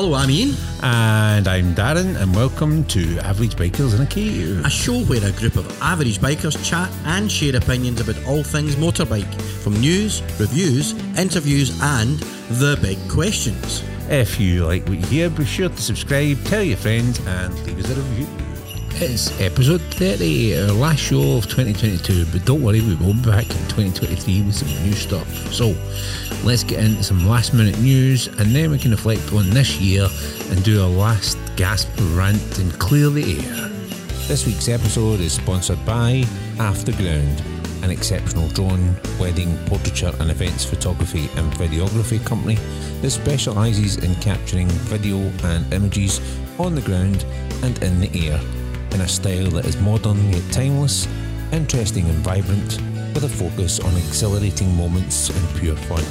Hello, I'm Ian. And I'm Darren, and welcome to Average Bikers in a Cave. A show where a group of average bikers chat and share opinions about all things motorbike, from news, reviews, interviews, and the big questions. If you like what you hear, be sure to subscribe, tell your friends, and leave us a review. It's episode 30, our last show of 2022, but don't worry, we will be back in 2023 with some new stuff. So, let's get into some last minute news and then we can reflect on this year and do a last gasp rant and clear the air. This week's episode is sponsored by Off the Ground, an exceptional drone, wedding, portraiture, and events photography and videography company that specialises in capturing video and images on the ground and in the air in a style that is modern yet timeless, interesting and vibrant, with a focus on exhilarating moments and pure fun.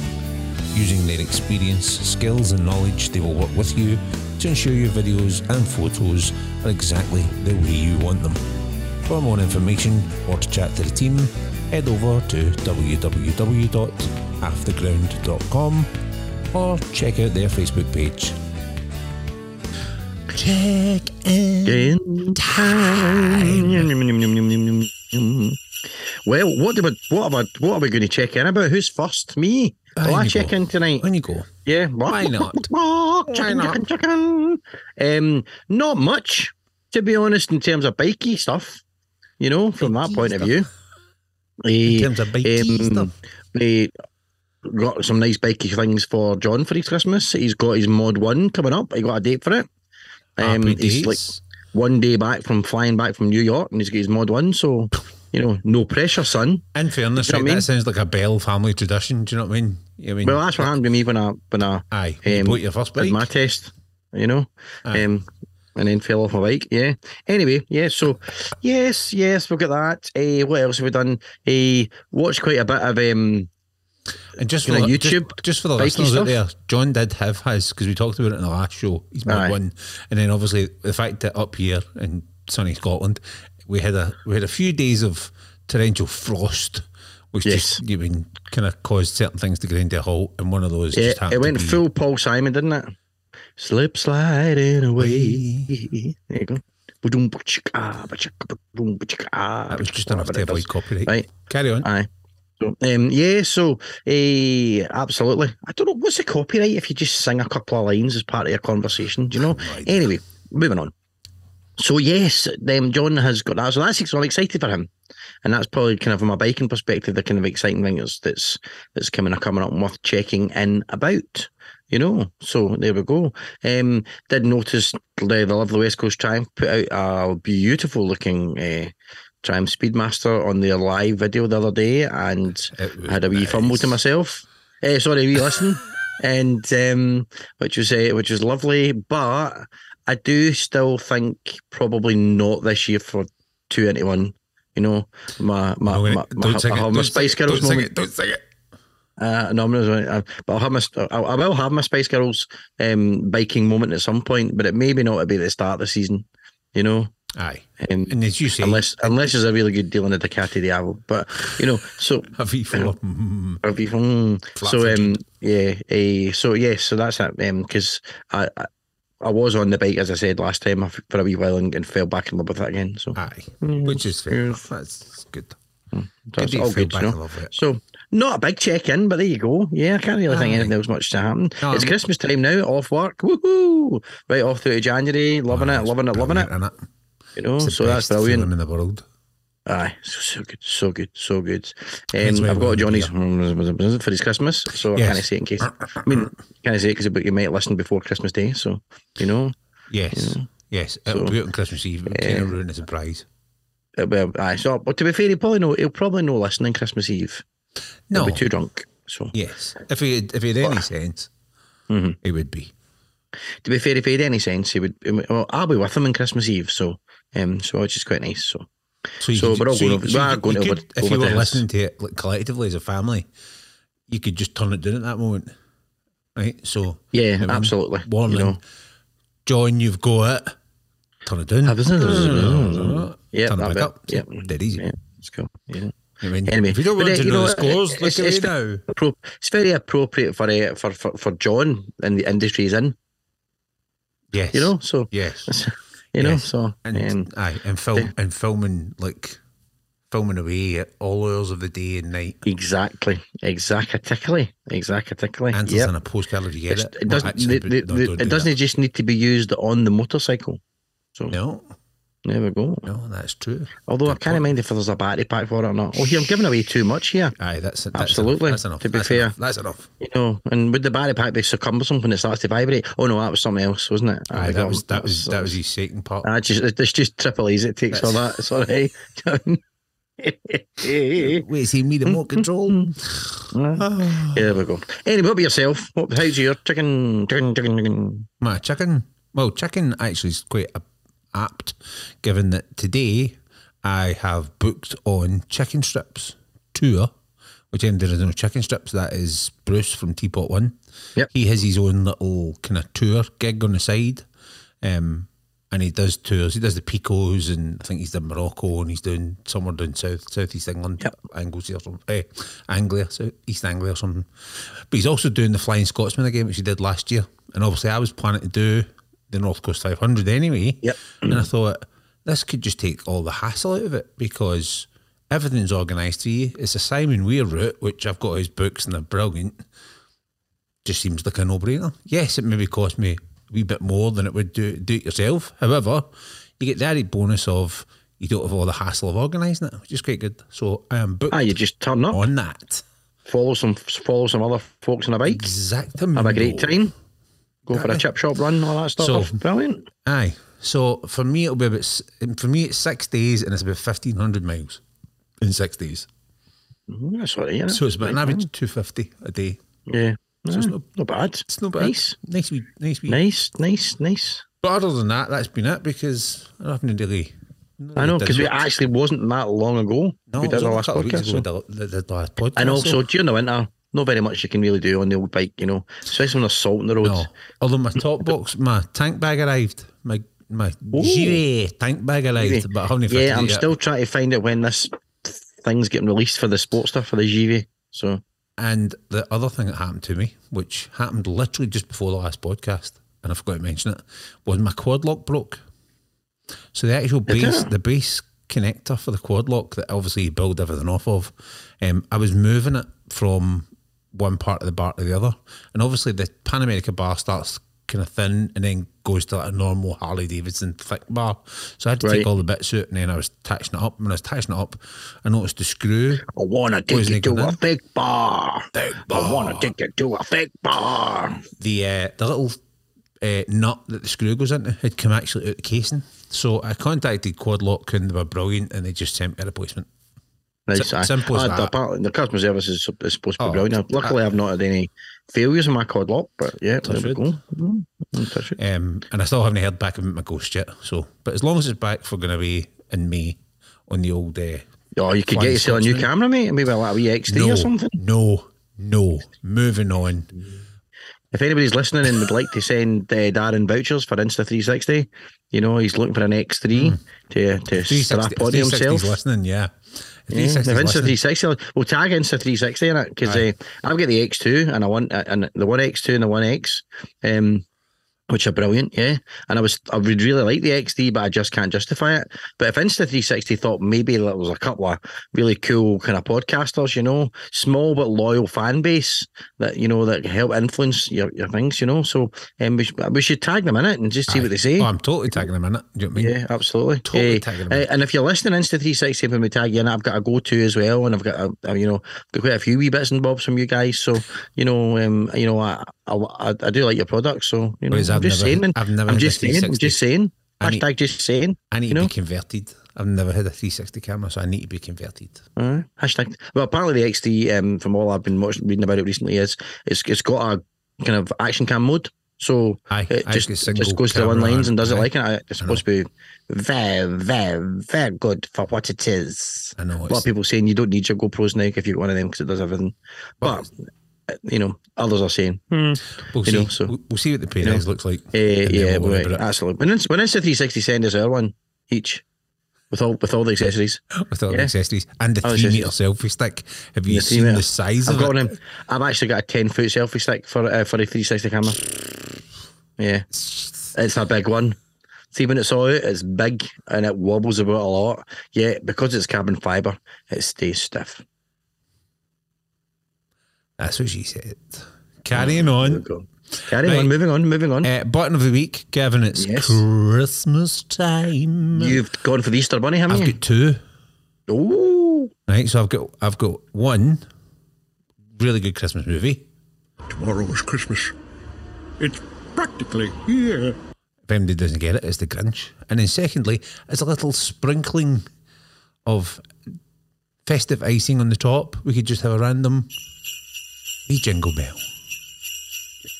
Using their experience, skills, and knowledge, they will work with you to ensure your videos and photos are exactly the way you want them. For more information or to chat to the team, head over to www.offtheground.com or check out their Facebook page. Check in time. Well, what do we, what are we, what are we going to check in about? Who's first? Me. Will I check in tonight? When you go. Yeah. Why not? chicken, not? chicken, chicken. Um, not much, to be honest, in terms of bikey stuff. You know, from that Bikey point of view. In Eh, terms of bikey um, stuff. They got some nice bikey things for John for his Christmas. He's got his Mod One coming up. He got a date for it. Um, he's like one day back from flying back from New York, and he's got his Mod One. So, you know, no pressure, son. In fairness, Do you know right, what I mean? that sounds like a Bell family tradition. Do you know what I mean? I mean, Well, that's what happened to me when I when I aye, um, bought your first bike. my test. You know, um, and then fell off my bike. Yeah. Anyway, yeah. So, yes, yes, we've got that. Uh, what else have we done? Uh, watched quite a bit of um. And just for, the, YouTube just, just for the listeners out there, John did have his because we talked about it in the last show. He's made Aye. one, and then obviously the fact that up here in sunny Scotland, we had a we had a few days of torrential frost, which Yes. just you mean kind of caused certain things to get into a halt, and one of those Yeah, just happened it went full Paul Simon, didn't it? Slip sliding away. There you go. Ba-doom, ba-chicka, ba-chicka, ba-doom, That was just enough to avoid copyright. Right. Carry on. Aye. So, um, yeah, so uh, absolutely. I don't know what's the copyright if you just sing a couple of lines as part of your conversation. Do you know? Right. Anyway, moving on. So yes, um, John has got that. So that's so I'm excited for him, and that's probably kind of from a biking perspective the kind of exciting thing that's that's that's coming coming up and worth checking in about. You know, so there we go. Um, did notice the, the lovely West Coast Triumph put out a beautiful looking uh, Triumph Speedmaster on their live video the other day, and I had a wee fumble to myself. Uh, sorry, wee listen, and um, which was uh, which was lovely. But I do still think probably not this year for two into one. You know, my my, No, my, my, don't sing I it. my Don't sing Spice it. Girls Don't sing it. Don't sing it. Uh, no, I'm not. uh, But I'll have my. I I will have my Spice Girls um, biking moment at some point, but it may be not to be the start of the season. You know, Aye, um, and as you say, unless unless there's a really good deal in the Ducati Diavel, But you know, so a V four. mm, be fun. Flat So um yeah, uh, so yes, so that's it. Um, because I, I I was on the bike as I said last time for a wee while and, and fell back in love with it again. So Aye, which is fair. Yeah. That's good. that's Good all good, you know. love with it. So not a big check in, but there you go. Yeah, I can't really think anything else much to happen. No, it's I'm- Christmas time now, off work. Woohoo! Right off through to January, loving it, loving it, loving it. You know, so that's brilliant. in the world. Aye, so, so good, so good, so good. Um, I've got Johnny's for his Christmas, so I can't say it in case. I mean, can't say it because you might listen before Christmas Day, so you know. Yes, yes. It'll So, be out on Christmas Eve. It'll kind of ruin the surprise. Uh, Well, aye, so but to be fair, he'll probably know he'll probably know listening Christmas Eve. No. He'll be too drunk. So Yes, if he if he had any sense, Mhm. he would be. to be fair, if he had any sense, he would. Well, I'll be with him on Christmas Eve, so um, so which is quite nice. So So, So could, we're all so going you- over- so we are you- going you over- if over you were listening to it like collectively as a family, you could just turn it down at that moment, right? So yeah, I mean, absolutely. warning, You know. John, you've got it. Turn it down. Isn't it? Yeah, turn it back bit. up. Yeah. dead easy. Yeah, it's cool. Yeah. I mean, Anyway, if you don't want uh, to you know know, the scores, it's- look at it's- now. It's very appropriate for uh, for, for for John and the industry he's in. Yes. You know, so Yes. You know, Yes. so And um, aye, and film and filming like filming away at all hours of the day and night. exactly, exactly, exactly. Answers Yep. on a postcard if you get It's- it. It doesn't. actually, the- the- no, the- do it doesn't that. just need to be used on the motorcycle. So No, there we go. no, that's true. Although I Good can't point. mind if there's a battery pack for it or not. Oh, here I'm giving away too much here. Aye, that's that's Absolutely, Enough. That's enough. to be that's fair. enough. that's enough. You know, and would the battery pack be so cumbersome when it starts to vibrate? Oh no, that was something else, wasn't it? Aye, that was that was that was his second part. Ah, just it's just triple E's it takes for that. Right. Wait, see me the remote control. Here we go. Anyway, what about yourself? What, how's your chicken? Chicken, chicken, chicken. My chicken. Well, chicken actually is quite a- apt, given that today I have booked on chicken strips tour, which ended in no chicken strips. That is Bruce from Teapot One. Yep. He has his own little kind of tour gig on the side, um, and he does tours. He does the Picos, and I think he's done Morocco, and he's doing somewhere down south, southeast England, Yep. Anglesey or something, eh, Anglia, south, East Anglia or something. But he's also doing the Flying Scotsman again, which he did last year. And obviously, I was planning to do the North Coast 500 anyway. Yep. And I thought this could just take all the hassle out of it because everything's organised for you. It's a Simon Weir route, which I've got his books and they're brilliant. Just seems like a no-brainer. Yes, it maybe cost me a wee bit more than it would do do it yourself. However, you get the added bonus of you don't have all the hassle of organising it, which is quite good. So I am booked Ah, you just turn up, on that. follow some follow some other folks on a bike, Exactly. have a great time, go for a chip shop run, all that stuff. So- Brilliant. Aye. So for me, it'll be about for me it's six days and it's about fifteen hundred miles in six days. Mm, That's all right. Yeah. So it's about an average two fifty a day. Yeah. So it's not- not bad. It's not bad. Nice. nice, wee, nice, wee. Nice, nice, nice. But other than that, that's been it because I haven't really. I know because it actually wasn't that long ago. no, we it did was our only a last couple of weeks podcast. so- the, the last podcast. And also so- during the winter, not very much you can really do on the old bike, you know, especially when there's salt on the roads. no. Although my top box, my tank bag arrived. My my Gire tank bag arrived, but I haven't Yeah, I'm yet. still trying to find out when this thing's getting released for the sports stuff for the GV. So And the other thing that happened to me, which happened literally just before the last podcast, and I forgot to mention it, was my quad lock broke. So the actual base, the base connector for the quad lock that obviously you build everything off of, um, I was moving it from one part of the bar to the other, and obviously the Pan America bar starts kind of thin and then goes to like a normal Harley Davidson thick bar. So I had to Right. take all the bits out and then I was attaching it up. When I was attaching it up, I noticed the screw I wanna take you it to a big bar. Big I wanna take you to a big bar. the uh, the little uh, nut that the screw goes into had come actually out the casing. So I contacted Quadlock and they were brilliant and they just sent me a replacement. Aye. simple as Ah, that. the, the customer service is, is supposed to be Oh, brilliant. Luckily, I've not had any failures in my quad lock, but yeah, there we go. Mm, mm, it. Um, and I still haven't heard back about my ghost yet. So, but as long as it's back for going to be in May on the old. Uh, Oh, you could get yourself a new camera, mate. Maybe like a wee X3 no, or something. no, no. Moving on. If anybody's listening and would like to send uh, Darren vouchers for Insta 360, you know, he's looking for an X3 to, to strap on 360's himself. listening, yeah. If Yeah, if 360's Insta 360, we'll tag Insta 360 in it? Because uh, I've got the X2 and I want uh, and the one X2 and the one X, um, which are brilliant, yeah. And I was I would really like the X3, but I just can't justify it. But if Insta 360 thought maybe there was a couple of really cool kind of podcasters, you know, small but loyal fan base that you know that help influence your, your things, you know. So um, we, should, we should tag them in it and just see what they say. oh, I'm totally tagging them in it. Do you know what I mean? Yeah, absolutely. Totally Eh, tagging them in. and if you're listening Insta 360 when we tag you in, I've got a go to as well, and I've got a, a, you know got quite a few wee bits and bobs from you guys. So you know, um, you know, I I, I do like your products. So you know, I've just never- saying, man. I've never I'm just saying, I'm just saying. I need- Hashtag just saying. I need You to know? be converted. I've never had a 360 camera, so I need to be converted. Uh, hashtag. Well, apparently the X3, um, from all I've been watching, reading about it recently, is it's it's got a kind of action cam mode. So Aye, it aye, just just goes to the one lines and does it like it. It's supposed to be very, very, very good for what it is. I know. A lot of people saying you don't need your GoPros now if you got one of them because it does everything. But uh, you know, others are saying, hmm, we'll, you see, know, so- we'll, we'll see what the pay know, rise looks like. and then yeah, we'll worry right, about it. absolutely. When it's when it's the 360, send us our one each with all with all the accessories. with all the accessories and the All three meter selfie stick. Have you The seen meter. the size I've of got it? one. I've actually got a 10 foot selfie stick for uh, for a 360 camera. Yeah, It's a big one. See, when it's all out, it's big and it wobbles about a lot. Yeah, because it's carbon fiber, it stays stiff. That's what she said. Carrying There on. go. Carry Right. on, moving on, moving on. Uh, button of the week, Gavin. It's Yes. Christmas time. You've gone for the Easter Bunny, haven't you? I've got two. Oh, Right, so I've got I've got one really good Christmas movie. Tomorrow is Christmas. It's practically here. If anybody doesn't get it, it's the Grinch. And then secondly, it's a little sprinkling of festive icing on the top. We could just have a random wee jingle bell.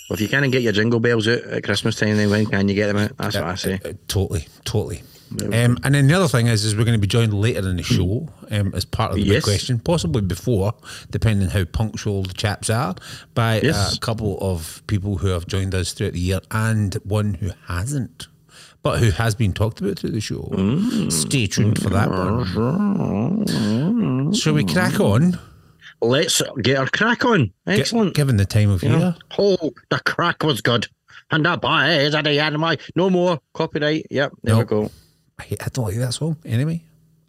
well, if you can't get your jingle bells out at Christmas time, then when can you get them out? That's what I say. Uh, totally, totally. Um, and then the other thing is, is we're going to be joined later in the show um, as part of the big Yes. question, possibly before, depending how punctual the chaps are, by Yes. a couple of people who have joined us throughout the year and one who hasn't, but who has been talked about through the show. Mm. Stay tuned for that one. Shall we crack on? Let's get our crack on. Excellent. given the time of year. Oh, the crack was good. And the boys at the of no more copyright. Yep, there we go. I, I don't like that song anyway.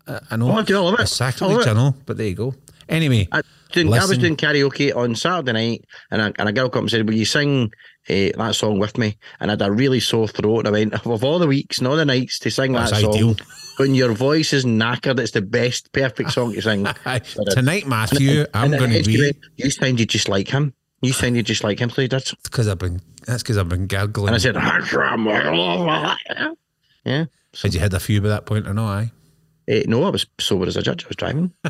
I, I know Oh, I do, I love it. it's I sacrilege, it. I know, but there you go. Anyway, I, doing, I was doing karaoke on Saturday night, and a, and a girl come and said, "Will you sing uh, that song with me?" And I had a really sore throat, and I went, "Of all the weeks and all the nights to sing That's that song, ideal. when your voice is knackered, it's the best, perfect song to sing." tonight, Matthew, I'm going to you be went, You sounded just like him. You sounded just like him, so did. because I've been. That's because I've been gargling. And I said, "Yeah." Had you had a few by that point or no? I. Eh, no, I was sober as a judge. I was driving.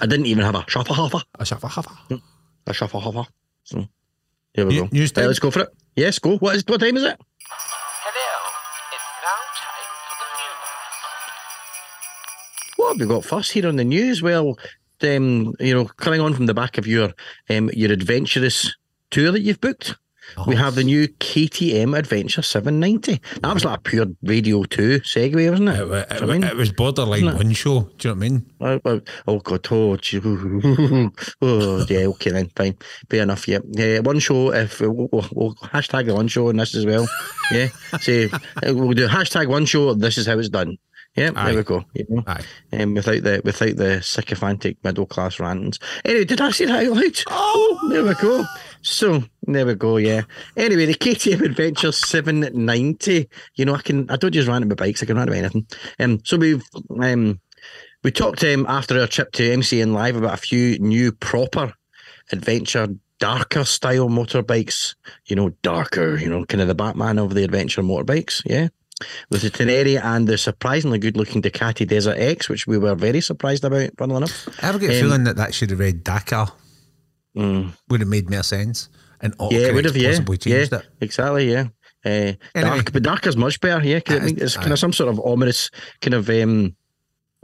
I didn't even have a shuffle huffer. A shuffle huffer. A shuffle huffer. So there we New- go. news time? let's go for it. Yes, go. What is what time is it? Hello, it's now time for the news. What have we got first here on the news? Well, um, you know, coming on from the back of your um, your adventurous tour that you've booked, we have the new KTM Adventure 790. That was like a pure Radio 2 segue, wasn't it? It, it, Do you know wa- what I mean? it was borderline one show. Do you know what I mean? Oh, oh, oh God! Oh, gee, oh, yeah. Okay, then fine. Fair enough. Yeah, yeah. One show. If we'll, we'll, we'll hashtag the one show on this as well. Yeah. Say uh, we'll do hashtag one show. This is how it's done. Yeah. Aye. There we go. You know, Aye. um, without the without the sycophantic middle class rantings. Anyway, did I say that out loud? Oh, there we go. So there we go. Yeah. Anyway, the KTM Adventure 790. You know, I can. I don't just rant my bikes. I can rant about anything. Um. So we've um. We talked um, after our trip to MCN Live about a few new proper adventure, darker style motorbikes. You know, darker, you know, kind of the Batman of the adventure motorbikes. Yeah. With the Tenere and the surprisingly good looking Ducati Desert X, which we were very surprised about, funnily enough. I have a Um, feeling that that should have read Dakar. Mm. Would have made more sense. And Yeah, it would have, yeah. possibly Yeah, it. exactly, yeah. Uh, Anyway. dark, but darker's much better, yeah. 'cause it Aye, mean, it's kind of some sort of ominous kind of, um,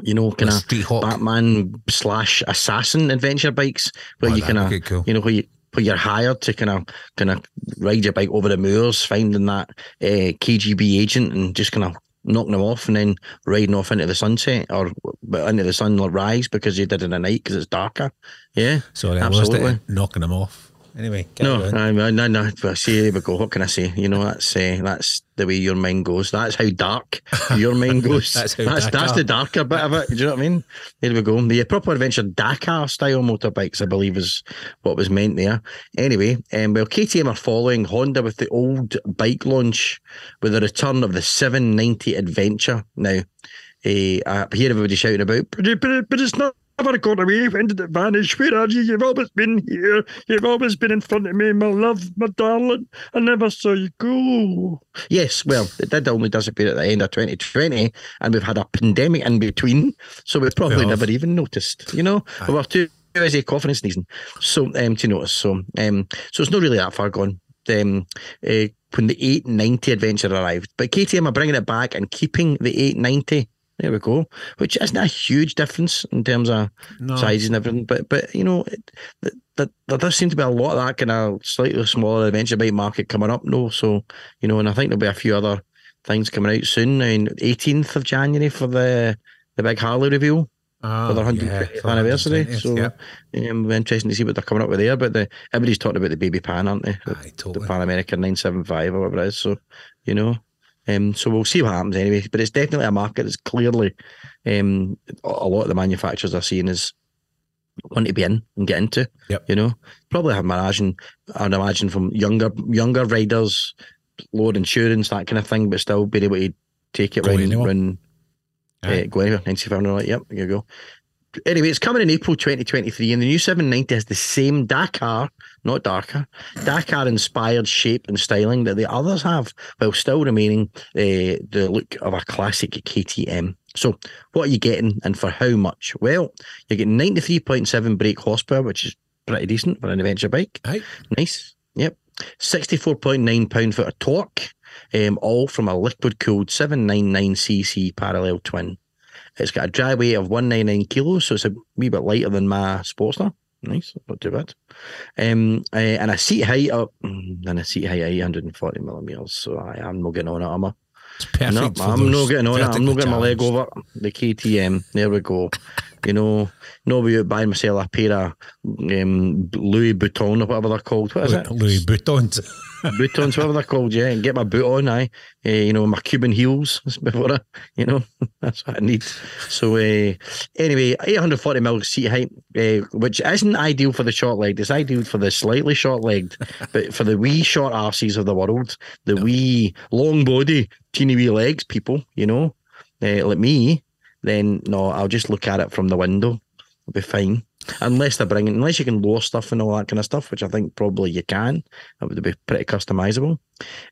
you know, kind of Batman slash assassin adventure bikes where Oh, you kind of, cool. you know, where you where you're hired to kind of kind of ride your bike over the moors, finding that uh, KGB agent and just kind of knocking them off and then riding off into the sunset or into the sunrise because you did it at night because it's darker. Yeah, Sorry, absolutely. Knocking them off. Anyway, No. I, I, no, no. But see, there we go. What can I say? You know, that's uh, that's the way your mind goes. That's how dark your mind goes. That's how that's, Dakar. the darker bit of it. Do you know what I mean? Here we go. The proper adventure Dakar style motorbikes, I believe, is what was meant there. Anyway, um, well, KTM are following Honda with the old bike launch with the return of the 790 Adventure. Now, uh, I hear everybody shouting about, but, but, but it's not. Never gone away. When did it vanish? Where are you? You've always been here. You've always been in front of me, my love, my darling. I never saw you go. Yes, well, it did only disappear at the end of 2020, and we've had a pandemic in between, so we've probably We have. never even noticed. You know, we were too busy coughing and sneezing, so um, to notice. So, um, so it's not really that far gone. Um, uh, when the 890 adventure arrived, but KTM are bringing it back and keeping the 890. There we go. Which isn't a huge difference in terms of No. sizes and everything, but but you know, it, that, that there does seem to be a lot of that kind of slightly smaller adventure bike market coming up. No, so you know, and I think there'll be a few other things coming out soon. Mean, 18th of January for the the big Harley reveal. Ah, for their yeah, anniversary. 120th, So yeah. um, interesting to see what they're coming up with there. But the, everybody's talking about the baby pan, aren't they? The, Aye, the. Pan American 975 or whatever it is. So, you know, um, so we'll see what happens anyway. But it's definitely a market that's clearly um, a lot of the manufacturers are seeing as want to be in and get into. Yep. You know, probably have imagine, I'd imagine from younger younger riders, lower insurance, that kind of thing, but still being able to take it Go round, anywhere. round Aye. uh, go anywhere, 95 right, yep, there you go. Anyway, it's coming in April 2023, and the new 790 has the same Dakar, not darker, Dakar inspired shape and styling that the others have, while still remaining uh, the look of a classic KTM. So, what are you getting and for how much? Well, you're getting 93.7 brake horsepower, which is pretty decent for an adventure bike. Aye. Nice. Yep. 64.9 pound foot of torque, um, all from a liquid cooled 799cc parallel twin. It's got a dry weight of 199 kilos, so it's a wee bit lighter than my Sportster. Nice, not too bad. Um, uh, and a seat height of, mm, and a seat height of 840 millimeters. So I am not getting on it, am I? It's perfect. No, I'm not getting on it. I'm not getting my leg over the KTM. There we go. You know, nobody out buying myself a pair of um, Louis Vuitton or whatever they're called. What is it? Louis Vuittons. Bootons, whatever they're called, yeah, and get my boot on, aye. Uh, you know, my Cuban heels before I, you know, that's what I need. So, uh, anyway, 840 mil seat height, uh, which isn't ideal for the short legged. It's ideal for the slightly short legged, but for the wee short arses of the world, the wee long body, teeny wee legs people, you know, uh, like me, then no, I'll just look at it from the window. It'll be fine. Unless they're bringing, unless you can lower stuff and all that kind of stuff, which I think probably you can, that would be pretty customizable.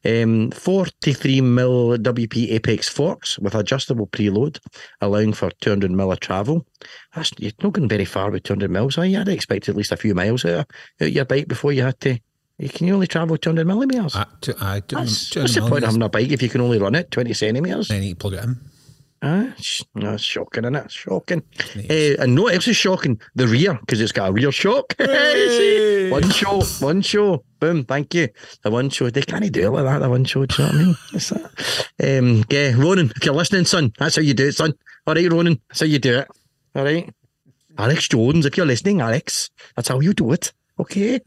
Um, 43 mil WP Apex forks with adjustable preload, allowing for 200 mil of travel. That's you're not going very far with 200 mils, are? I'd expect at least a few miles out of, out your bike before you had to. You can only travel 200 millimeters. I, I, two, That's, the point of having a bike if you can only run it 20 centimeters? Then you plug it in. Ah, sh- no, it's shocking, isn't it? Shocking. Eh, and no, else is shocking. The rear, because it's got a rear shock. See? one show, one show. Boom, thank you. The one show. They can't do it like that, the one show. Do you know what I mean? It's that. Um, yeah, Ronan, if you're listening, son, that's how you do it, son. All right, Ronan, that's how you do it. All right. Alex Jones, if you're listening, Alex, that's how you do it. Okay.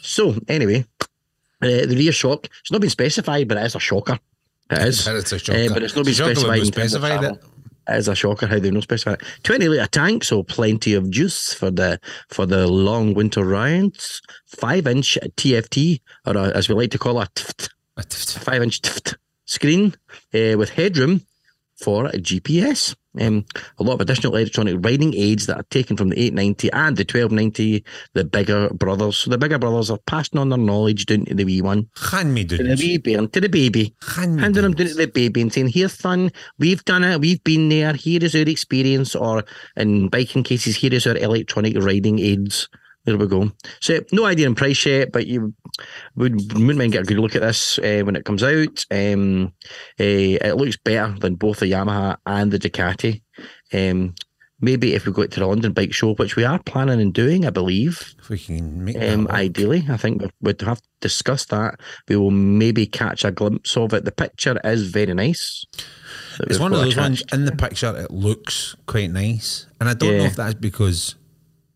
so, anyway, uh, the rear shock, it's not been specified, but it is a shocker. It is. It's a Uh, shocker. but it's not been a specified. they've in terms of specified it. It is a shocker how they've not specified. it. Twenty litre tank, so plenty of juice for the for the long winter rides. Five inch TFT, or uh, as we like to call it, TFT, five inch TFT screen uh, with headroom for a GPS. Um, a lot of additional electronic riding aids that are taken from the 890 and the 1290, the bigger brothers. So the bigger brothers are passing on their knowledge down to the wee one, Hand me to the down. wee bairn, to the baby Hand handing them down. down to the baby and saying, "Here, son, we've done it. We've been there. Here is our experience." Or in biking cases, here is our electronic riding aids. There we go. So no idea in price yet, but you would wouldn't mind getting a good look at this uh, when it comes out. Um, uh, it looks better than both the Yamaha and the Ducati. Um, maybe if we go to the London Bike Show, which we are planning on doing, I believe. If we can make Um, ideally, I think we- we'd have to discuss that. We will maybe catch a glimpse of it. The picture is very nice. It's one of those ones in the picture. It looks quite nice, and I don't know if that's because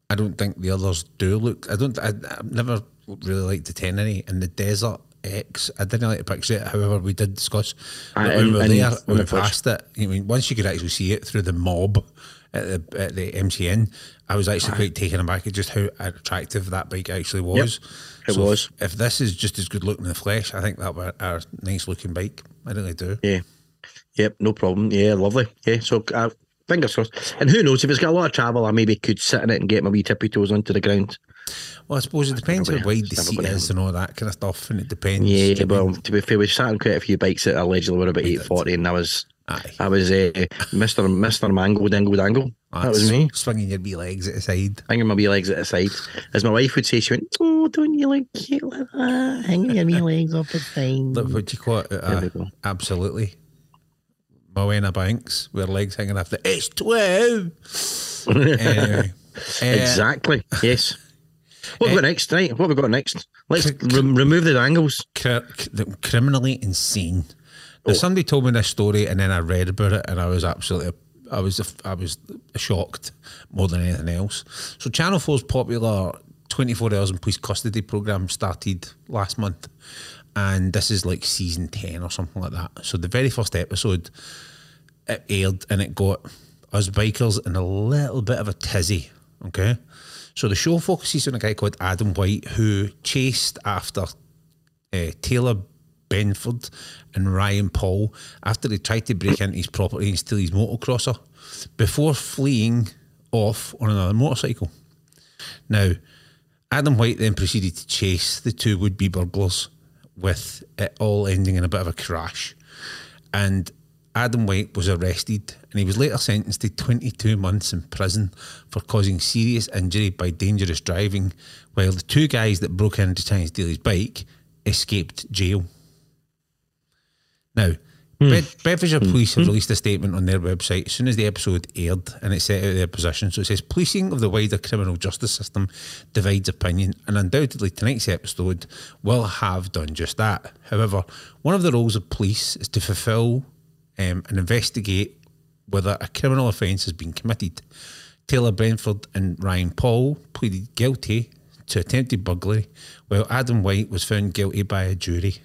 I don't think the others do look. I don't. I, I've never really liked the Tenere and the Desert X. I didn't like the picture. it. However, we did discuss that when we were and there, when we passed it. I mean, once you could actually see it through the mob at the at the MCN, I was actually quite taken aback at just how attractive that bike actually was. it was. If, if this is just as good looking in the flesh, I think that were a nice looking bike. I really do. Yeah. Yep, no problem. Yeah, lovely. Yeah, so uh, fingers crossed. And who knows, if it's got a lot of travel, I maybe could sit in it and get my wee tippy toes onto the ground. Well, I suppose it depends how wide the seat is and all that kind of stuff, and it depends. Yeah, well, to be fair, we sat on quite a few bikes that allegedly were about 840, and I was. Aye. I was uh, Mr. Mr. Mango Dingle Dangle. That was me. Swinging your wee legs at the side. Hanging my wee legs at the side. As my wife would say, she went, Oh, don't you look cute like that? Hanging your wee legs off the side. Look, what you call it? Uh, absolutely. Moena Banks, with her legs hanging off the H12. anyway. Uh, Exactly. Yes. What have we got next, right? What have we got next? Let's re- remove the angles. cr- criminally insane. Now, Oh. somebody told me this story and then I read about it and I was absolutely I was I was shocked more than anything else. So Channel 4's popular 24 hours in police custody program started last month, and this is like season 10 or something like that. So the very first episode it aired, and it got us bikers in a little bit of a tizzy. Okay, so the show focuses on a guy called Adam White who chased after uh, Taylor Brentford and Ryan Paul after they tried to break into his property and steal his motocrosser before fleeing off on another motorcycle. Now, Adam White then proceeded to chase the two would be burglars, with it all ending in a bit of a crash. And Adam White was arrested and he was later sentenced to 22 months in prison for causing serious injury by dangerous driving, while the two guys that broke in to try and steal his bike escaped jail. Now, Hmm. Bed- Bedfordshire hmm. Police have hmm. released a statement on their website as soon as the episode aired and it set out their position. So it says policing of the wider criminal justice system divides opinion, and undoubtedly tonight's episode will have done just that. However, one of the roles of police is to fulfil um, and investigate whether a criminal offence has been committed. Taylor Brentford and Ryan Paul pleaded guilty to attempted burglary, while Adam White was found guilty by a jury.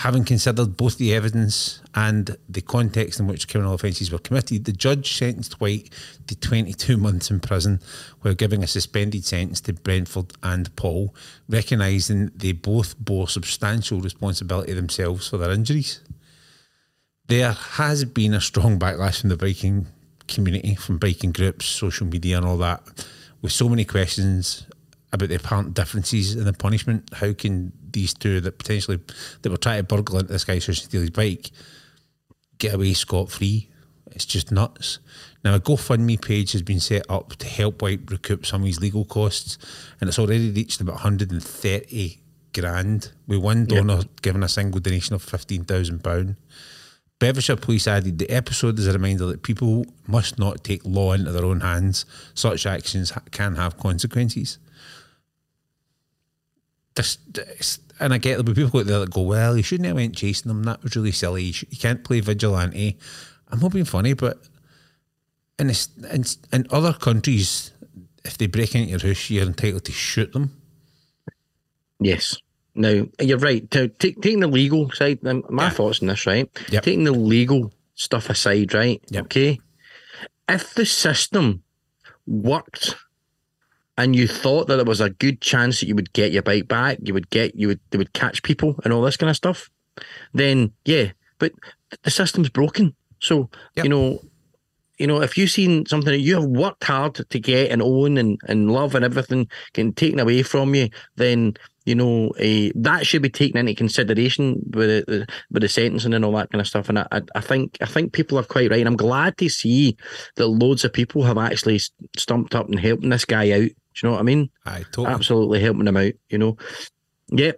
Having considered both the evidence and the context in which criminal offences were committed, the judge sentenced White to 22 months in prison while giving a suspended sentence to Brentford and Paul, recognising they both bore substantial responsibility themselves for their injuries. There has been a strong backlash from the biking community, from biking groups, social media, and all that, with so many questions about the apparent differences in the punishment. How can these two that potentially that were trying to burgle into this guy's house and steal his bike get away scot free? It's just nuts. Now a GoFundMe page has been set up to help White recoup some of his legal costs, and it's already reached about 130 grand. With one donor giving a single donation of fifteen thousand pound. Bedfordshire Police added the episode is a reminder that people must not take law into their own hands. Such actions ha- can have consequences. This, this- and I get there'll be people out there that go, well, you shouldn't have went chasing them. That was really silly. You, sh- you can't play vigilante. I'm not being funny, but in, this, in, in other countries, if they break into your house, you're entitled to shoot them. Yes. Now you're right. To, take, taking the legal side, um, my Yeah. thoughts on this, right? Yep. Taking the legal stuff aside, right? Yep. Okay. If the system worked and you thought that there was a good chance that you would get your bike back, you would get you would they would catch people and all this kind of stuff, then yeah. But the system's broken. So Yep. you know, you know, if you've seen something that you have worked hard to get and own and, and love and everything getting taken away from you, then you know uh, that should be taken into consideration with the, with the sentencing and all that kind of stuff. And I, I, I think I think people are quite right. And I'm glad to see that loads of people have actually stumped up and helping this guy out. Do you know what I mean? Aye, totally. Absolutely helping him out. You know, yeah,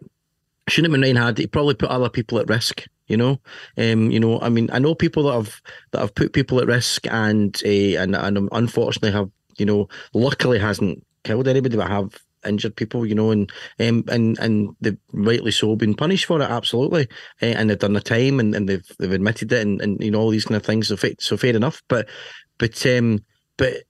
shouldn't have been Hard. He probably put other people at risk. You know, um, you know. I mean, I know people that have that have put people at risk and uh, and and unfortunately have you know, luckily hasn't killed anybody, but have injured people. You know, and um, and and they've rightly so been punished for it. Absolutely, uh, and they've done the time and, and they've they've admitted it and, and you know all these kind of things. So so fair enough. But but um but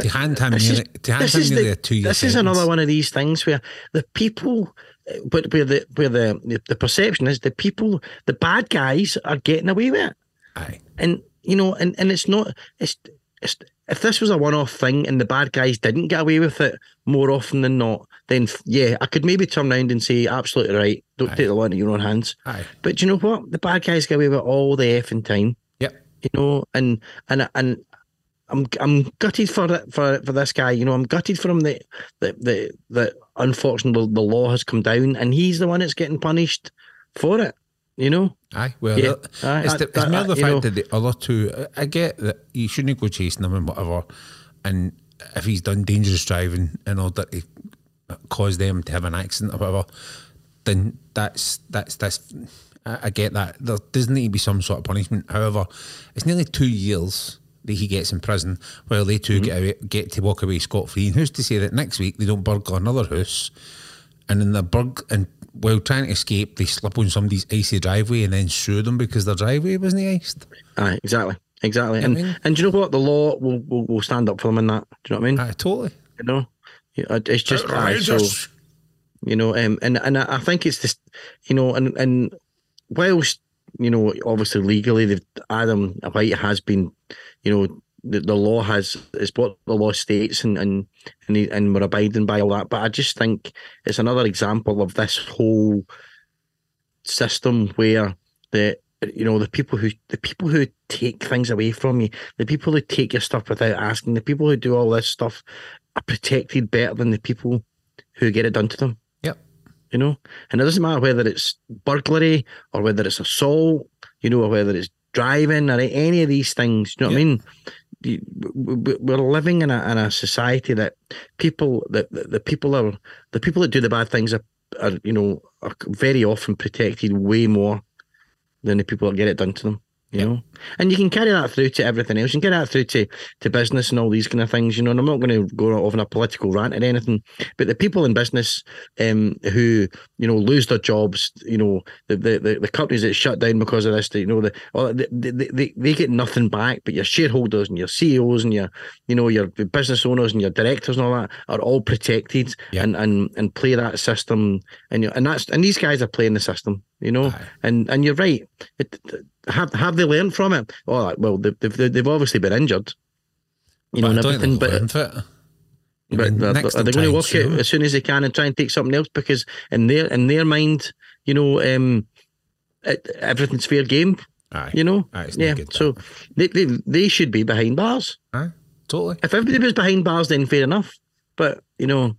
to hand him this nearly, is- to hand this him nearly the- a two year this is another one of these things where the people uh, but where the where the, the the perception is the people the bad guys are getting away with it Aye. and you know and and it's not it's, it's if this was a one-off thing and the bad guys didn't get away with it more often than not then yeah i could maybe turn around and say absolutely right don't Aye. take the law into your own hands Aye. but you know what the bad guys get away with it all the effing time Yep. you know, and and and I'm I'm gutted for for for this guy. You know, I'm gutted for him that that that, that unfortunately the law has come down and he's the one that's getting punished for it. You know, Aye, well, Yeah. the- Aye, it's, I- the, it's I- more the fact know- that the other two. I- I get that you shouldn't go chasing them and whatever, and if he's done dangerous driving in order to cause them to have an accident or whatever, then that's that's that's. I, I get that there does need to be some sort of punishment. However, it's nearly two years that he gets in prison, while they 2 get away, get to walk away scot free. And who's to say that next week they don't burgle another house? and in the burg and while trying to escape, they slip on somebody's icy driveway and then sue them because their driveway wasn't iced. Aye, exactly. exactly. I And mean- and do you know what? The law will, will will stand up for them in that. Do you know what I mean? Aye, totally. you know, it's just aye, so you know, um, and and I think it's just you know, and and whilst you know, obviously legally, Adam White has been, you know. The, the law has is what the law states and and and, and we're abiding by all that. But I just think it's another example of this whole system where the you know the people who the people who take things away from you, the people who take your stuff without asking, the people who do all this stuff are protected better than the people who get it done to them. Yep. You know, and it doesn't matter whether it's burglary or whether it's assault, you know, or whether it's driving or any of these things. You know what I mean? We- we- We're living in a in a society that people that the, the people are the people that do the bad things are, are you know are very often protected way more than the people that get it done to them. You Yep. know, and you can carry that through to everything else. You can carry that through to, to business and all these kind of things. You know, and I'm not going to go off on a political rant or anything, but the people in business um, who you know lose their jobs, you know, the the, the, companies that shut down because of this, you know, the, they, they, they, they get nothing back, but your shareholders and your CEOs and your you know your business owners and your directors and all that are all protected and and and play that system, and you and that's and these guys are playing the system, you know, Aye. and and you're right. It, have have they learned from it? Oh, well, they've they've, they've obviously been injured, you know, But I and everything. But learn from it. I but, but- but are they'll going to work sue it as soon as they can and try and take something else? Because in their in their mind, you know, um, it, everything's fair game. Aye. You know, Aye, yeah. good, So they, they they should be behind bars. Aye, totally. If everybody was behind bars, then fair enough. But you know,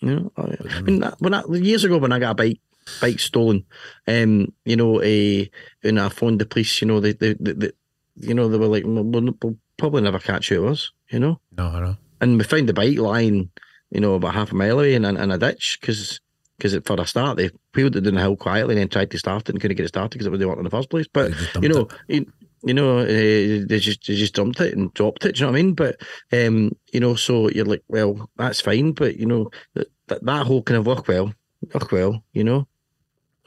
you know, I mean, when I, years ago when I got a bike bike stolen, um, you know, a and I phoned the police. You know, they they, they, they you know they were like, we'll, we'll, probably never catch who it was. You know, No, I know. and we found the bike lying, you know, about half a mile away in, a- in a ditch because because for a start they wheeled it down the hill quietly and then tried to start it and couldn't get it started because it was they weren't in the first place. But you know, you, you know, uh, they just they just dumped it and dropped it. Do you know what I mean? But um, you know, so you're like, well, that's fine, but you know, that that, that whole kind of work well, work well, you know.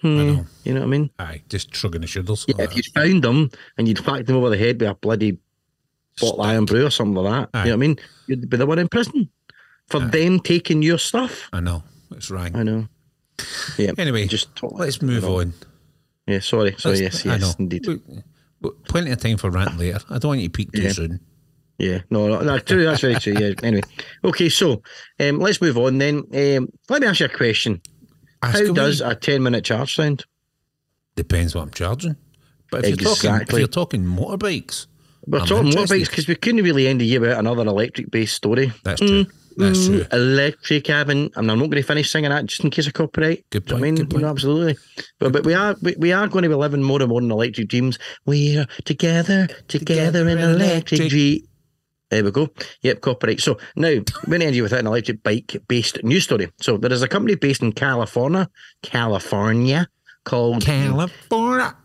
Hmm, know. You know what I mean? Aye, just shrugging the shoulders. Yeah, if you found them and you'd whacked them over the head with a bloody bottle Irn-Bru or something like that, Aye. you know what I mean? You'd be the one in prison for them taking your stuff. I know. It's right. I know. Yeah. Anyway, just totally, let's move know. on. Yeah, sorry. Sorry. Let's- yes, yes, indeed. Look, look, plenty of time for rant later. I don't want you to peak too Yeah. soon. Yeah, no, no, no, true. That's very true. Yeah. Anyway, okay. So, um, let's move on then. Um, let me ask you a question. How does a ten-minute charge sound? Depends what I'm charging. But if you're talking, if you're talking motorbikes, We're I'm talking interested. motorbikes because we couldn't really end the year without another electric-based story. that's true. That's true. Mm, Electric cabin. And I'm not going to finish singing that just in case of copyright. Good Do you know what I point, mean, good point. absolutely. But but we are we, we are going to be living more and more in electric dreams. We're together, together, in in electric electric. There we go. Yep, copyright. So now we're going to end you with an electric bike based news story. So there is a company based in California, California, called California.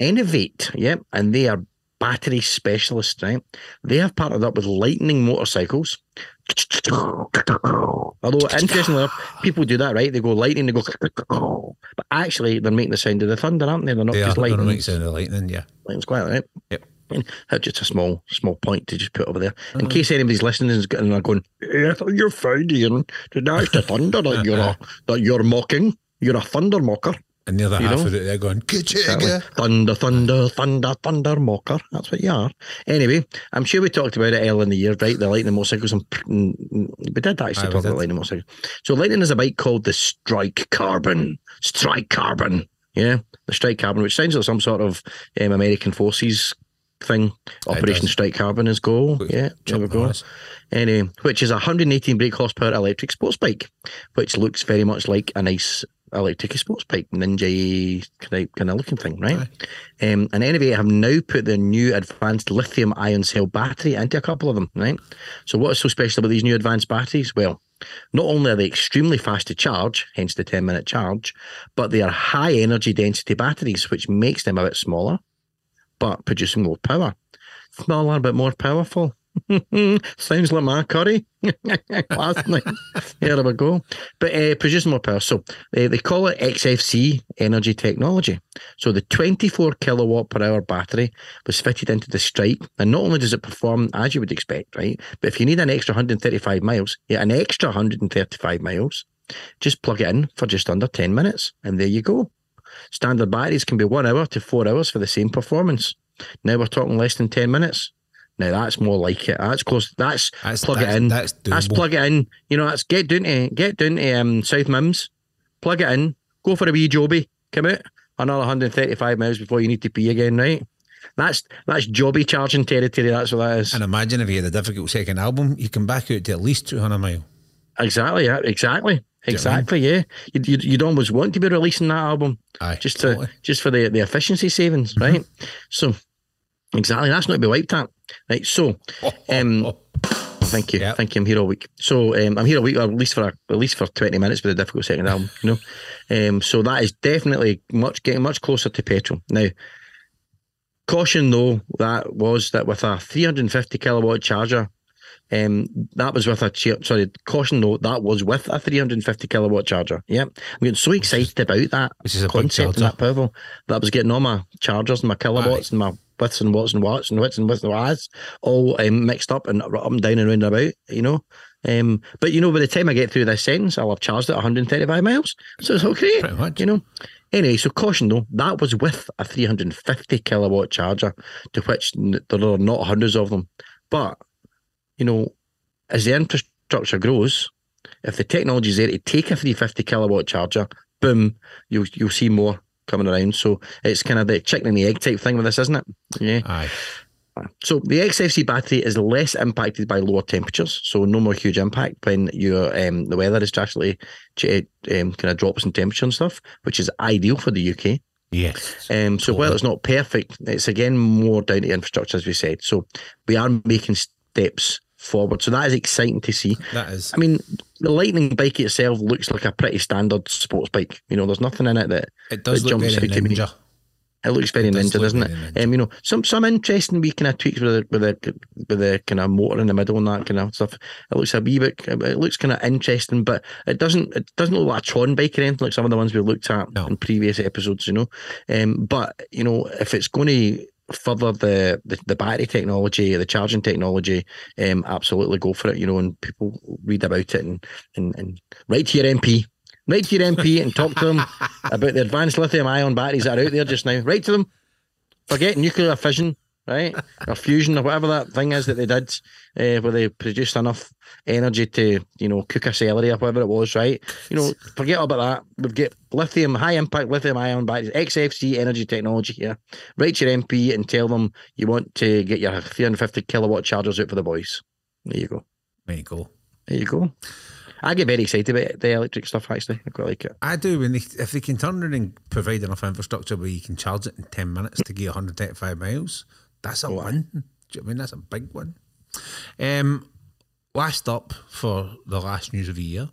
Enevate, yep, and they are battery specialists, right? They have partnered up with Lightning Motorcycles. Although, interestingly enough, people do that, right? They go lightning, they go, but actually, they're making the sound of the thunder, aren't they? They're not They are just to lightning. make sound of lightning, yeah. Lightning's quiet, right? Yep. And that's just a small, small point to just put over there. Uh-huh. In case anybody's listening and are going, yeah, you're fine, Ian. That's the thunder that you're, uh, that you're mocking. You're a thunder mocker. And the other You half know? of it, they're going, Exactly. Thunder, thunder, thunder, thunder mocker. That's what you are. Anyway, I'm sure we talked about it earlier in the year, right? The lightning motorcycles. And, we did actually talk about lightning motorcycles. So lightning is a bike called the Strike Carbon. Strike Carbon. Yeah, the Strike Carbon, which sounds like some sort of um, American Forces thing. Operation. Strike Carbon is go. Yeah, there we go. Anyway, which is a 118 brake horsepower electric sports bike, which looks very much like a nice electric sports bike, ninja kind of, kind of looking thing, right? Um, and anyway, I have now put the new advanced lithium ion cell battery into a couple of them, right? So, what is so special about these new advanced batteries? Well, not only are they extremely fast to charge, hence the 10 minute charge, but they are high energy density batteries, which makes them a bit smaller, but producing more power. Smaller but more powerful. Sounds like my curry last night. We go. But uh, producing more power. So uh, they call it XFC energy technology. So the 24 kilowatt per hour battery was fitted into the Strike. And not only does it perform as you would expect, right? But if you need an extra 135 miles, yeah, an extra 135 miles, just plug it in for just under 10 minutes. And there you go. Standard batteries can be one hour to four hours for the same performance. Now we're talking less than 10 minutes. Now that's more like it. That's close. That's, That's- plug that's- it in. that's That's, plug it in. You know, that's get down to get down to um, South Mimms, plug it in, go for a wee jobby, come out another 135 miles before you need to pee again, right? That's that's jobby charging territory. That's what that is. And imagine if you had a difficult second album, you can back out to at least 200 mile. Exactly. Yeah. Exactly. Exactly. Yeah. You'd, you'd, you'd almost want to be releasing that album Aye, just totally. to just for the the efficiency savings, right? So exactly, that's not to be wiped at, right? So, um, thank you, Yep. thank you. I'm here all week. So um, I'm here a week, or at least for a, at least for 20 minutes with a difficult second album, you know. Um, so that is definitely much getting much closer to petrol now. Caution though, that was that with a 350 kilowatt charger. Um, that was with a sorry. Caution though, that was with a 350 kilowatt charger. Yep, I'm getting so excited about that Which is a concept and that powerful that I was getting all my chargers and my kilowatts and my widths and watts and watts and widths and widths and watts all um, mixed up and up and down and round and about. You know, um, but you know, by the time I get through this sentence, I'll have charged it 135 miles, so it's great. Pretty much. You know. Anyway, so caution though, that was with a 350 kilowatt charger, to which n- there are not hundreds of them. But, you know, as the infrastructure grows, if the technology is there to take a 350 kilowatt charger, boom, you'll you'll see more coming around. So it's kind of the chicken and the egg type thing with this, isn't it? Yeah. Aye. So the XFC battery is less impacted by lower temperatures, so no more huge impact when your um, the weather is drastically ch- um, kind of drops in temperature and stuff, which is ideal for the UK. Yes. Um, so while it's not perfect, it's again more down to infrastructure, as we said. So we are making steps forward. So that is exciting to see. That is. I mean, the Lightning bike itself looks like a pretty standard sports bike. You know, there's nothing in it that It does it look jumps very out to me. it looks very It ninja, look doesn't it? ninja. Um, you know, some some interesting wee kind of tweaks with the with the with the kind of motor in the middle and that kind of stuff. It looks a wee bit. It looks kind of interesting, but it doesn't. It doesn't look like a Tron bike or anything like some of the ones we've looked at No. in previous episodes. You know, um, but you know, if it's going to further the, the the battery technology, the charging technology, um, absolutely go for it. You know, and people read about it and and, and write to your MP. Write to your MP and talk to them about the advanced lithium ion batteries that are out there just now. Write to them. Forget nuclear fission, right? Or fusion or whatever that thing is that they did, uh, where they produced enough energy to, you know, cook a celery or whatever it was, right? You know, forget all about that. We've got lithium, high impact lithium ion batteries, XFC energy technology here. Write to your MP and tell them you want to get your 350 kilowatt chargers out for the boys. There you go. There you go. There you go. I get very excited about the electric stuff, actually. I quite like it. I do. When they, if they can turn around and provide enough infrastructure where you can charge it in 10 minutes to get 135 miles, that's a win. Do you know I mean? That's a big one. Um, last up for the last news of the year,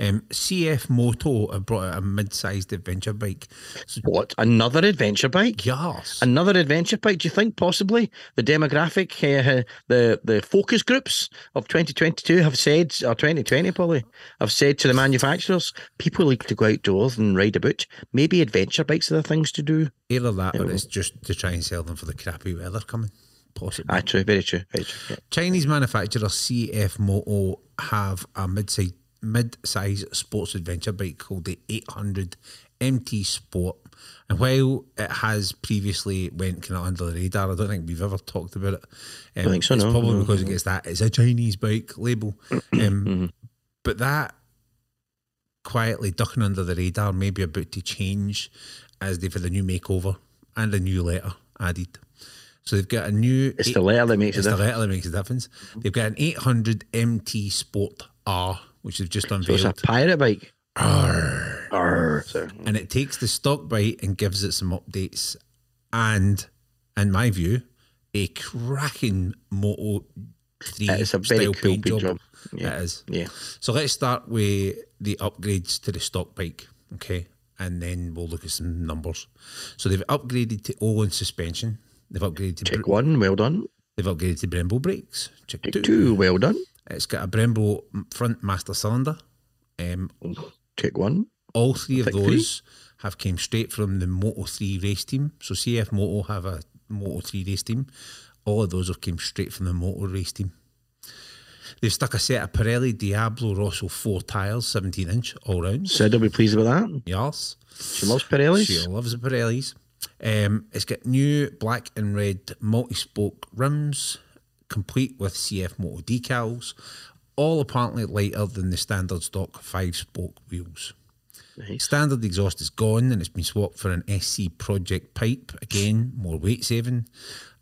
um, CF Moto have brought out a mid-sized adventure bike. So, What? Another adventure bike? yes. Another adventure bike? Do you think possibly the demographic, uh, the the focus groups of 2022 have said, or 2020 probably, have said to the manufacturers, people like to go outdoors and ride about. Maybe adventure bikes are the things to do. Either that or it's just to try and sell them for the crappy weather coming. Possibly. Ah, true, very true, very true. Yeah. Chinese manufacturer CF Moto have a mid-size, mid-size sports adventure bike called the 800 MT Sport. And while it has previously went kind of under the radar, I don't think we've ever talked about it. Um, think so, It's no, probably because it gets that it's a Chinese bike label. Um, but that quietly ducking under the radar, may be about to change as they've had a new makeover and a new letter added. So they've got a new. It's the letter that makes It's it the different. letter that makes a difference. They've got an 800 MT Sport R, which they've just So it's a pirate bike. Arr. So, and it takes the stock bike and gives it some updates. And, in my view, a cracking Moto 3 It's a very style cool paint job. job. Yeah. It is. yeah. So let's start with the upgrades to the stock bike, okay? And then we'll look at some numbers. So they've upgraded to Olin suspension. They've upgraded to Check one, well done. They've upgraded to Brembo brakes. Check Take two. two, well done. It's got a Brembo front master cylinder. Um, Take one. all three of Take three. those have came straight from the Moto 3 race team. So CF Moto have a Moto 3 race team. All of those have came straight from the Moto race team. They've stuck a set of Pirelli Diablo Rosso 4 tyres, 17 inch, all round. Said I'll be pleased with that. Yes. She loves Pirellis. She loves the Pirellis. Um, it's got new black and red multi-spoke rims, complete with CF Moto decals, all apparently lighter than the standard stock five-spoke wheels. Nice. Standard exhaust is gone and it's been swapped for an SC Project pipe. Again, more weight saving.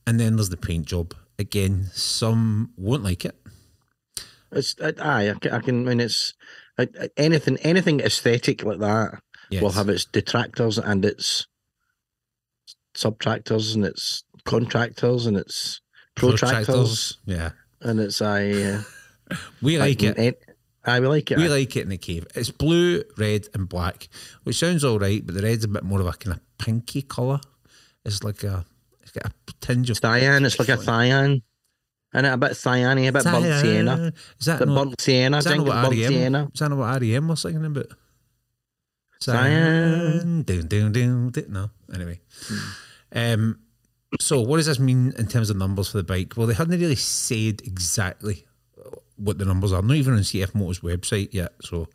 And then there's the paint job. Again, some won't like it. It's I, aye, I can, I can. I mean, it's I- anything, anything aesthetic like that Yes. will have its detractors and its subtractors and its contractors and its protractors Yeah. and it's I. Uh, We like it. en- Aye, we like it. We aye. like it in the cave. It's blue, red, and black, which sounds all right, but the red's a bit more of a kind of pinky colour. It's like a, it's got a tinge of Cyan. It's like a cyan. And a bit cyany, a bit burnt sienna. Cyan. Is that The not, burnt sienna. is I that think what REM? sienna. Is that what REM was singing about? Cyan. Down, down, down, down. No, anyway. Hmm. Um, so, what does this mean in terms of numbers for the bike? Well, they hadn't really said exactly what the numbers are, not even on CF Motors website yet. So,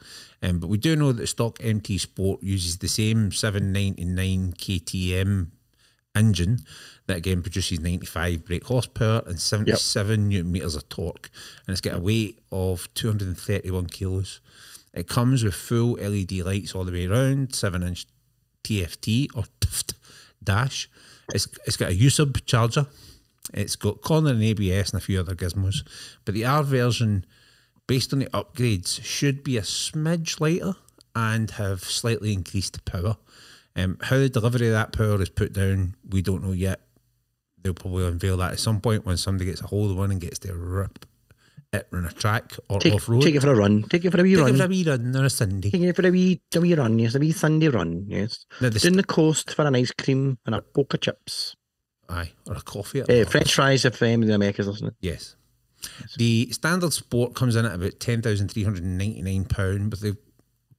um, but we do know that the stock MT Sport uses the same 799 KTM engine that again produces 95 brake horsepower and 77 newton meters of torque, and it's got a weight of 231 kilos. It comes with full LED lights all the way around, seven inch TFT or dash. It's it's got a USB charger. It's got corner and ABS and a few other gizmos. But the R version, based on the upgrades, should be a smidge lighter and have slightly increased power. Um, how the delivery of that power is put down, we don't know yet. They'll probably unveil that at some point when somebody gets a hold of one and gets to rip it on a track or Take, off road. take it for a run. Take it for a wee Take run. Take it for a wee run on a Sunday. Taking it for a wee, a wee run, yes, a wee Sunday run, yes. Now the Down the coast for an ice cream and a poke of chips. Aye, or a coffee. At Uh, French fries if um, the Americans listening. Yes. The standard sport comes in at about ten thousand three hundred and ninety nine pound, with the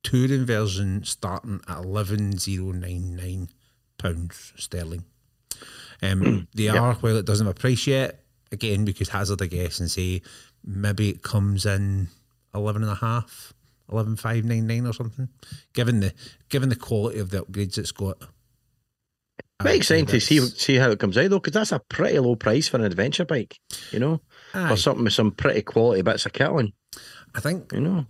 touring version starting at eleven zero nine nine pounds sterling. Um, they are while it doesn't have a price yet. Again, we could hazard a guess and say maybe it comes in eleven and a half, eleven five nine nine or something. Given the given the quality of the upgrades it's got. Very exciting to see see how it comes out though, because that's a pretty low price for an adventure bike, you know, Aye. or something with some pretty quality bits of kit on, I think you know.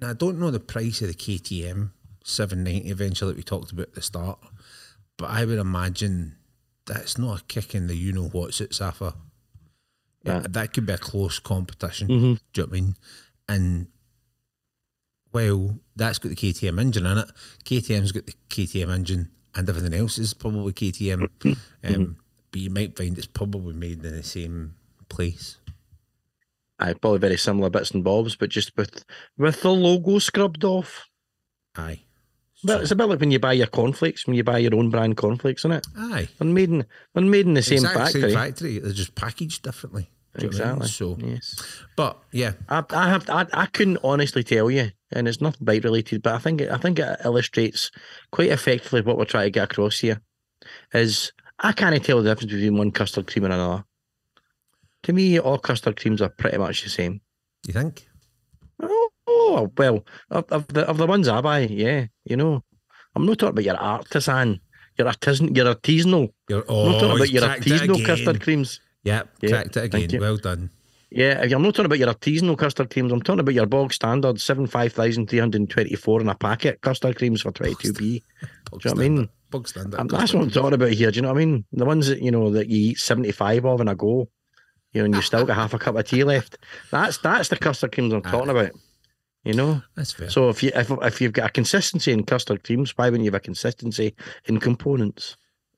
Now, I don't know the price of the KTM 790 Adventure that we talked about at the start, but I would imagine that's not a kick in the you know what's at Safa. Yeah, that could be a close competition. Mhm. Do you know what I mean? And well, that's got the KTM engine in it. KTM's got the KTM engine, and everything else is probably KTM. um, but you might find it's probably made in the same place. Aye, probably very similar bits and bobs, but just with with the logo scrubbed off. Aye. But it's a bit like when you buy your cornflakes, when you buy your own brand cornflakes, isn't it? Aye. They're made in, they're made in the same Exact factory. Same factory. They're just packaged differently. Do you know what I mean? Exactly. So, yes. but yeah, I, I have I, I couldn't honestly tell you, and it's not bike related, but I think it, I think it illustrates quite effectively what we're trying to get across here. Is I can't tell the difference between one custard cream and another. To me, all custard creams are pretty much the same. you think? Oh, oh well, of, of the of the ones I buy, yeah, you know, I'm not talking about your artisan, your artisan, your artisanal. You're, I'm oh, not talking about your artisanal custard creams. Yep, Yeah, cracked it again. Well done. Yeah, I'm not talking about your artisanal custard creams. I'm talking about your bog standard seven five thousand three hundred twenty four in a packet custard creams for twenty two b. Do you know what I mean? Bog standard. Um, that's what I'm talking about here. Do you know what I mean? The ones that you know that you eat seventy five of in a go, you know, and you still got half a cup of tea left. That's that's the custard creams I'm talking about. You know. That's fair. So if you if, if you've got a consistency in custard creams, why wouldn't you have a consistency in components?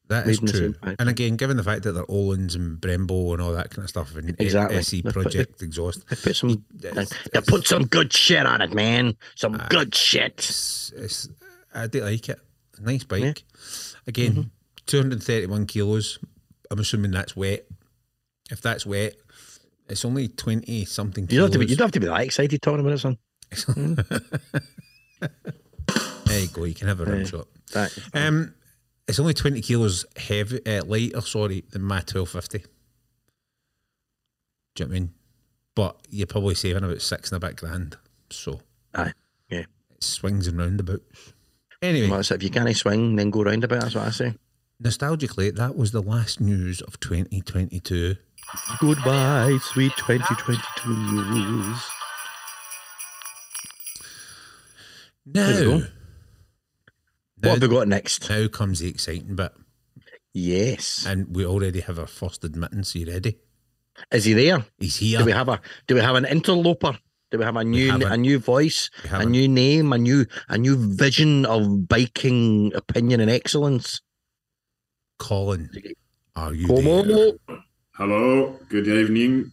that is made in the true. And again, given the fact that they're Ohlins and Brembo and all that kind of stuff, and Exactly. SC They put- Project Exhaust, They put some. It's- you put some good shit on it, man. Some good shit. it's, it's, I do like it. Nice bike. Yeah. Again, Mm-hmm. 231 kilos. I'm assuming that's wet. If that's wet, it's only twenty something. You don't have to be. You don't have to be that excited talking about it, son. There you go. You can have a rim Yeah. shot. That, Um, it's only twenty kilos heavy, uh, lighter. Sorry, than my twelve fifty. Do you know what I mean? But you're probably saving about six and a bit grand. So aye. Yeah. it swings and roundabouts. Anyway, Well, so if you can't swing, then go roundabout. That's what I say. nostalgically, that was the last news of 2022. Goodbye, sweet 2022. Now, we go. now, What have we got next? now comes the exciting bit, Yes. and we already have our first admittance. Are you ready? Is he there? He's here. Do we have a do we have an interloper? Do we have a new haven't. a new voice, a new name, a new a new vision of biking opinion and excellence? Colin, are you Come there? Hello, good evening.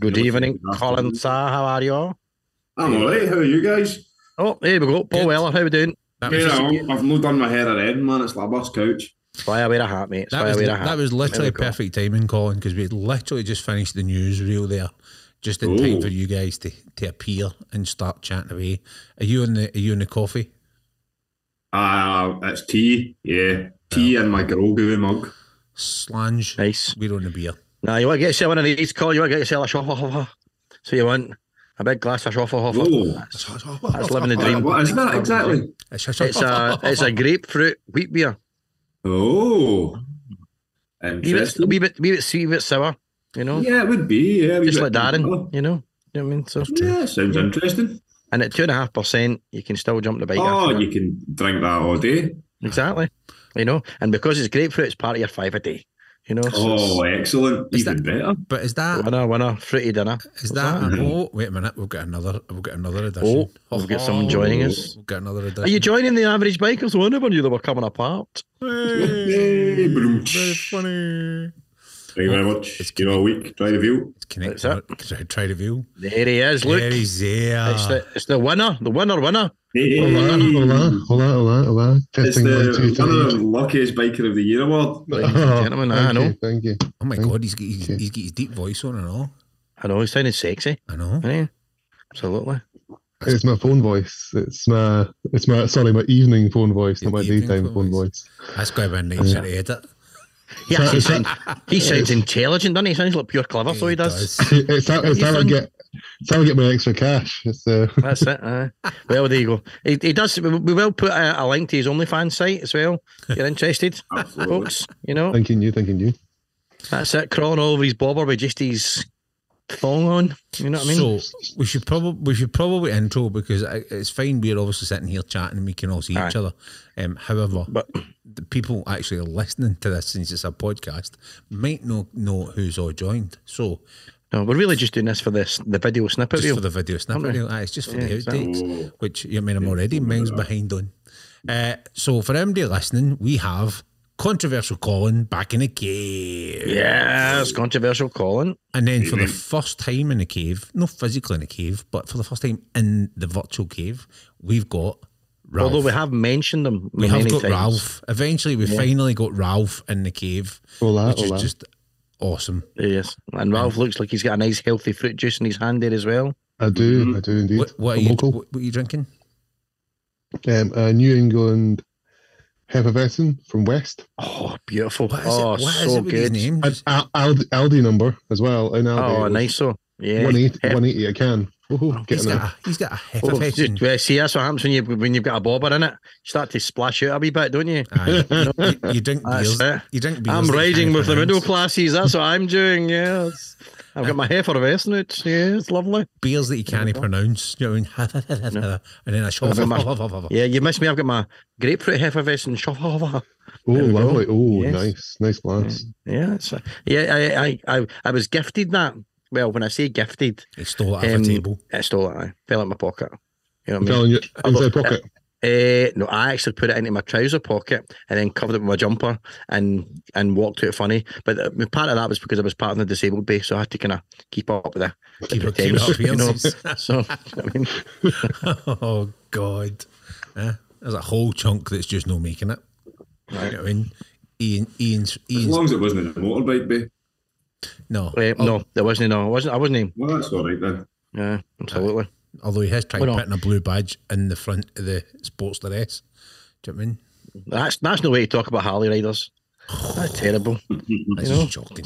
Good Good evening. Colin. Sir, how are you? I'm alright, how are you guys? Oh, here we go. Paul Good. Weller, how we doing? That was, Yeah, just- I'm- I've not done my hair or anything, man. It's like a bus couch. That's why I wear a hat, mate. That was, wear a hat. that was literally perfect timing, Colin, because we had literally just finished the newsreel there, just in time Oh. for you guys to, to appear and start chatting away. Are you in the Are you on the coffee? Uh, it's tea, yeah. Tea and my girl goo mug. Slange. Nice. We're on the beer. Now you want to get yourself one of these, Colin? You want to get yourself a shoffer? So you want a big glass of shoffer? Oh, That's living the dream. what is that exactly? It's It's a it's a grapefruit wheat beer. Oh, Wee bit, interesting. wee bit, wee bit sweet, wee bit sour. You know, Yeah, it would be, yeah. a wee just bit- like Darren. You know, you know what I mean. So, Yeah, sounds interesting. and at two and a half percent, you can still jump the bike. Oh, after that. you can drink that all day. exactly. You know, and because it's grapefruit, it's part of your five a day. You know, so Oh, excellent. Is Even better. But is that winner, winner, fruity dinner. is What's that? Oh, wait a minute. We've got another. We've got another oh, edition. Oh, we've got someone oh, joining us. We've got another edition. Are you joining the average bikers? Oh, I never knew they were coming apart. Yay, boom. Very funny. Thank you very much. It's you know, a week, try the view. It's connect. That's Try, try to view. There he is. Look, There he's there. it's the it's the winner, the winner, winner. Hey, Hola, hola, hola, hola, hola. It's Testing one, the two, one of the luckiest biker of the year award. Ladies and gentlemen, I know. you, Thank you. oh my Thank- god, he's got he's, he's got his deep voice on and all. I know. He sounded sexy. I know. Yeah, absolutely. It's my phone voice. It's my, it's my, sorry, my evening phone voice, Your not my daytime phone phone voice. voice. That's going to be a nice Yeah. to edit. He actually sounds, he sounds intelligent, doesn't he? He sounds like pure clever, so he does. It's how, it's how I get, it's how I get my extra cash. It's uh, That's it. Uh, well, there you go. He, he does. We we will put a, a link to his OnlyFans site as well. If you're interested, folks. You know, thanking you, thanking you. that's it. Crawling all over his bobber with just his thong on. You know what I mean? So we should probably we should probably intro because it's fine. We're obviously sitting here chatting and we can all see Aye. each other. Um, however, But the people actually listening to this since it's a podcast might not know who's all joined. So no, we're really just doing this for this the video snippet just reel. for the video snippet reel, aye, it's just for Yeah, the exactly. outtakes, which I mean I'm already miles behind on. Uh, so for everybody listening, we have controversial Colin back in the cave. Yes, controversial Colin. And then for the first time in the cave, not physically in the cave, but for the first time in the virtual cave, we've got Ralph. Although we have mentioned them We many have got times. Ralph. Eventually, we finally got Ralph in the cave, Hola, which hola. is just awesome. Yes, and Ralph looks like he's got a nice healthy fruit juice in his hand there as well. I do, Mhm. I do indeed. What, what are I'm you? What, what are you drinking? Um, a New England Hefeweizen from West. Oh, beautiful. What is oh, it? What is so it with his good. name? An Al- Aldi, Aldi number as well. In Aldi, Oh, nice. So, yeah. 180, Hef- 180 a can. Woohoo, oh, He's got, a, he's got a Oh, Hefeweizen. just, see, that's what happens when you when you've got a bobber in it. You start to splash out a wee bit, don't you? Aye. you, you drink beers. You drink beers. I'm riding can't with the middle classes. That's what I'm doing. Yes, I've got my effervescent. Yeah, it's lovely. Beers that you can't pronounce. You know, what I mean? and then a shot. I've got my- Yeah, you missed me. I've got my grapefruit effervescent. Shoffer. Oh, There we go. lovely. Oh, Yes. nice. Nice glass. Yeah, it's, yeah. I, I, I, I was gifted that. Well, when I say gifted, it stole it off um, a table. It stole it. I fell in my pocket. You know what I mean? telling you, Although- inside pocket. Uh, no, I actually put it into my trouser pocket and then covered it with my jumper and and walked out funny. But uh, part of that was because I was part of the disabled base, so I had to kind of keep up with the, the Keep it- keep it pretense, you know. So I mean, oh God, Eh, there's a whole chunk that's just no making it. You know what I mean? Ian, Ian's, As long as it wasn't a motorbike, bay. No, Eh, Al- no, there wasn't. No, I wasn't. I wasn't. Well, that's all right then. Yeah, absolutely. Although he has tried Well, no. putting a blue badge in the front of the Sportster S. Do you know what I mean? That's that's no way to talk about Harley riders. That's terrible. That's know? shocking.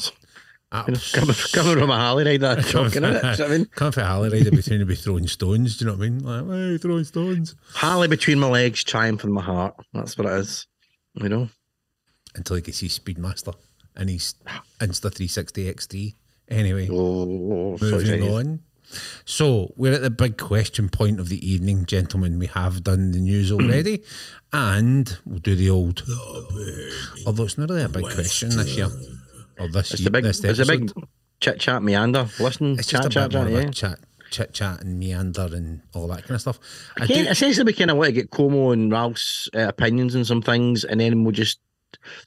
You know, coming, coming from a Harley rider, that's shocking, isn't it? Do you know what I mean? Coming for Harley rider between to be throwing stones. Do you know what I mean? Like, hey, throwing stones. Harley between my legs, triumph in my heart. That's what it is. You know. Until he gets his Speedmaster and he's Insta 360 X3. Anyway, Oh, so moving excited. on. So we're at the big question point of the evening, gentlemen. We have done the news already, and we'll do the old. Although it's not really a big question this year, or this It's year, the big, this it's a big episode. chit chat meander. Listen, It's chat, just a chat, bit more chat, of yeah. chat, chit chat, and meander and all that kind of stuff. I Again, do- essentially, we kind of want to get Como and Ralph's uh, opinions on some things, and then we'll just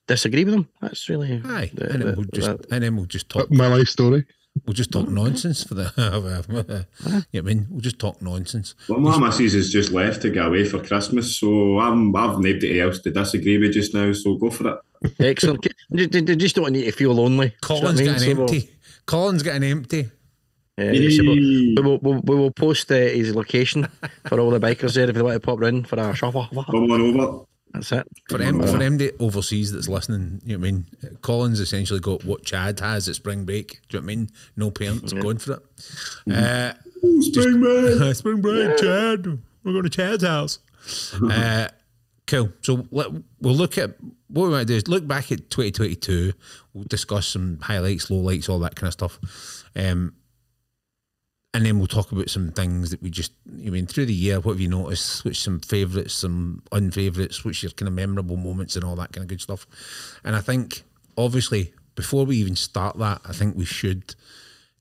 disagree with them. That's really Aye, the- and then the- we'll just that- and then we'll just talk. My life story. We'll just talk nonsense for the. yeah, I mean, we'll just talk nonsense. Well, my missus has just left to go away for Christmas, so I'm, I've nobody else to disagree with just now, so go for it. excellent. They- they- they just don't need to feel lonely. Do you I Colin's mean? getting So we'll- empty. Colin's getting empty. Yeah, so we'll, we will, we'll, post uh, his location for all the bikers there if they want to pop round for a shuffle. Come on over. That's it. For them, for them the overseas that's listening, you know what I mean? Colin's essentially got what Chad has at spring break. Do you know what I mean? No parents going for it. Uh, Spring man. spring break, Chad. We're going to Chad's house. uh, cool. So let, we'll look at what we might do is look back at 2022. We'll discuss some highlights, lowlights, all that kind of stuff. Um, and then we'll talk about some things that we just, I mean, through the year, what have you noticed? Which some favourites, some unfavourites, which your kind of memorable moments and all that kind of good stuff. And I think, obviously, before we even start that, I think we should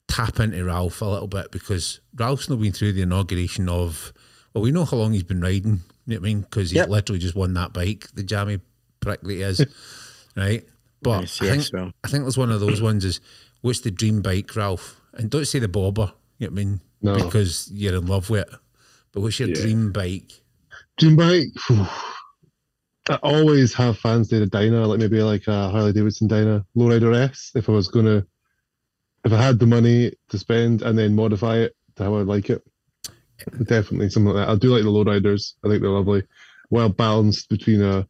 tap into Ralph a little bit because Ralph's not been through the inauguration of, well, we know how long he's been riding, you know what I mean? Because he's Yep. literally just won that bike, the jammy prick that he is, right? But Yes, I, yes, think, well. I think there's one of those ones is, what's the dream bike, Ralph? And don't say the bobber, you know what I mean? No. Because you're in love with it. But what's your Yeah. dream bike? Dream bike. I always have fans did a Dyna, like maybe like a Harley Davidson Dyna Lowrider S. If I was gonna, if I had the money to spend and then modify it to how I like it, definitely something like that. I do like the lowriders. I think they're lovely, well balanced between a.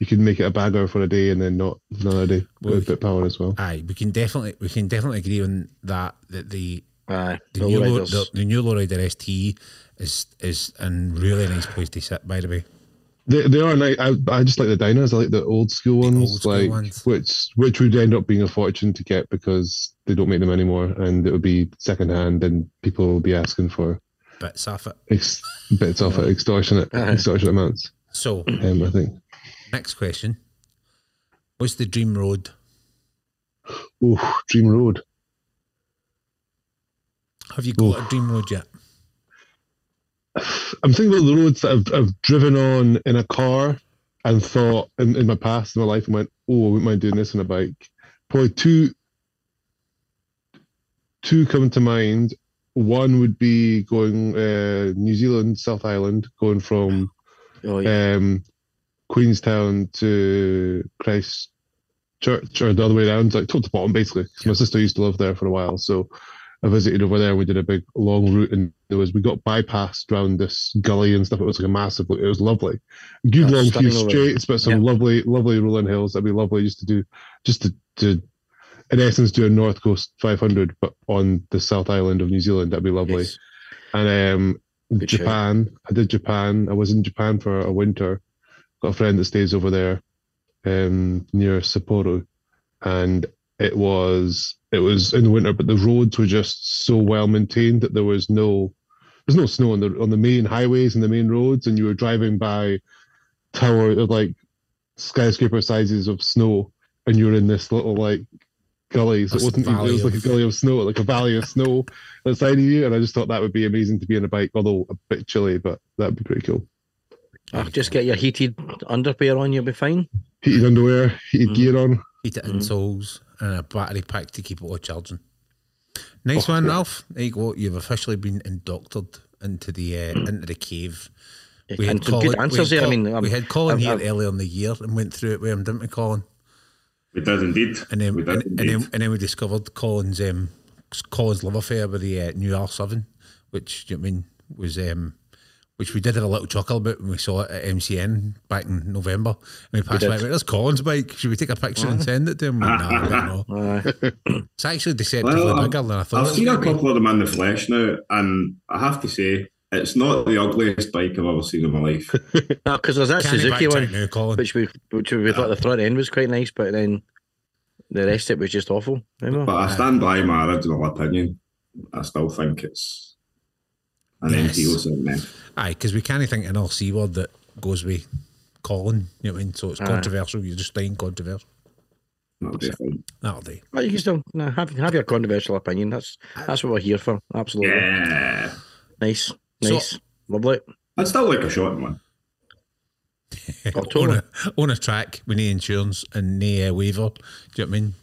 You can make it a bagger for a day and then not another day Well, with a bit power as well. Aye, we can definitely we can definitely agree on that that the Aye, the the new, Low, the, the new Lowrider ST is is a really nice place to sit. By the way, They, they are nice. I, I just like the Dynas. I like the old school ones, old school like ones. which which would end up being a fortune to get because they don't make them anymore, and it would be second hand, and people will be asking for bits off it. ex- bits off it, extortionate, Uh-huh. extortionate amounts. So Um, I think. next question: What's the dream road? Oh, Dream Road. Have you got a dream road yet? I'm thinking about the roads that I've, I've driven on in a car and thought in, in my past in my life and went, oh, I wouldn't mind doing this on a bike. Probably two, two come to mind. One would be going uh, New Zealand, South Island, going from Oh, yeah. um, Queenstown to Christchurch or the other way around, like top to bottom, basically. 'Cause My sister used to live there for a while, so I visited over there. We did a big long route, and there was we got bypassed around this gully and stuff. It was like a massive. It was lovely, good long few stunning over there. straights, but some Yeah. lovely, lovely rolling hills. That'd be lovely just to do, just to, to in essence, do a North Coast 500, but on the South Island of New Zealand. That'd be lovely. Yes. And um, Good. Japan. I did Japan. I was in Japan for a winter. Got a friend that stays over there, um, near Sapporo, and it was it was in the winter, but the roads were just so well maintained that there was no there's no snow on the on the main highways and the main roads, and you were driving by tower of like skyscraper sizes of snow, and you're in this little like gully. So it wasn't even, it valley was like a gully of snow, like a valley of snow outside of you. And I just thought that would be amazing to be on a bike, although a bit chilly, but that'd be pretty cool. Ah, just get your heated underwear on, you'll be fine. Heated underwear, heated Mm. gear on. Heated Mm-hmm. insoles and a battery pack to keep it all charging. Nice Oh, one, yeah. Ralph. There you go. You've officially been indoctored into the uh, into the cave. and some good answers we there. had I mean, Col- um, we had Colin I've- here I've- earlier in the year and went through it with him, didn't we, Colin? We did indeed. And then, we and, did and indeed. then, and then we discovered Colin's um, Colin's love affair with the uh, new R7, which you know what I mean was um, which we did have a little chuckle about when we saw it at MCN back in November. And we passed by, did. went, "There's Colin's bike. Should we take a picture and send it to him?" Like, nah, I don't know. It's actually deceptively Well, bigger than I thought. I've it seen a gonna be. couple of them in the flesh now, and I have to say, it's not the ugliest bike I've ever seen in my life. no, because there's that Can't Suzuki one, now, Colin. which we which we thought ah. the front end was quite nice, but then the rest of it was just awful. Remember? But I stand by my original opinion. I still think it's an Yes. MT07F. Aye, because we can't think of an LC word that goes with Colin. You know what I mean? So it's Aye. controversial. You're just staying controversial. That'll be fine. That'll do. But you can still no, have have your controversial opinion. That's that's what we're here for. Absolutely. Yeah. Nice, So- nice, lovely. I'd still like a shot in one. Oh, on, a, on a track with no insurance and no uh, waiver. Do you know what I mean?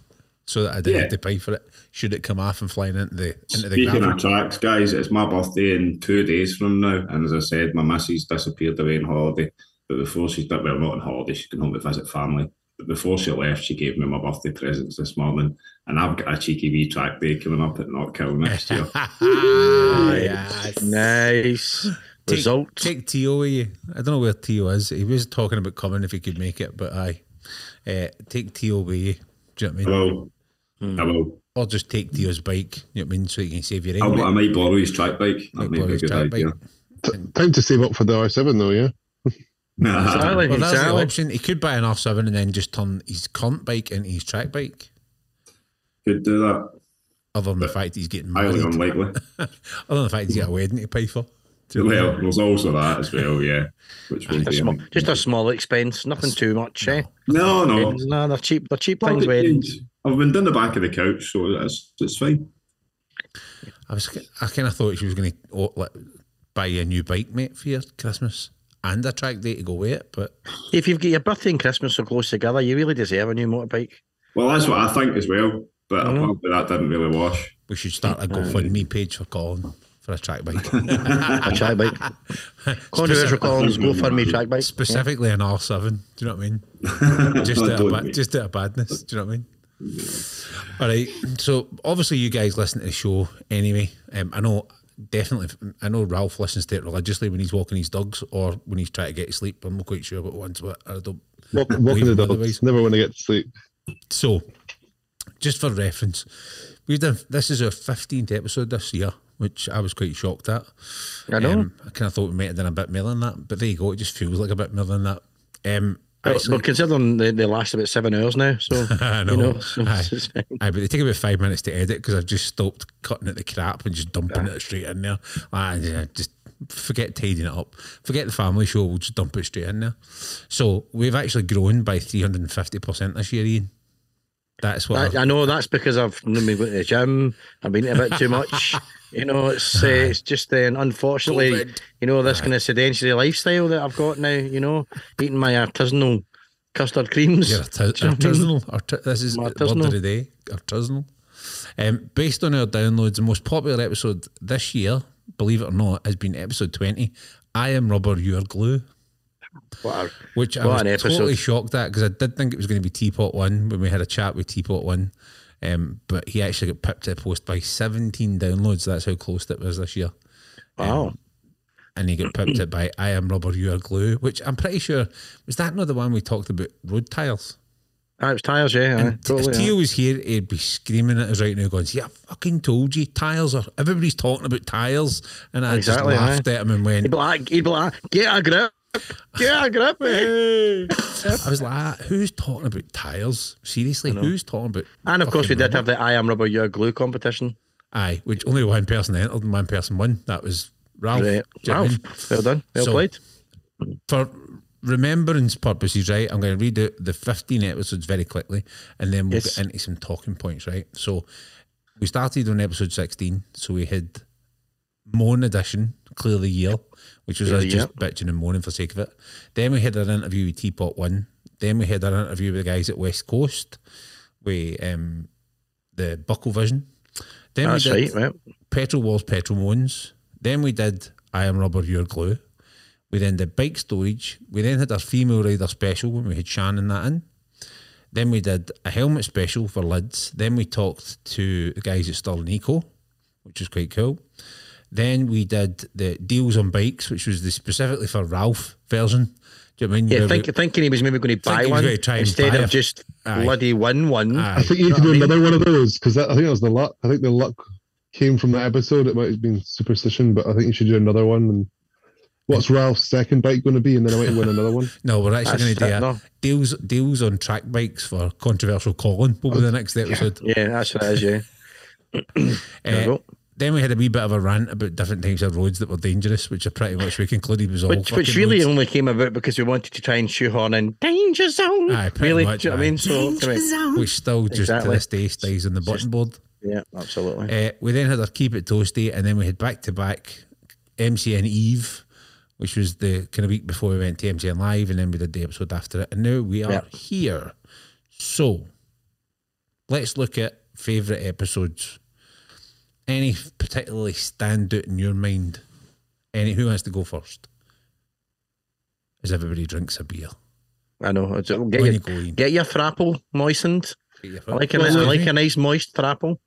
So that I didn't Yeah. have to pay for it. Should it come off and flying into the into the Speaking gravel? of tracks, guys, it's my birthday in two days from now. And as I said, my missus disappeared away on holiday. But before she well, not on holiday, she's going home to visit family. But before she left, she gave me my birthday presents this morning. And I've got a cheeky wee track day coming up at Knockhill next year. Yes. Nice Take, result. Take Tio with you. I don't know where Tio is. He was talking about coming if he could make it, but aye. Uh, take Tio with you. Do you know what I I mean? Will. I will. Or just take Tio's bike. You know what I mean? So you can save your I. I might borrow his track bike. That may borrow be a good idea. bike. Time to save up for the R7 though, yeah. Exactly, Well, that's the option. He could buy an R7 and then just turn his current bike into his track bike. Could do that. Other than the fact he's getting Highly married. unlikely. Other than the fact he's got a wedding to pay for. well, there's also that as well, yeah. Which will A be small, just a small expense, nothing too much, eh? no, no. No, they're cheap. They're cheap things. Pocket Weddings. Change. I've been down the back of the couch, so it's it's fine. I was, I kind of thought she was going to oh, like, buy you a new bike, mate, for your Christmas and a track day to go with it. But If you've got your birthday and Christmas so close together, you really deserve a new motorbike. Well, that's what I think as well. But Mhm. apparently that didn't really wash. we should start a GoFundMe page for Colin for a track bike. A track bike. Controversial Colin's, go for track bike. Specifically an R7. Do you know what I mean? Just out of, ba- just out of badness. Do you know what I mean? All right. So obviously you guys listen to the show anyway. Um, I know definitely. I know Ralph listens to it religiously when he's walking his dogs or when he's trying to get to sleep. I'm not quite sure what ones, but I don't. Walk, walking the dogs. otherwise. Never want to get to sleep. So, just for reference, we've done this is our fifteenth episode this year, which I was quite shocked at. I know. I kind of thought we might have done a bit more than that, but there you go. It just feels like a bit more than that. Um, But, considering they, they last about seven hours now, so I know. you know, so Aye. Aye, but they take about five minutes to edit because I've just stopped cutting at the crap and just dumping it straight in there. Ah, yeah, just forget tidying it up. Forget the family show. We'll just dump it straight in there. So we've actually grown by three hundred and fifty percent this year, Ian. That's what. I, I know that's because I've been going to the gym. I've been a bit too much. You know, it's uh, it's just then unfortunately, COVID. you know, this kind of sedentary lifestyle that I've got now. You know, eating my artisanal custard creams. Arti- artisanal. Arti- this is My word artisanal. of the day. Artisanal. Um, based on our downloads, the most popular episode this year, believe it or not, has been episode 20. I am rubber, you are glue. What a- Which I was an episode. totally shocked at because I did think it was going to be Teapot One when we had a chat with Teapot One. Um, but he actually got pipped to the post by 17 downloads. That's how close it was this year. wow. And he got pipped it by I am rubber, you are glue, which I'm pretty sure was that not the one we talked about road tiles? Ah, it was tires, yeah. And totally, if. Tio was here, he'd be screaming at us right now, going, "See, I fucking told you, tiles are everybody's talking about tiles," and I Exactly, just laughed at him and went, He'd be like, he'd be like, get a grip, get a grip. eh." "I was like, "Ah, who's talking about tires? Seriously, who's talking about?" and of course, we did rubber?" have the I am rubber, you're glue competition. Aye, which only one person entered and one person won. That was Ralph. Right. Do you know what I mean? Ralph, well done, well So- played. For remembrance purposes, right, I'm going to read out the 15 episodes very quickly and then we'll Yes. get into some talking points, right? So we started on episode 16. So we had Moan Edition, Clear the Year, which was Clear us just bitching and moaning for sake of it. Then we had an interview with Teapot One. Then we had an interview with the guys at West Coast with um, the Buckle Vision. Then That's we did right, right. Petrol Wars, Petrol Moans. Then we did I Am Rubber, You're Glue. We then did Bike Storage. We then had our female rider special when we had Shannon that in. Then we did a helmet special for lids. Then we talked to the guys at Sterling Eco, which was quite cool. Then we did the deals on bikes, which was the specifically for Ralph version. Do you know what I mean? Yeah, Where we- thinking he was maybe going to buy Thinking he was one gonna instead buy of a- just Aye. bloody win one. Aye. I think you need to do another one of those because I think that was the luck. I think the luck came from that episode. It might have been superstition, but I think you should do another one. And what's Ralph's second bike going to be? And then I might win another one. No, we're actually going to do a no. deals deals on track bikes for controversial Colin. Will be the next episode. Yeah, that's what it is. Yeah. There we Uh, go. Then we had a wee bit of a rant about different types of roads that were dangerous, which are pretty much we concluded was all. Which, which really roads. only came about because we wanted to try and shoehorn in danger zone. Aye, pretty really, much, do you know what I mean? So, come on. which still just to Exactly. this day stays on the button board. yeah, absolutely. Uh, we then had our keep it toasty, and then we had back to back MCN Eve, which was the kind of week before we went to MCN Live, and then we did the episode after it. And now we are Yeah. here. So let's look at favourite episodes. Any particularly stand out in your mind? Any who wants to go first? As everybody drinks a beer. I know. Oh, get When your, you go get your thrapple moistened. I like a, Well, I like a nice moist thrapple.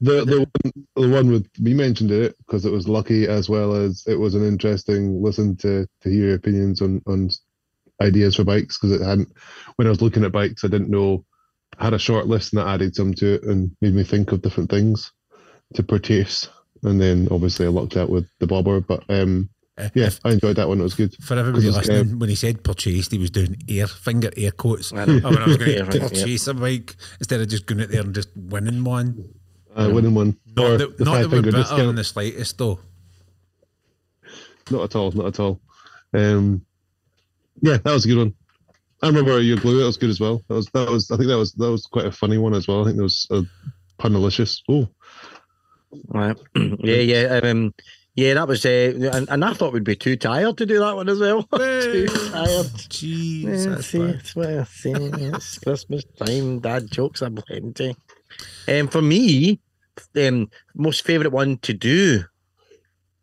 The the one, the one with we mentioned it because it was lucky as well as it was an interesting listen to to hear your opinions on on ideas for bikes because it hadn't when I was looking at bikes I didn't know I had a short list and that added some to it and made me think of different things to purchase and then obviously I lucked out with the bobber but um Uh, yeah if- I enjoyed that one it was good For everybody 'Cause it's, listening, when he said purchased, he was doing air finger air quotes. I know. Oh, when I was going Yeah, to right, yeah. purchase a bike instead of just going out there and just winning one. uh, winning one Not or that, the not that we're finger bitter discount in the slightest, though. Not at all. Not at all. Um, yeah, that was a good one. I remember your glue. That was good as well. That was that was. I think that was that was quite a funny one as well. I think that was a uh, punalicious. Oh, Right. yeah, yeah. Um, yeah, that was. Uh, and, and I thought we'd be too tired to do that one as well. too tired. Jeez, Yeah, that's see, bad. it's what I say. It's Christmas time. Dad jokes are plenty. Um, for me, um, most favourite one to do,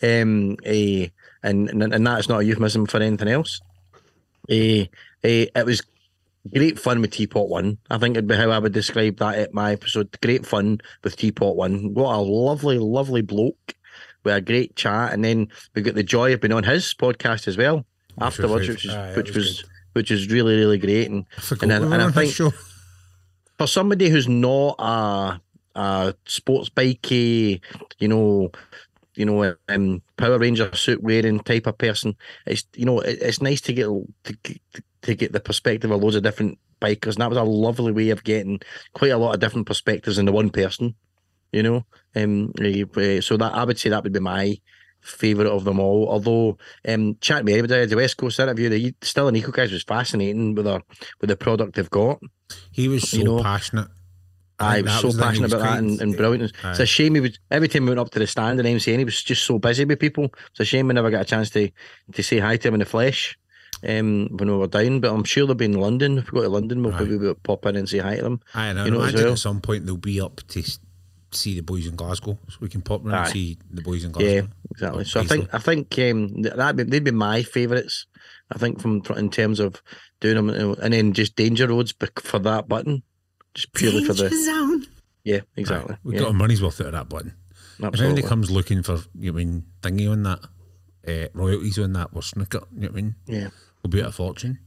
um, a and and and that's not a euphemism for anything else. A, a it was great fun with Teapot One. I think it'd be how I would describe that at my episode. Great fun with Teapot One. What a lovely, lovely bloke with a great chat, and then we got the joy of being on his podcast as well afterwards, which was Aye, which was was which was really really great and I and I- we and I think- show. for somebody who's not a a sports bikey, you know, you know, um, Power Ranger suit wearing type of person, it's you know, it, it's nice to get to, get- to get the perspective of loads of different bikers, and that was a lovely way of getting quite a lot of different perspectives in the one person, you know. Um, eh, eh, so that I would say that would be my favourite of them all. Although, um, chat me about the West Coast interview, the Sterling Eco guys was fascinating with the with the product they've got. He was so you know, passionate. I was so he passionate was about that and, and brilliant. It's a shame he was every time we went up to the stand and MCN, he was just so busy with people. It's a shame we never got a chance to to say hi to him in the flesh um, when we were down. But I'm sure they'll be in London. If we go to London, we'll Aye. probably pop in and say hi to them. I know. You know, imagine well. at some point they'll be up to see the boys in Glasgow, so we can pop round and see the boys in Glasgow. Yeah, exactly. So I think I think um, that they'd be my favourites. I think from in terms of doing them, and then just danger roads for that button, just purely for the zone. yeah, exactly. Aye, we yeah, got our money's worth out of that button. If absolutely. anybody comes looking for, you know, I mean, thingy on that, uh, royalties on that, or snooker, you know what I mean? yeah. We'll be at a fortune.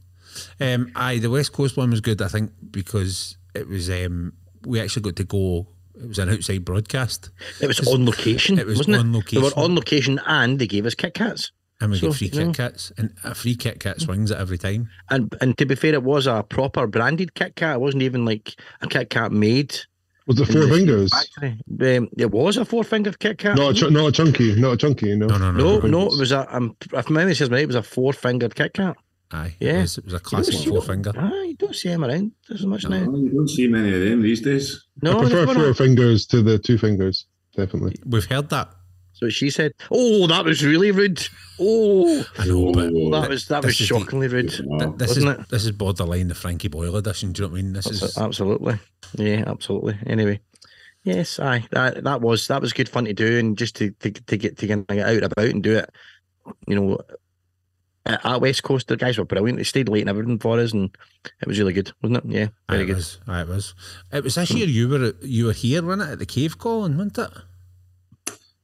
Um, aye, the West Coast one was good, I think, because it was, um, we actually got to go, it was an outside broadcast, It was on location. it was wasn't on it? location. They were on location, and they gave us Kit Kats. and we So, get free. Kit Kats, and a free Kit Kat swings at every time. And and to be fair, it was a proper branded Kit Kat. It wasn't even like a Kit Kat made. was it four the fingers? factory. Um, it was a four fingered Kit Kat. Not a ch- not a chunky, not a chunky. No, No, no, no. no, no, it was a. Um, if memory serves me right, it was a four fingered Kit Kat. Aye, Yeah. it was, it was a classic four finger. Ah, you don't see them around as much No, now. you don't see many of them these days. No, I prefer four weren't. fingers to the two fingers. Definitely. We've heard that. So she said, "Oh, that was really rude. Oh, I know, but Oh, that was that was This is the- shockingly rude." th- this is Wasn't it? this is borderline the Frankie Boyle edition. Do you know what I mean? This is Absolutely. Yeah, absolutely. Anyway, yes, aye, that that was that was good fun to do, and just to to, to get to get out about and do it, you know, at, at West Coast, the guys were brilliant. They stayed late and everything for us, and it was really good, wasn't it? Yeah, Aye, very it good. was. Aye, it was. It was this year you were you were here, wasn't it, at the cave calling, wasn't it?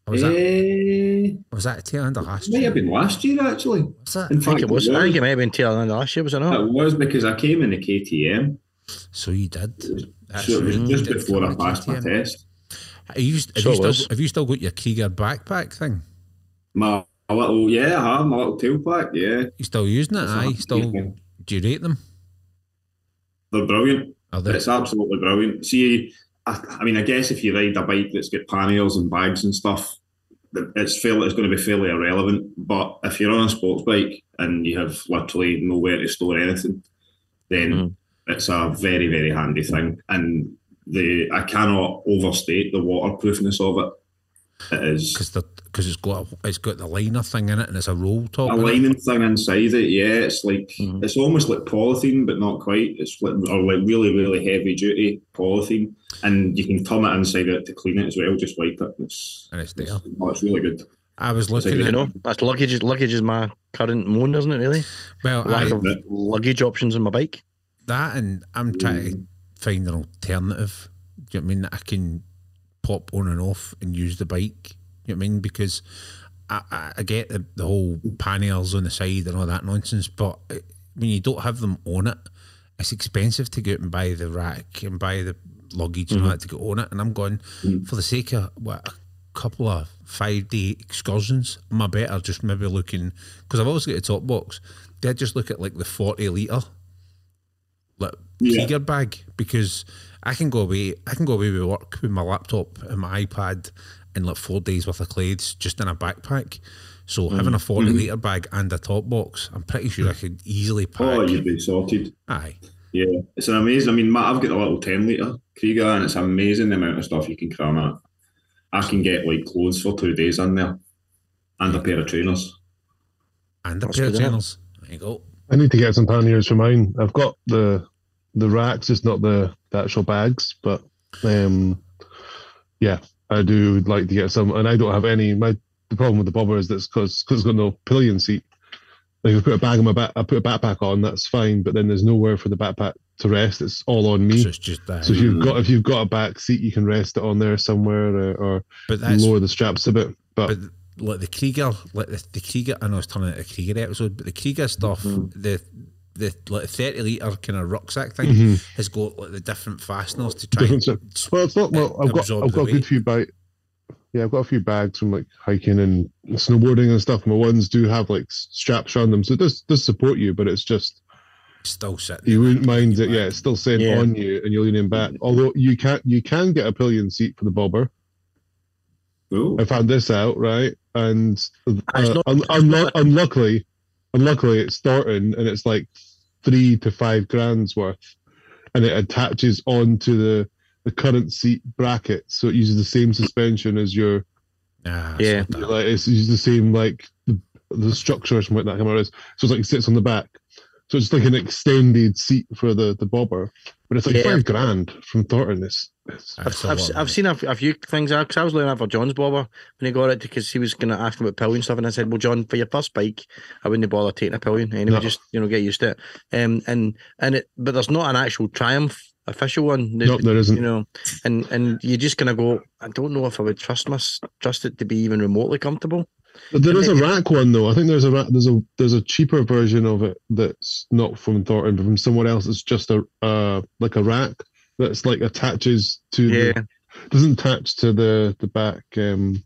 Or was that Eh, was that tail end of last might year? have been last year actually. Was that? In I think fact, it was. I think it might have been tail end of last year, was it not? It was because I came in the KTM. So you did. That's so it was just before I come to passed my test. Are you, have, So you still, have you still got your Kriega backpack thing? My, my little yeah, I have my little tail pack. Yeah, You still using it? Aye. Still. Do you rate them? they're brilliant. Are they? It's absolutely brilliant. See, I, I mean, I guess if you ride a bike that's got panniers and bags and stuff, it's fairly, it's going to be fairly irrelevant. But if you're on a sports bike and you have literally nowhere to store anything, then Mhm. it's a very, very handy thing. And the I cannot overstate the waterproofness of it. It is Because because it's got a, it's got the liner thing in it and it's a roll top. a in it. lining thing inside it. Yeah, it's like Mhm. it's almost like polythene, but not quite. It's like, or like really, really heavy duty polythene, and you can turn it inside it to clean it as well. Just wipe it. It's And it's there. it's, oh, it's really good. I was looking good- You know, that's luggage. Luggage is my current moan, isn't it? Really, well lack I, of luggage options on my bike. that and I'm trying to find an alternative. Do you know what I mean that I can pop on and off and use the bike? You know what I mean? Because I, I, I get the, the whole panels on the side and all that nonsense, but uh, when you don't have them on it, it's expensive to go out and buy the rack and buy the luggage and all that to go on it. And I'm going for the sake of what a couple of five day excursions. Am I better just maybe looking because I've always got a top box. Did I just look at like the forty liter like Yeah. Kriega bag because I can go away. I can go away with work with my laptop and my iPad and like four days worth of clothes just in a backpack. So Mm. having a 40 Mm-hmm. litre bag and a top box, I'm pretty sure I could easily pack. Oh, you'd be sorted. Aye, Yeah, it's an amazing. I mean, Matt, I've got a little ten liter Kriega, and it's amazing the amount of stuff you can cram in it. I can get like clothes for two days in there, and a pair of trainers. and a That's pair of trainers. There you go. I need to get some panniers for mine. I've got the the racks, it's not the, the actual bags. But um, yeah, I do like to get some, and I don't have any. My the problem with the bobber is that's because it's got no pillion seat. Like if I put a bag on my back, I put a backpack on, that's fine. But then there's nowhere for the backpack to rest. It's all on me. So it's just that. So if you've got if you've got a back seat, you can rest it on there somewhere, or, or but lower the straps a bit. But, but like the Kriega, like the, the Kriega. I know it's turning into a Kriega episode, but the Kriega stuff, Mm-hmm. the the like thirty liter kind of rucksack thing Mhm. has got like the different fasteners to try. different and stuff. Well, it's not. Well, I've got I've got a good weight. few bag. Yeah, I've got a few bags from like hiking and snowboarding and stuff. My ones do have like straps around them, so it does does support you. But it's just still sitting. you there. wouldn't mind it. Yeah, it's still sitting Yeah. on you, and you're leaning back. Although you can you can get a pillion seat for the bobber. Cool. I found this out right, and it's uh, not- un- it's unlu- not- unluckily, unluckily, it's starting and it's like three to five grand's worth, and it attaches onto the the current seat bracket, so it uses the same suspension as your Nah, Yeah. it's like it's uses the same like the, the structure or something like that. I can't remember what it is. So it's like it sits on the back. So it's like an extended seat for the the bobber, but it's like Yeah. five grand from Thornton. It's, it's I've, a I've, lot I've seen a few things because I was looking out for John's bobber when he got it because he was going to ask him about pillion stuff, and I said, "Well, John, for your first bike, I wouldn't bother taking a pillion anyway. No. Just you know, get used to it." Um, and and it, but there's not an actual Triumph official one. Nope, there isn't. You know, and and you're just going to go. I don't know if I would trust my trust it to be even remotely comfortable. But there is a rack one though. I think there's a ra- there's a there's a cheaper version of it that's not from Thornton, but from somewhere else. It's just a uh like a rack that's like attaches to Yeah, the doesn't attach to the the back um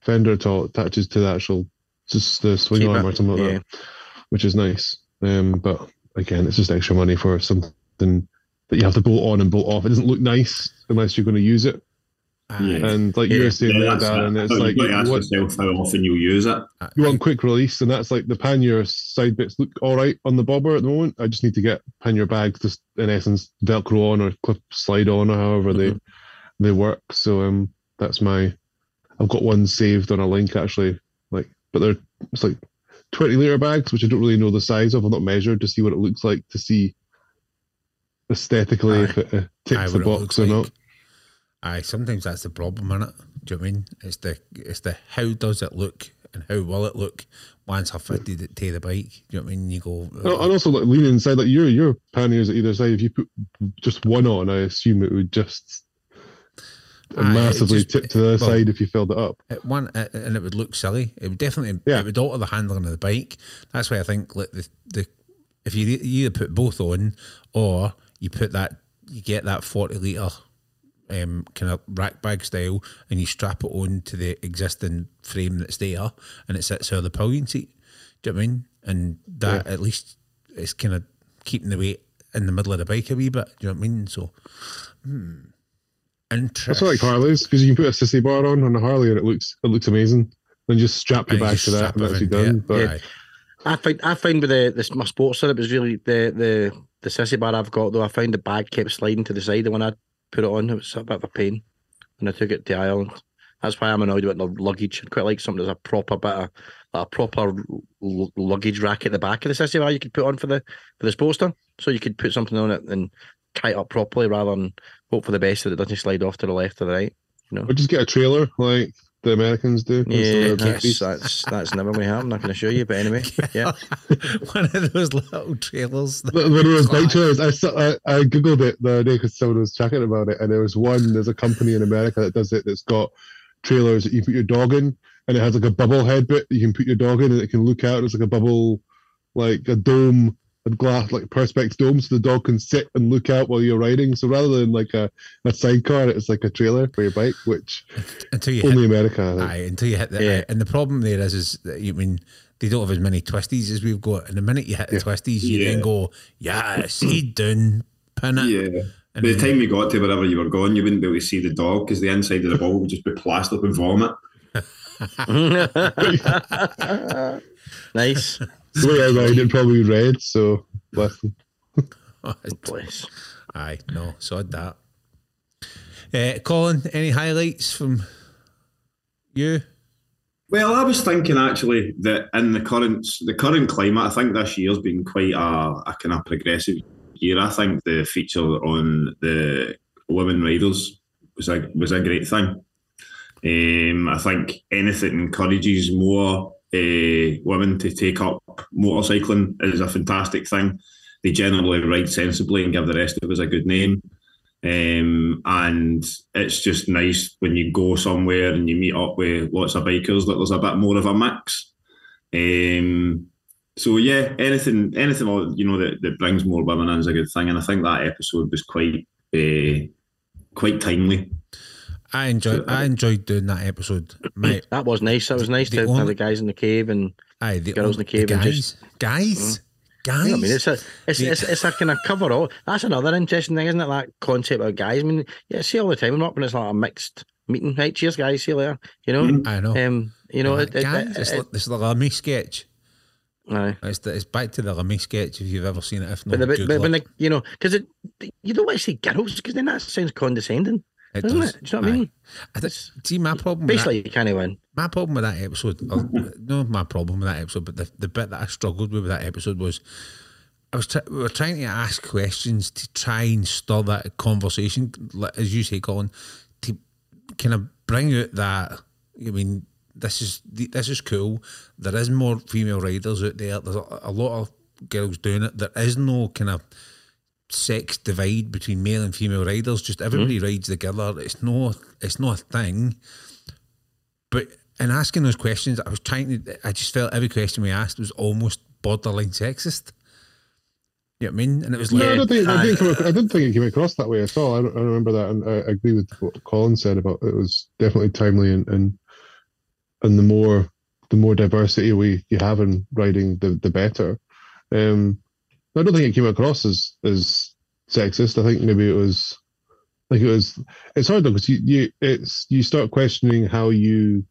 fender at all. It attaches to the actual just the swing Keep arm or something like yeah. that, which is nice. Um, but again, it's just extra money for something that you have to bolt on and bolt off. It doesn't look nice unless you're going to use it. Aye. And like you Yeah, were saying Yeah, there, that's Darren, it. it's So like you've got to ask what, yourself how often you use it. you want quick release, and that's like the pannier side bits look all right on the bobber at the moment. I just need to get pannier bags, just in essence, velcro on or clip slide on or however they they work. So um, that's my. I've got one saved on a link actually, like, but they're it's like twenty liter bags, which I don't really know the size of. I've not measured to see what it looks like to see aesthetically if it uh, Aye, ticks the box or like. not. Aye, sometimes that's the problem, is it? Do you know what I mean? It's the it's the how does it look and how will it look once I've fitted it to the bike? Do you know what I mean? You go, And and also like leaning inside, like your your panniers at either side. If you put just one on, I assume it would just Aye, massively just- tip to the well- side if you filled it up. It one and it would look silly. It would definitely Yeah. it would alter the handling of the bike. That's why I think like the the if you you either put both on or you put that you get that forty liter um, kind of rack bag style and you strap it on to the existing frame that's there and it sits over the pillion seat. Do you know what I mean? And that at least it's kind of keeping the weight in the middle of the bike a wee bit. Do you know what I mean? So, hmm. That's Interesting. like Harleys because you can put a sissy bar on on a Harley and it looks it looks amazing. Then just strap your And you back to that strap and that's you done. it. But Aye. I find I find with the this my sports setup is really the the the sissy bar I've got though. I find the bag kept sliding to the side, and when I put it on, it was a bit of a pain. When I took it to Ireland, that's why I'm annoyed with the luggage. I'd quite like something that's a proper bit of like a proper l- luggage rack at the back of the bar you could put on for the for the Sportster, so you could put something on it and tie it up properly rather than hope for the best that it doesn't slide off to the left or the right. You know, or just get a trailer like the Americans do. Yeah, instead of a that's piece. that's, that's never going to happen. I can assure you. But anyway, yeah. One of those little trailers. One of those bike trailers. I, I I googled it the other day because someone was chatting about it, and there was one. There's a company in America that does it. That's got trailers that you put your dog in, and it has like a bubble head bit that you can put your dog in, and it can look out. It's like a bubble, like a dome, a glass, like perspex dome, so the dog can sit and look out while you're riding. So rather than like a, a sidecar, it's like a trailer for your bike, which Until you hit America. I think. Aye, until you hit the Yeah. and the problem there is is that you mean they don't have as many twisties as we've got. And the minute you hit the twisties, you then go, yeah, he done, pin it. Yeah. And By the then- time you got to wherever you were going, you wouldn't be able to see the dog because the inside of the ball would just be plastered with vomit. nice. The way I ride probably red, so bless them. Bless. Aye, no, sod that. Uh, Colin, any highlights from you? Well, I was thinking actually that in the current the current climate, I think this year's been quite a, a kind of progressive year. I think the feature on the women riders was a was a great thing. Um, I think anything encourages more uh, women to take up motorcycling is a fantastic thing. They generally ride sensibly and give the rest of us a good name. Um, and it's just nice when you go somewhere and you meet up with lots of bikers that there's a bit more of a mix. Um, so yeah, anything, anything you know that, that brings more women in is a good thing, and I think that episode was quite, uh, quite timely. I enjoyed I enjoyed doing that episode. Mate, That was nice. That was nice The to have only- the guys in the cave and aye, the Girls in the cave and guys, just- guys, guys. you know I mean, it's a it's, Yeah. it's it's a kind of cover all. That's another interesting thing, isn't it? That concept of guys. I mean, yeah, see all the time I'm not when it's like a mixed meeting. Right, cheers, guys. See you later. You know. I know. um, you know, it, it, guys, it, it's, it- like, it's like a me sketch. aye. It's, the, it's back to the Limmy sketch if you've ever seen it. If not, But, the, but, when the, you know, because it, you don't want to say girls because then that sounds condescending, It doesn't does. it? Do you know what I mean? I th- see my problem. With that, Basically, you can't win. my problem with that episode, or, oh, no, my problem with that episode, but the, the bit that I struggled with with that episode was I was we were trying to ask questions to try and stir that conversation, as you say, Colin, to kind of bring out that. I mean, this is this is cool. There is more female riders out there. There's a, a lot of girls doing it. There is no kind of sex divide between male and female riders. Just everybody rides together. It's no, it's not a thing. But in asking those questions, I was trying to. I just felt every question we asked was almost borderline sexist. You know what I mean? And it was like, No, I don't think I didn't, come I didn't think it came across that way at all. I, I remember that, and I, I agree with what Colin said about it was definitely timely and and and the more the more diversity we you have in riding, the the better. Um, I don't think it came across as as sexist. I think maybe it was like it was. It's hard though because you you it's you start questioning how you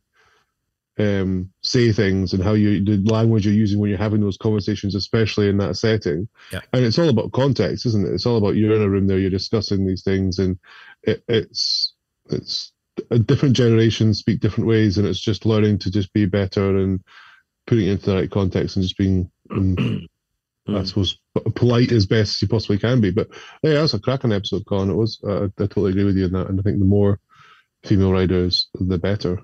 um say things and how you the language you're using when you're having those conversations, especially in that setting. Yeah. And it's all about context, isn't it? It's all about you're in a room there, you're discussing these things, and it, it's it's a different generations speak different ways, and it's just learning to just be better and putting it into the right context and just being, um, I suppose, polite as best as you possibly can be. But yeah, that's a cracking episode, Colin. It was. Uh, I totally agree with you on that, and I think the more female riders, the better.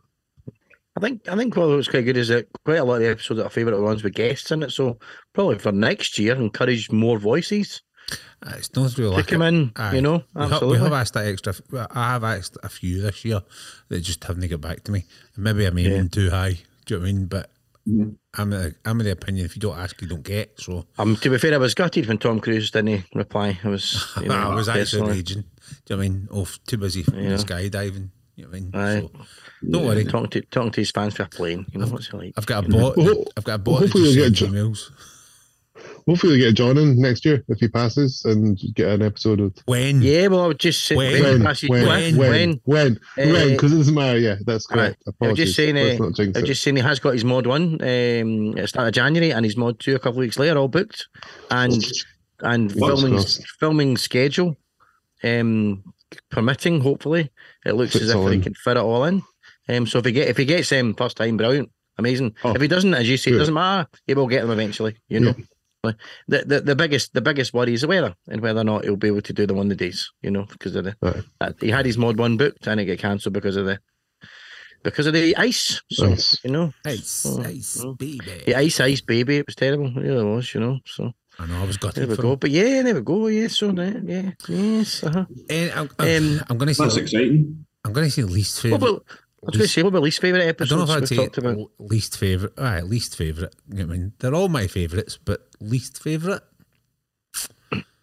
I think I think what was quite good is that quite a lot of the episodes that are favourite ones with guests in it. So probably for next year, encourage more voices Uh, It's not really to like come in. Aye. You know, We have, we have asked that extra. I have asked a few this year that just haven't got back to me. Maybe I'm aiming too high. Do you know what I mean? But I'm of the, I'm of the opinion if you don't ask, you don't get. So Um, to be fair, I was gutted when Tom Cruise didn't reply. I was, you know, I was actually personally- raging. Do you know what I mean? Oh, too busy Yeah. skydiving. You know what I mean? Aye. So, don't worry. talking to talking to his fans for a plane. You know what's he like? I've got a bot. Well, I've got a bot that hopefully just you'll get emails. Hopefully, we get John in next year if he passes and get an episode of When? Yeah, well, I would just say When? when, when, when, when, when, when. when, Uh, when, because it doesn't matter. Yeah, that's Right. correct. I was Apologies. just saying, uh, I was it. just saying he has got his mod one um, at the start of January and his mod two a couple of weeks later, all booked, and and Fingers filming crossed. filming schedule, um, permitting. Hopefully, it looks Fits as if all he can fit it all in. Um, so if he get if he gets them first time, brilliant, amazing. Oh, if he doesn't, as you say, it doesn't matter. He will get them eventually. You know. But The, the the biggest the biggest worry is the weather and whether or not he'll be able to do the one of the days, you know, because of the Aye. uh, he had his mod one booked and it got cancelled because of the because of the ice. So Ice. you know, Ice, Oh, ice, oh. baby. the ice ice baby, it was terrible. It really was, you know. So I know. I was there gutted we for go. him. But yeah, there we go. Yeah, so there, yeah, yes. Uh-huh. Eh, I'm, Um, I'm going to That's say. exciting. I'm going to say at least What favorite. about? I was going to say, what about least favorite episode? I don't know if I'd say about? least favorite. All right, least know what I mean, they're all my favorites, but least favorite.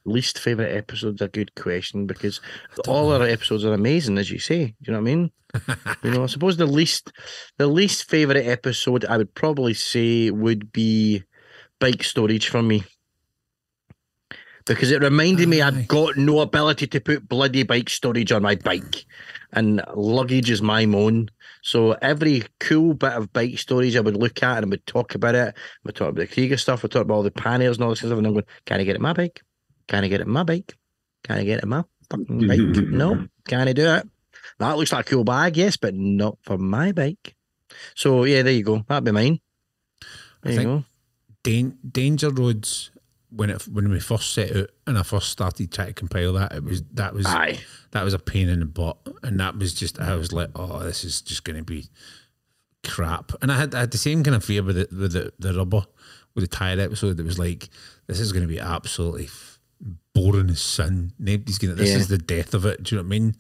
Least favorite episodes? Are a good question because all our episodes are amazing, as you say. Do you know what I mean? you know, I suppose the least, the least favorite episode I would probably say would be bike storage for me. Because it reminded me I've got no ability to put bloody bike storage on my bike, and luggage is my own. So every cool bit of bike storage I would look at and I would talk about it. I would talk about the Kriega stuff. Would talk about all the panels and all this stuff. And I'm going, can I get it in my bike? Can I get it in my bike? Can I get it in my fucking bike? no. Can I do it? That looks like a cool bag, yes, but not for my bike. So yeah, there you go. That'd be mine. There I you think- go. Dan- Danger Roads. When it when we first set out and I first started trying to compile that, it was that was Aye. that was a pain in the butt, and that was just I was like, oh, this is just going to be crap. And I had I had the same kind of fear with the with the, the rubber with the tire episode. It was like this is going to be absolutely boring as sin. Nobody's going. This Yeah. is the death of it. Do you know what I mean?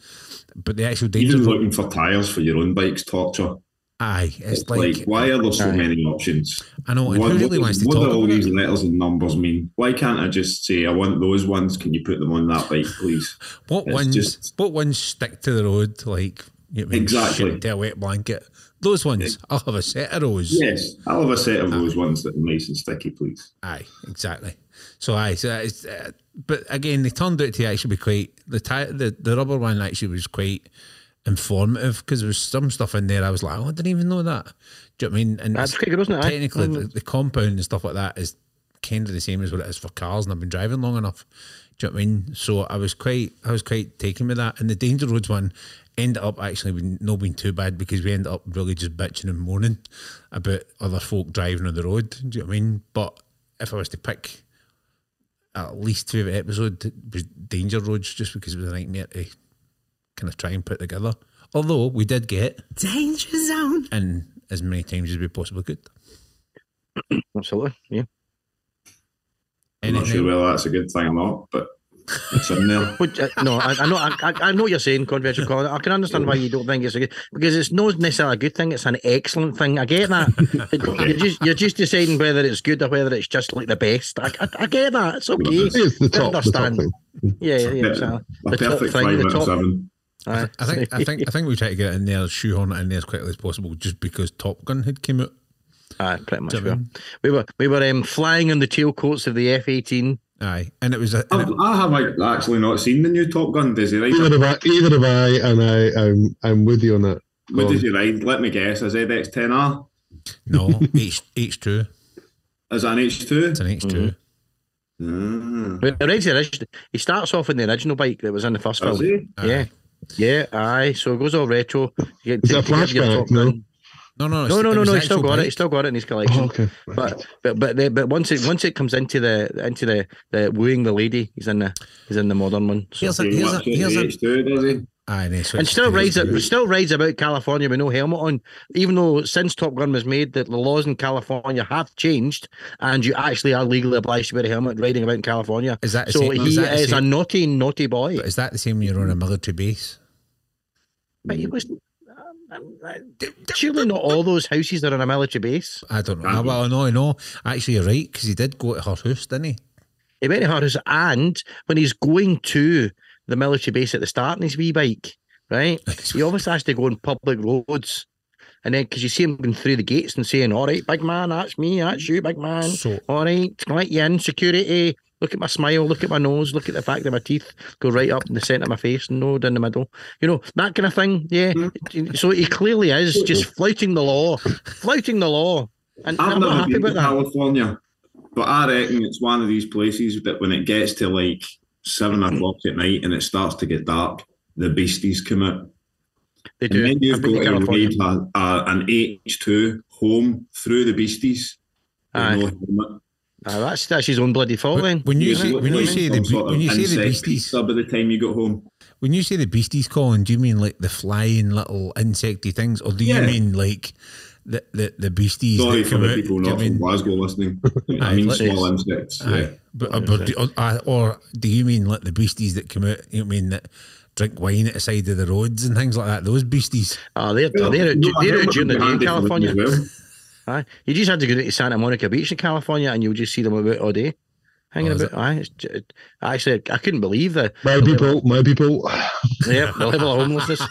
But the actual Even danger, Road- looking for tyres for your own bike's torture. Aye, it's It's like, like, why are there so Aye. many options? I know. What, really what, what talk do all these it? letters and numbers mean? Why can't I just say I want those ones? Can you put them on that bike, please? What It's ones? just- what ones stick to the road like you know, what I mean, Exactly. to a wet blanket? Those ones. I'll have a set of those. Yes, I'll have a set of those ones that are nice and sticky, please. Aye, exactly. So aye, so it's, uh, but again, they turned out to actually be quite the the the rubber one actually was quite informative because there was some stuff in there I was like, oh, I didn't even know that. Do you know what I mean? And That's good, wasn't it? Technically, the, Mm. the compound and stuff like that is kind of the same as what it is for cars, and I've been driving long enough. Do you know what I mean? So I was quite, I was quite taken with that. And the Danger Roads one ended up actually being, not being too bad because we ended up really just bitching and moaning about other folk driving on the road. Do you know what I mean? But if I was to pick at least favourite episode, it was Danger Roads just because it was a nightmare to kind of try and put together. Although we did get Danger Zone. and as many times as we possibly could. Absolutely. Yeah. I'm not sure whether that's a good thing or not, but it's in there. But, uh, no, I, I know, I, I- I know what you're saying, controversial Colin. I can understand why you don't think it's a good because it's not necessarily a good thing. It's an excellent thing. I get that. you're just you're just deciding whether it's good or whether it's just like the best. I, I, I get that. It's okay. It's the I top, the top understand. thing. Yeah, yeah, yeah. Yeah, exactly. A The top thing, the top- seven. Aye. I think I think I think we try to get it in there, shoehorn it in there as quickly as possible, just because Top Gun had came out. Aye, pretty much. Do We were, we were um, flying on the tailcoats of the F-18. Aye, and it was a, and I've, it, I have like, actually not seen the new Top Gun. Does he ride? Either have I, either have I, and I, I'm, I'm with you on that. What Go does he ride? Let me guess. A ZX10R? no H H two. Is that an H2? It's an H 2. Well, the original- He starts off in the original bike that was in the first Does film. he? Yeah, yeah, aye. So it goes all retro. You get Is it a to give your flashback? No? No, no, no, no, no, was no. He's still actual got it. bike. He's still got it in his collection. Oh, okay. But but but the, but once it once it comes into the into the, the wooing the lady, he's in the he's in the modern one. So. Here's a here's a works at here's the a H2, does he? Aye, and, he and still rides it, still rides about California with no helmet on, even though since Top Gun was made, that the laws in California have changed, and you actually are legally obliged to wear a helmet riding about in California. Is that so same- he is a naughty, naughty boy. But is that the same when you're on a military base? But he was um, um uh, surely not all those houses are on a military base. I don't know. Be. well, no, no. Actually, you're right because he did go to her house, didn't he? He went to her house, and when he's going to the military base at the start in his wee bike, right? He obviously has to go on public roads. And then, because you see him going through the gates and saying, All right, big man, that's me, that's you, big man. So All right, can I let you in? Security. Look at my smile, look at my nose, look at the fact that my teeth go right up in the centre of my face and no down the middle. You know, that kind of thing. Yeah. Hmm. So he clearly is just flouting the law, flouting the law. And I've I'm not happy been to about that. California, but I reckon it's one of these places that when it gets to like seven o'clock at night and it starts to get dark, the beasties come out. They do. And then you've got to to California. ride a, a, an H2 home through the beasties. with Aye. no. Ah, that's that's his own bloody fault then. when you You say when you like say the sort of when you say the beasties pizza by the time you got home. when you say the beasties, Colin, do you mean like the flying little insecty things, or do you mean like the the, the beasties? Sorry for the out? people Do not from mean- Glasgow listening. I mean let's- small insects. Aye. Yeah. But, uh, but do, uh, or do you mean like the beasties that come out? You mean that drink wine at the side of the roads and things like that? Those beasties. Ah, they're they're, they're, No, they're out during the day in handy for them California. well. Aye. You just had to go to Santa Monica Beach in California and you'll just see them about all day. Hanging Oh, about. Aye. It's, ju- actually, I couldn't believe the, My people, my people. yeah, the level of homelessness.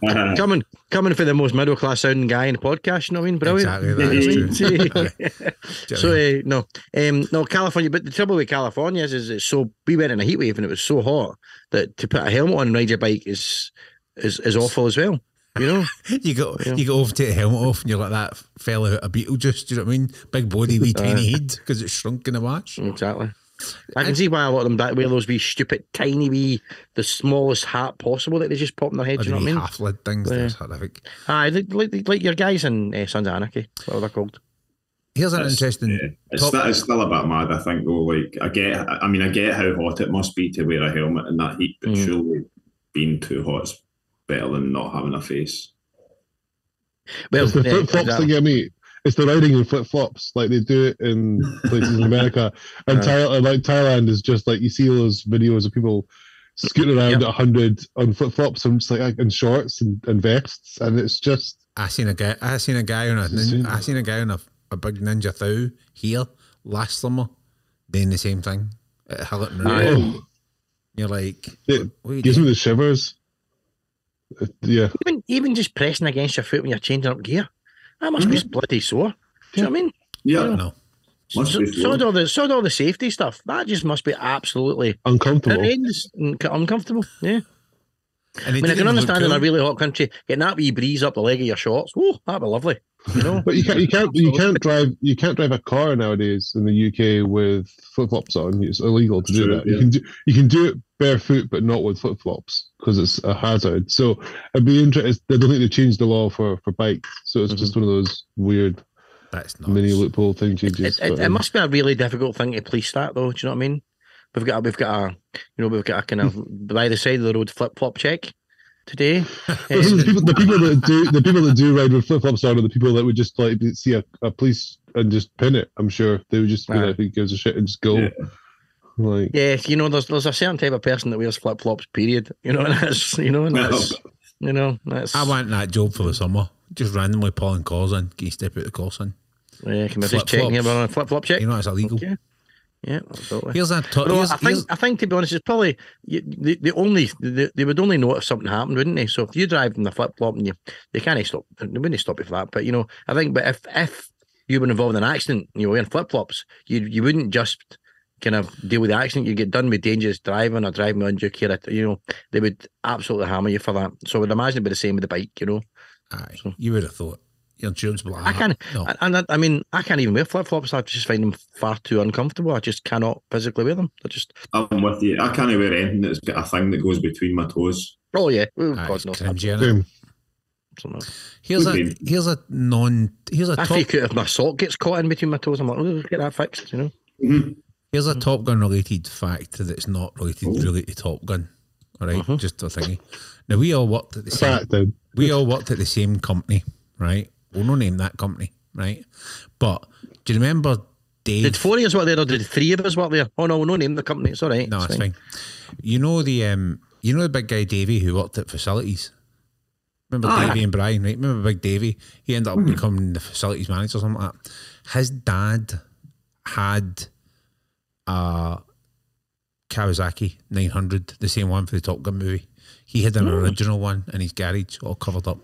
coming coming for the most middle class sounding guy in the podcast, you know what I mean? Brilliant. Exactly, that is true. Aye. so uh, no, um, no California. But the trouble with California is, is it's so we went in a heat wave and it was so hot that to put a helmet on and ride your bike is is is awful as well. You know, You go Yeah. you go over take the helmet off and you're like that fella out of Beetlejuice. Do you know what I mean? Big body, wee tiny head because it's shrunk in a wash. exactly. I can see why a lot of them that wear those wee stupid, tiny wee, the smallest hat possible that they just pop in their head. Or Do you know what I wee mean? half lid things. Yeah. That's horrific. Aye, like, like, like your guys in uh, Sons of Anarchy, what they're called. Here's an It's- interesting. yeah. It's, top- still, it's still a bit mad, I think, though. Like, I get, I mean, I get how hot it must be to wear a helmet in that heat, but Mm. surely being too hot is better than not having a face. Well, It's the yeah, flip flops exactly. that get me. It's the riding in flip flops, like they do it in places in America. And Uh. Thailand, like Thailand is just like you see those videos of people scooting around Yep. at hundred on flip flops and just like in shorts and, and vests, and it's just I seen a guy. I seen a guy on a. Insane. Nin, I seen a guy on a, a big ninja thou here last summer doing the same thing at Hilton. Aye. Road. oh, You're like, it what are you gives me the shivers. Uh, yeah, Even, even just pressing against your foot when you're changing up gear, that must mm-hmm. be bloody sore. Do you know what I mean? Yeah, No, must So, be so sore. do all the so all the safety stuff. That just must be absolutely uncomfortable. horrendous and uncomfortable. Yeah. And I mean, I can understand in a really hot country getting that wee breeze up the leg of your shorts. Oh, that'd be lovely. You know. But you can't, you can't, you can't drive, you can't drive a car nowadays in the UK with flip flops on. It's illegal to do True, that. You can do, you can do it barefoot, but not with flip flops because it's a hazard. So I'd be interested. I don't think they changed the law for for bikes, so it's just one of those weird That's not mini loophole thing changes. It, it, but, it um, must be a really difficult thing to police that, though. Do you know what I mean? We've got we've got a you know we've got a kind of hmm. by the side of the road flip flop check today. but the, um, people, the people that do the people that do ride with flip flops on are the people that would just like see a, a police and just pin it. I'm sure they would just be Aye. like, "Who gives a shit?" and just go. Yeah. Like, Yeah, you know, there's there's a certain type of person that wears flip flops. Period. You know, and that's you know, and that's you know, that's I want that job for the summer. Just randomly pulling cars in. Can you step out the car sign? yeah. Can we just check Flip-flops. here on a flip flop check? You know it's illegal. Yeah, yeah, absolutely. Here's that. To- no, here's, I think here's, I think to be honest, it's probably the, they only they, they would only know if something happened, wouldn't they? So if you drive in the flip flop and you they can't stop, they wouldn't stop you for that. But you know, I think, but if if you were involved in an accident, you were wearing flip flops, you you wouldn't just kind of deal with the accident. You get done with dangerous driving or driving on due care. You know, they would absolutely hammer you for that. So I would imagine it'd be the same with the bike. You know, aye, you would have thought your insurance would like, I can't, No. and, and I, I mean, I can't even wear flip flops. I just find them far too uncomfortable. I just cannot physically wear them. They're just, I'm with you. I can't even wear anything that's got a thing that goes between my toes. oh yeah, oh, Aye, God it's no, cringy, innit? same. absolutely. Here's a Would here's a non here's a I top freak out if my sock gets caught in between my toes. I'm like, oh, get that fixed, you know. Mhm. here's a Top Gun related fact that's not related Oh. really to Top Gun. All right, Mm-hmm. just a thingy. Now we all worked at the same. We all worked at the same company, right? We'll no name that company, right? But do you remember Dave? Did four of us work there or did three of us work there? Oh no, no name the company. It's all right. no, it's fine. You know the um, you know the big guy Davy who worked at facilities. Remember Ah, Davy and Brian, right? Remember Big Davy? He ended Hmm. up becoming the facilities manager or something like that. His dad had a Kawasaki 900, the same one for the Top Gun movie. He had an Hmm. original one in his garage, all covered up.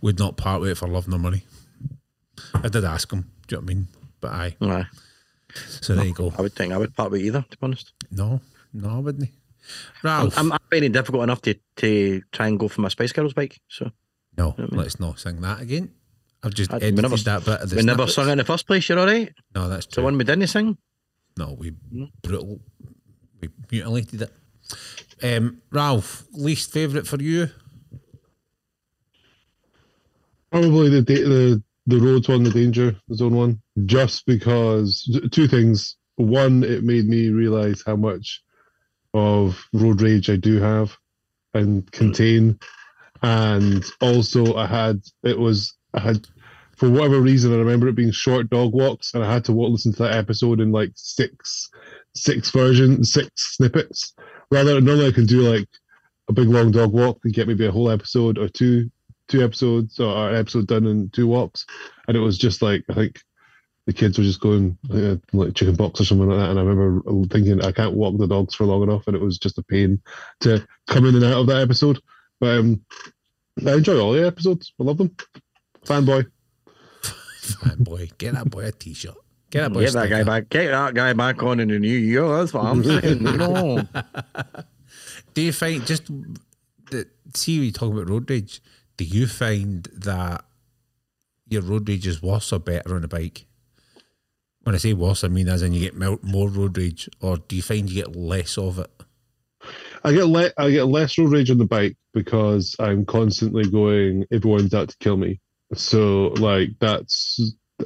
Would not part with it for love nor money. I did ask him, do you know what I mean? But aye. Aye. So there you go. I would think I would part with either, to be honest. No, no, I wouldn't. Ralph. I'm, I'm finding it difficult enough to, to try and go for my Spice Girls bike. So no, let's not sing that again. I've just I- edited never- that bit of the we never sung it in the first place. You're all right. No, that's The one we didn't sing. No, we brutal. We mutilated it. Um, Ralph, least favourite for you? Probably the the the roads one, the danger zone one, just because two things. One, it made me realize how much of road rage I do have and contain, and also I had it was I had for whatever reason I remember it being short dog walks, and I had to walk, listen to that episode in like six six versions, six snippets. Rather, normally I can do like a big long dog walk and get maybe a whole episode or two two episodes or an episode done in two walks, and it was just like I think the kids were just going uh, like chicken pox or something like that. And I remember thinking I can't walk the dogs for long enough, and it was just a pain to come in and out of that episode. But um, I enjoy all the episodes. I love them. Fanboy. Fanboy, get that boy a t-shirt. Get that boy. Get that guy sticker. back. Get that guy back on in the new year. That's what I'm saying. no. Do you find just that? See, we talk about road rage. Do you find that your road rage is worse or better on a bike? When I say worse, I mean as in you get more road rage, or do you find you get less of it? I get le- I get less road rage on the bike because I'm constantly going. Everyone's out to kill me. So like that's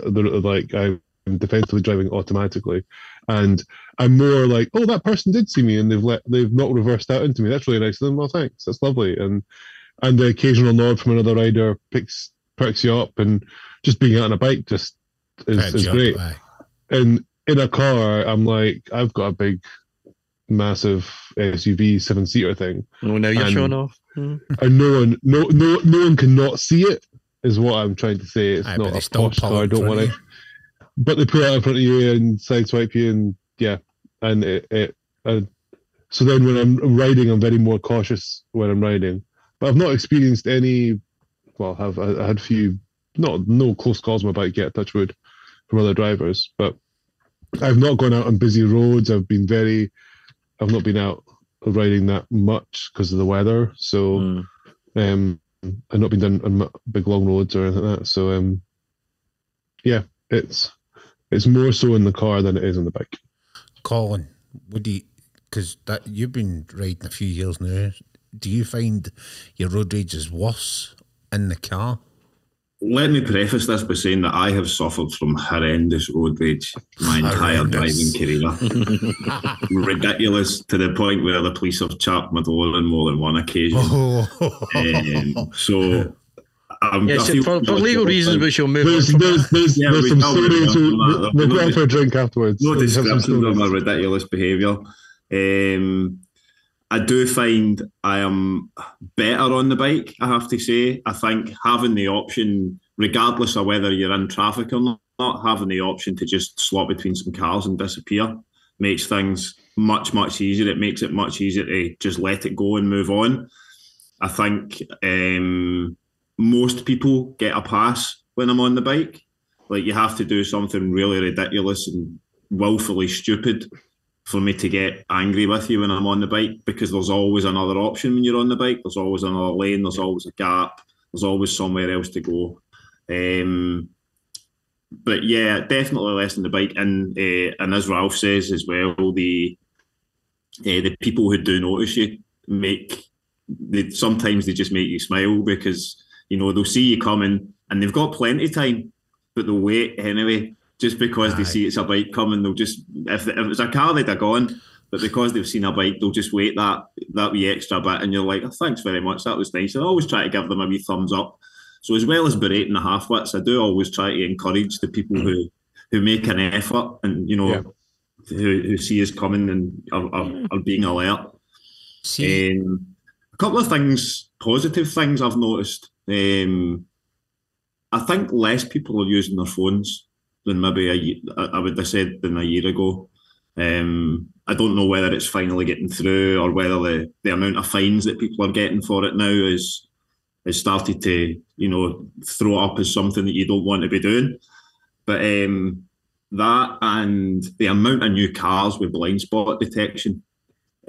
like I'm defensively driving automatically, and I'm more like, oh, that person did see me and they've let they've not reversed out into me. That's really nice of them. Well, thanks. That's lovely. And and the occasional nod from another rider picks perks you up, and just being out on a bike just is, Heads is you up, great aye. in in a car, I'm like, I've got a big, massive SUV seven seater thing, No, now you're And- showing off. Hmm. and no one, no, no, no one can not see it. Is what I'm trying to say. It's Aye, but not a still posh pull car. in Don't front of worry. But they put it out in front of you and sideswipe you, and yeah, and it. it uh, so then when I'm riding, I'm very more cautious when I'm riding. But I've not experienced any. Well, have I, I had a few, not no close calls on my bike yet. Touch wood, from other drivers, but I've not gone out on busy roads. I've been very, I've not been out riding that much because of the weather. So, Hmm. um, I've not been done on big long roads or anything like that. So, um, yeah, it's it's more so in the car than it is on the bike. Colin, would you? Because that you've been riding a few years now. Do you find your road rage is worse in the car? Let me preface this by saying that I have suffered from horrendous road rage my entire driving career. Ridiculous to the point where the police have chapped my door on more than one occasion. Oh, Um, so I'm, Yes, I feel for, for legal reasons, we shall move There's on. There's there's, Yeah, there's we some know, we stories. know. We, No, we'll go out for a drink afterwards. no We'll have some descriptions of my stories. ridiculous behaviour. Um, I do find I am better on the bike. I have to say. I think having the option, regardless of whether you're in traffic or not, having the option to just slot between some cars and disappear makes things much much easier. It makes it much easier to just let it go and move on. I think um, most people get a pass when I'm on the bike. Like you have to do something really ridiculous and willfully stupid for me to get angry with you when I'm on the bike because there's always another option when you're on the bike. There's always another lane. There's always a gap. There's always somewhere else to go. Um, but yeah, definitely less than the bike. And uh, and as Ralph says as well, the uh, the people who do notice you make they sometimes they just make you smile because you know they'll see you coming and they've got plenty of time, but they'll wait anyway just because Aye. they see it's a bike coming. They'll just if, if it's a car they'd have gone, but because they've seen a bike, they'll just wait that that wee extra bit, and you're like, oh, "Thanks very much, that was nice." I always try to give them a wee thumbs up. So as well as berating the half wits, I do always try to encourage the people who who make an effort and you know Yeah. who, who see us coming and are, are, are being alert. See, Um, a couple of things, positive things I've noticed. Um, I think less people are using their phones than maybe a I I would have said than a year ago. Um, I don't know whether it's finally getting through or whether the, the amount of fines that people are getting for it now is has started to you know throw up as something that you don't want to be doing. But um, that and the amount of new cars with blind spot detection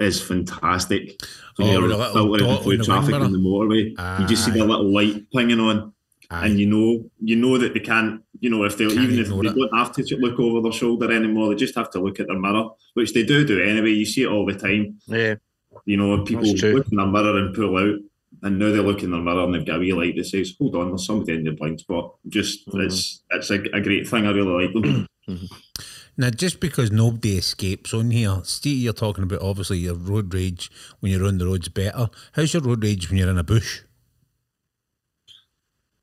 is fantastic. When Oh, you're filtering through traffic on the motorway, you just see Aye. the little light pinging on, aye. and you know you know that they can't. You know if they Can't even if they it. don't have to look over their shoulder anymore, they just have to look at their mirror, which they do do anyway. You see it all the time. Yeah. You know, people look in their mirror and pull out, and now they look in their mirror and they've got a wee light that says, "Hold on, there's somebody in your blind spot." Just Mhm. it's it's a, a great thing. I really like them. Now, just because nobody escapes on here, Steve, you're talking about obviously your road rage when you're on the road's better. How's your road rage when you're in a bush? Eh, the road rage when I'm in a-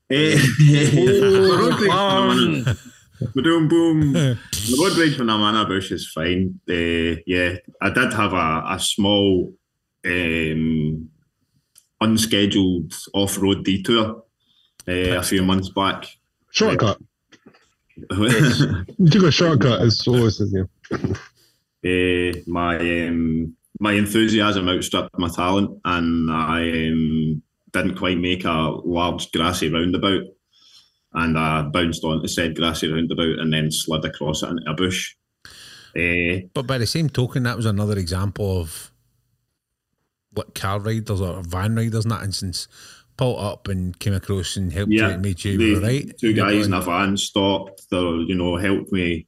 Boom, boom. The road rage when I'm in a bush is fine. Uh, yeah, I did have a, a small um, unscheduled off road detour uh, a few months back. Shortcut. You took a shortcut, as always says you. uh, my um, my enthusiasm outstripped my talent, and I um, didn't quite make a large grassy roundabout, and I bounced onto said grassy roundabout and then slid across it into a bush. Uh, But by the same token, that was another example of what car riders or van riders in that instance pulled up and came across and helped you yeah, and made you the right. two guys in a van stopped. They you know helped me.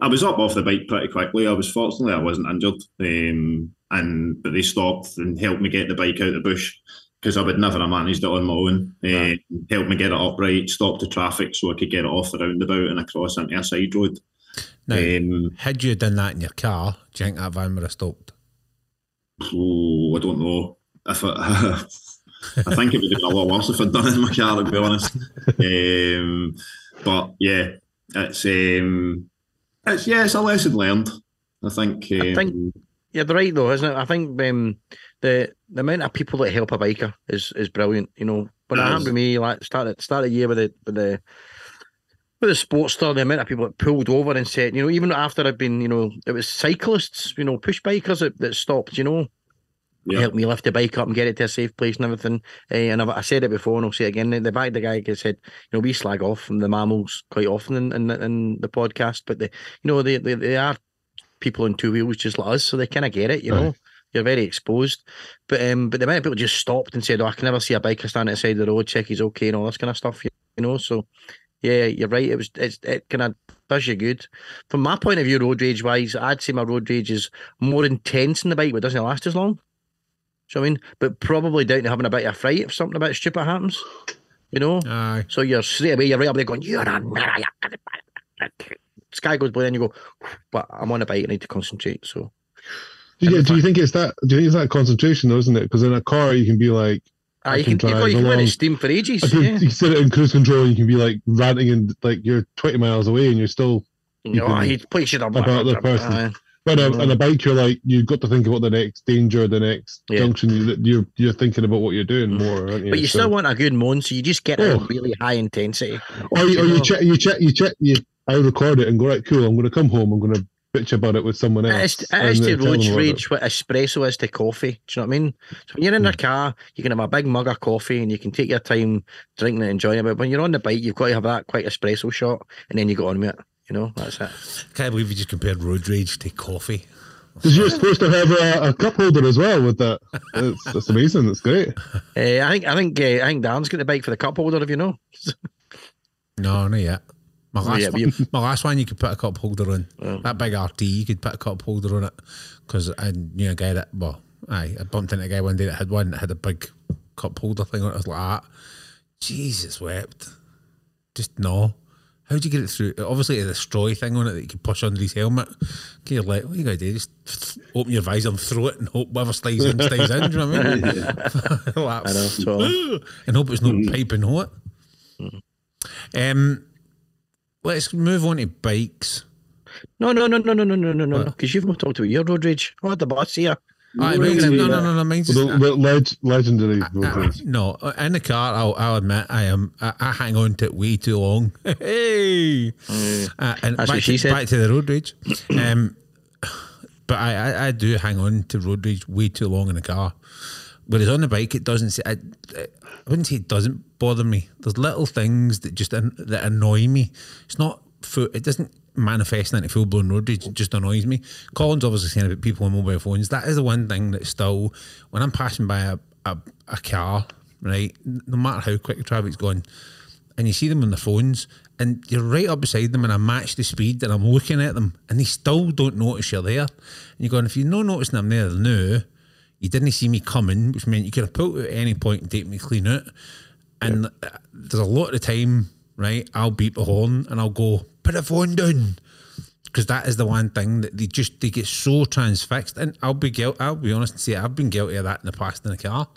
I was up off the bike pretty quickly. I was fortunately I wasn't injured, um, and but they stopped and helped me get the bike out of the bush because I would never have managed it on my own. Uh, helped me get it upright, stop the traffic so I could get it off the roundabout and across into a side road. Now, Um, had you done that in your car, do you think that van would have stopped? oh, I don't know if I, I think it would have been a lot worse if I'd done it in my car. To be honest, um, but yeah, it's um, it's yeah, it's a lesson learned. I think. Um, I think- You're right though, isn't it? I think um, the the amount of people that help a biker is is brilliant. You know, when it happened to me, like start start the year with the with the with the Sportster, the amount of people that pulled over and said, you know, even after I'd been, you know, it was cyclists, you know, push bikers that, that stopped, you know, Yeah. helped me lift the bike up and get it to a safe place and everything. Eh, and I've, I said it before and I'll say it again. The back, the guy said, you know, we slag off from the mammals quite often in, in, in the podcast, but they, you know, they, they, they are people on two wheels just like us, so they kind of get it, you know. You're very exposed, but um, but the amount of people just stopped and said, "Oh, I can never see a biker standing at the side of the road, check he's okay and all this kind of stuff," you, know. So, yeah, you're right. It was it's, it kind of does you good. From my point of view, road rage wise, I'd say my road rage is more intense in the bike, but doesn't last as long. So I mean, but probably down to having a bit of fright if something a bit stupid happens, you know. Aye. So you're straight away, you're right up there going, you're a Sky goes by, then you go, but I'm on a bike, I need to concentrate. So Yeah, do you think it's that? Do you think it's that concentration, though, isn't it? Because in a car, you can be like, uh, I you can can, drive you can along. steam for ages. Think Yeah. you can sit it in cruise control, and you can be like ranting and like you're 20 miles away, and you're still. You know, can- he plays it up about the person. But on, on a bike, you're like you've got to think about the next danger, the next Yeah. junction. You, you're you're thinking about what you're doing more, aren't you? But you So- still want a good moan, so you just get Oh. a really high intensity. or you, or you you check, you check, you check, you. I record it and go right, cool. I'm going to come home. I'm going to bitch about it with someone else. It's, it's to then tell road them about it. rage what espresso is to coffee. Do you know what I mean? So when you're in Hmm. a car, you can have a big mug of coffee and you can take your time drinking and enjoying it. But when you're on the bike, you've got to have that quite espresso shot and then you go on with it. You know, that's it. Can't believe you just compared road rage to coffee. Because you're supposed to have a, a cup holder as well with that. It's, it's amazing. It's great. Uh, I think I think uh, I think Dan's got the bike for the cup holder, if you know. No, not yet. My last, yeah, one, my last one, you could put a cup holder on. Oh. That big RT, you could put a cup holder on it. Because I knew a guy that, well, aye, I bumped into a guy one day that had one that had a big cup holder thing on it. I was like, that. Jesus wept. Just no. How do you get it through? Obviously, it's a straw thing on it that you can push under his helmet. Okay, you're like, what you gotta do? Just open your visor and throw it and hope whatever stays in stays in. Do you know what I mean? Like, I know, and hope it's not piping hot. Um, let's move on to bikes. No, no, no, no, no, no, no, no, no, What? because you've not talked about your road rage. Oh, the bus here. Aye, We're mine's- gonna no, do no, no, no, mine's The, just, the leg, legendary uh, road no, in the car, I'll, I'll admit I am. I, I hang on to it way too long. hey, uh, and That's back what to, said. back to the road rage. Um, but I, I, I do hang on to road rage way too long in the car. Whereas on the bike, it doesn't. I, I wouldn't say it doesn't bother me. There's little things that just that annoy me. It's not. fu- It doesn't manifest into full blown road rage. It just annoys me. Colin's obviously saying about people on mobile phones. That is the one thing that still, when I'm passing by a, a, a car, right, no matter how quick the traffic's going, and you see them on the phones, and you're right up beside them, and I match the speed, and I'm looking at them, and they still don't notice you're there. And you're going, if you're not noticing I'm there now, you didn't see me coming, which meant you could have pulled out at any point and take me clean out. And there's a lot of the time, right? I'll beep the horn and I'll go, put the phone down. Because that is the one thing that they just they get so transfixed. And I'll be guilty, I'll be honest and say I've been guilty of that in the past in the car.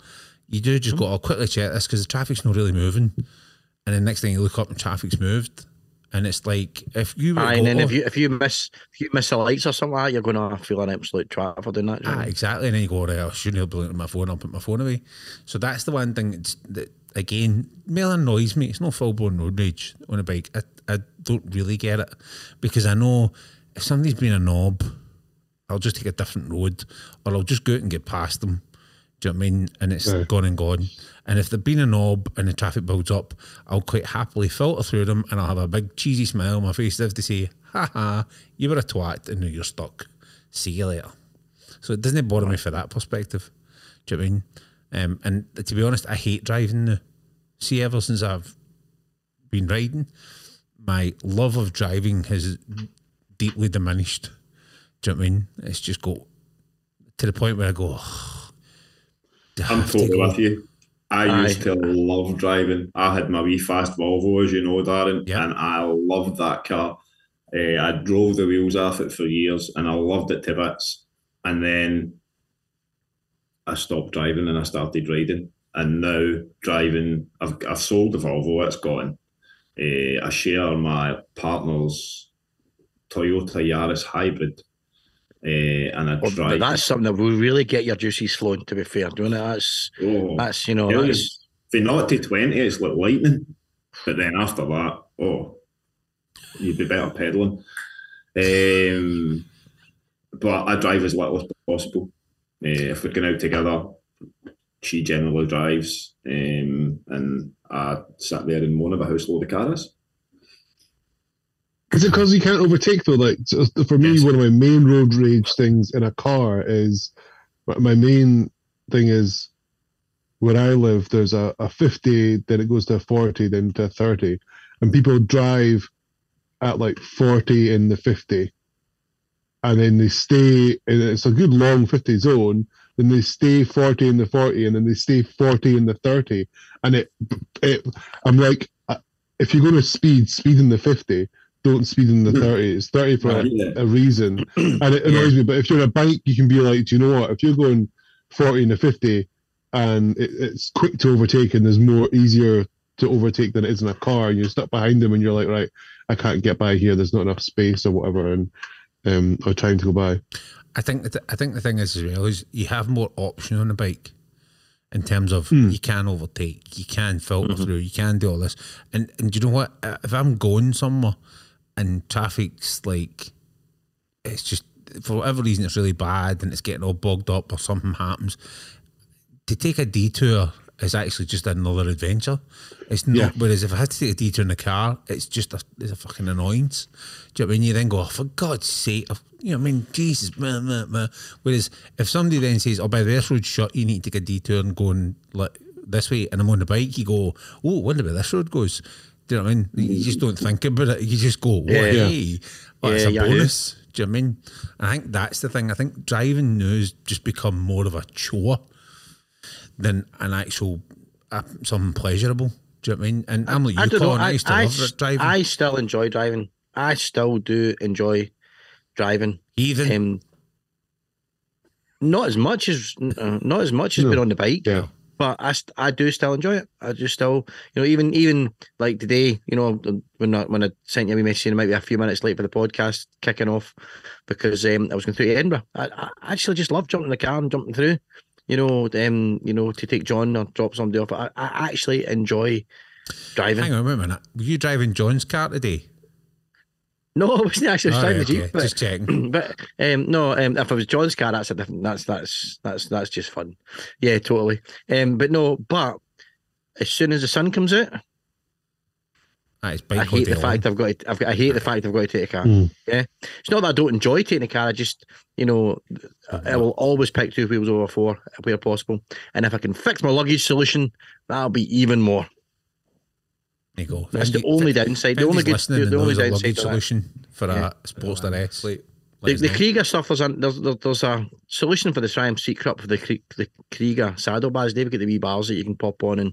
You do just hmm. got to quickly check this because the traffic's not really moving. And then next thing you look up and traffic's moved. And it's like if you were to Aye, and then "Oh, if you if you miss if you miss the lights or something like that, you're going to feel an absolute twat for doing that. Ah, exactly. And then you go, right, I shouldn't have been looking at my phone. I'll put my phone away. So that's the one thing that's, that, again, more annoys me. It's not full blown road rage on a bike. I, I don't really get it because I know if somebody's been a knob, I'll just take a different road or I'll just go out and get past them. Do you know what I mean? And it's Aye. gone and gone. And if they've been a knob and the traffic builds up, I'll quite happily filter through them and I'll have a big cheesy smile on my face as to say, ha ha, you were a twat and now you're stuck. See you later. So it doesn't bother me for that perspective. Do you know what I mean? Um, and to be honest, I hate driving now. See, ever since I've been riding, my love of driving has deeply diminished. Do you know what I mean? It's just got to the point where I go, "Oh, I'm totally with you. I used Aye. to love driving. I had my wee fast Volvo, as you know, Darren, and I loved that car. Eh, I drove the wheels off it for years, and I loved it to bits. And then I stopped driving and I started riding. And now driving, I've I've sold the Volvo. It's gone. Eh, I share my partner's Toyota Yaris hybrid, eh, and I Well, drive. that's something that will really get your juices flowing. To be fair, doing it, that's oh, that's you know that's If not to 20, it's like lightning. But then after that, oh, you'd be better pedaling. Um, but I drive as little as possible. Uh, if we're going out together, she generally drives, um, and I sat there and moan about how slow the car is. Is it because you can't overtake though? Like so for me, Yes. one of my main road rage things in a car is my- main thing is where I live. There's a, a 50, then it goes to a 40, then to a 30, and people drive at like 40 in the 50, and then they stay. And it's a good long 50 zone. Then they stay 40 in the 40, and then they stay 40 in the 30, and it, it I'm like, uh, if you're going to speed, speed in the 50 don't speed in the 30. It's 30 for a, Yeah. a reason. And it annoys me. But if you're on a bike, you can be like, do you know what? If you're going 40 and a 50 and it, it's quick to overtake and there's more easier to overtake than it is in a car, and you're stuck behind them and you're like, right, I can't get by here. There's not enough space or whatever. And um, or trying to go by. I think that I think the thing is as well is you have more option on a bike in terms of Hmm. you can overtake, you can filter through, you can do all this, and and do you know what? Uh, If I'm going somewhere and traffic's like, it's just for whatever reason it's really bad and it's getting all bogged up or something happens, to take a detour is actually just another adventure. It's not. Yeah. Whereas if I had to take a detour in the car, it's just a, it's a fucking annoyance. Do you know what I mean? You then go, oh, for God's sake, you know what I mean? Jesus, meh, meh, meh. Whereas if somebody then says, oh, by the way, this road's shut, you need to take a detour and go and like this way, and I'm on the bike, you go, oh, wonder where this road goes. Do you know what I mean? You just don't think about it. You just go, oh, Yeah. hey, oh, it's a yeah, yeah. bonus. Do you know what I mean? And I think that's the thing. I think driving now has just become more of a chore than an actual uh, something pleasurable. Do you know what I mean? And I'm like I you, don't know. I, I, used to I, love s- driving. I still enjoy driving. I still do enjoy driving. Even Um, not as much as uh, not as much as No. being on the bike. Yeah. But I, I do still enjoy it. I just still, you know, even even like today, you know, when I, when I sent you a message, it might be a few minutes late for the podcast kicking off because um, I was going through to Edinburgh. I, I actually just love jumping in the car and jumping through. You know, um, you know, to take John or drop somebody off. I, I actually enjoy driving. hang on a minute. Were you driving John's car today? No, I wasn't actually. I was All driving right, the Jeep, okay, but Just checking. but um, no, um, if it was John's car, that's a different. That's that's that's that's just fun. Yeah, totally. Um, but no, but as soon as the sun comes out, it's I hate day the fact. I've got. To, I've got. I hate the fact I've got to take a car. Mm. Yeah, it's not that I don't enjoy taking a car. I just, you know, I will always pick two wheels over four where possible. And if I can fix my luggage solution, that'll be even more. There you go. That's the Andy- only downside. The only good. The, the only downside. luggage to that. solution for Yeah. a Sportster S. Like, The, the Kriega stuff, there's a, there's, there's, there's a solution for the Triumph Secret Up for the, Krie- the Kriega saddlebags. They've got the wee bars that you can pop on and,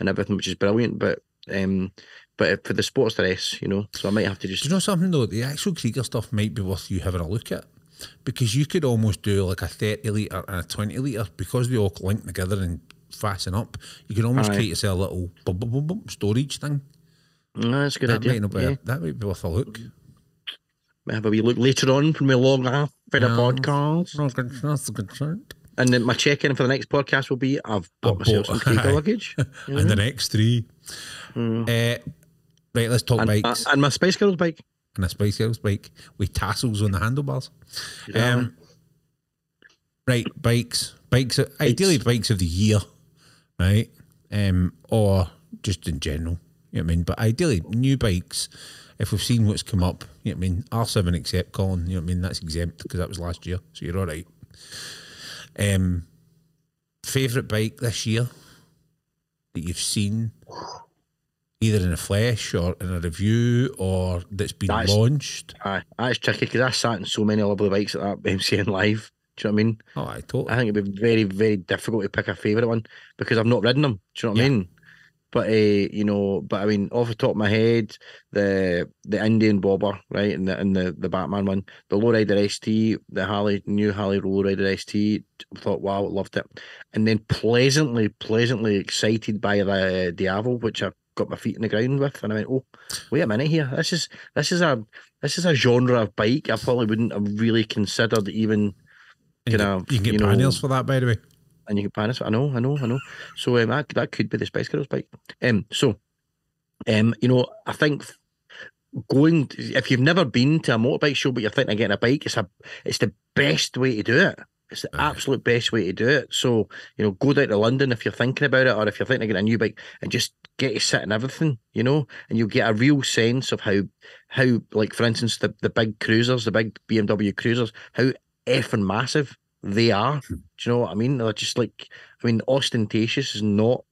and everything, which is brilliant. But um, but for the Sportster, you know, so I might have to Do just. you know something though? The actual Kriega stuff might be worth you having a look at because you could almost do like a 30 litre and a 20 litre because they all link together and fasten up. You can almost Aye. create yourself a little bum, bum, bum, bum, storage thing. No, that's a good That idea. might, not be, yeah. that might be worth a look. Might have a wee look later on from my long laugh for the Yeah. podcast. That's good. That's a good. And then my check in for the next podcast will be I've bought I've myself bought- some Kriega aye. luggage. you And the next three. Uh, right, let's talk and, bikes. uh, and my Spice Girls bike. and a Spice Girls bike with tassels on the handlebars. Yeah. Um, right, bikes, bikes. Ideally, bikes of the year, right? Um, or just in general. You know what I mean? But ideally, new bikes. If we've seen what's come up, you know what I mean. R seven except Colin, you know what I mean. That's exempt because that was last year, so you're all right. Um, favorite bike this year that you've seen, either in the flesh or in a review or that's been That's- launched. Aye, that's tricky because I sat in so many lovely bikes at that MCN live. Do you know what I mean? Oh, I totally. I think it'd be very, very difficult to pick a favourite one because I've not ridden them. Do you know what Yeah. I mean? But uh, you know, but I mean, off the top of my head, the the Indian Bobber, right, and the and the, the Batman one, the Lowrider ST, the Harley new Harley Lowrider ST, thought wow, loved it, and then pleasantly, pleasantly excited by the Diavel, which I got my feet in the ground with, and I went, oh, wait a minute here, this is this is a this is a genre of bike I probably wouldn't have really considered even And you, know, you can get you know- panniers for that, by the way. and you can pan it. I know, I know, I know. So um, that, that could be the Spice Girls bike. Um, so, um, you know, I think going if you've never been to a motorbike show but you're thinking of getting a bike, it's a it's the best way to do it. It's the Aye. absolute best way to do it. So, you know, go down to London if you're thinking about it, or if you're thinking of getting a new bike, and just get to sit and everything, you know, and you'll get a real sense of how how like for instance the the big cruisers, the big BMW cruisers, how effing massive they are. Do you know what I mean? They're just like, I mean, ostentatious is not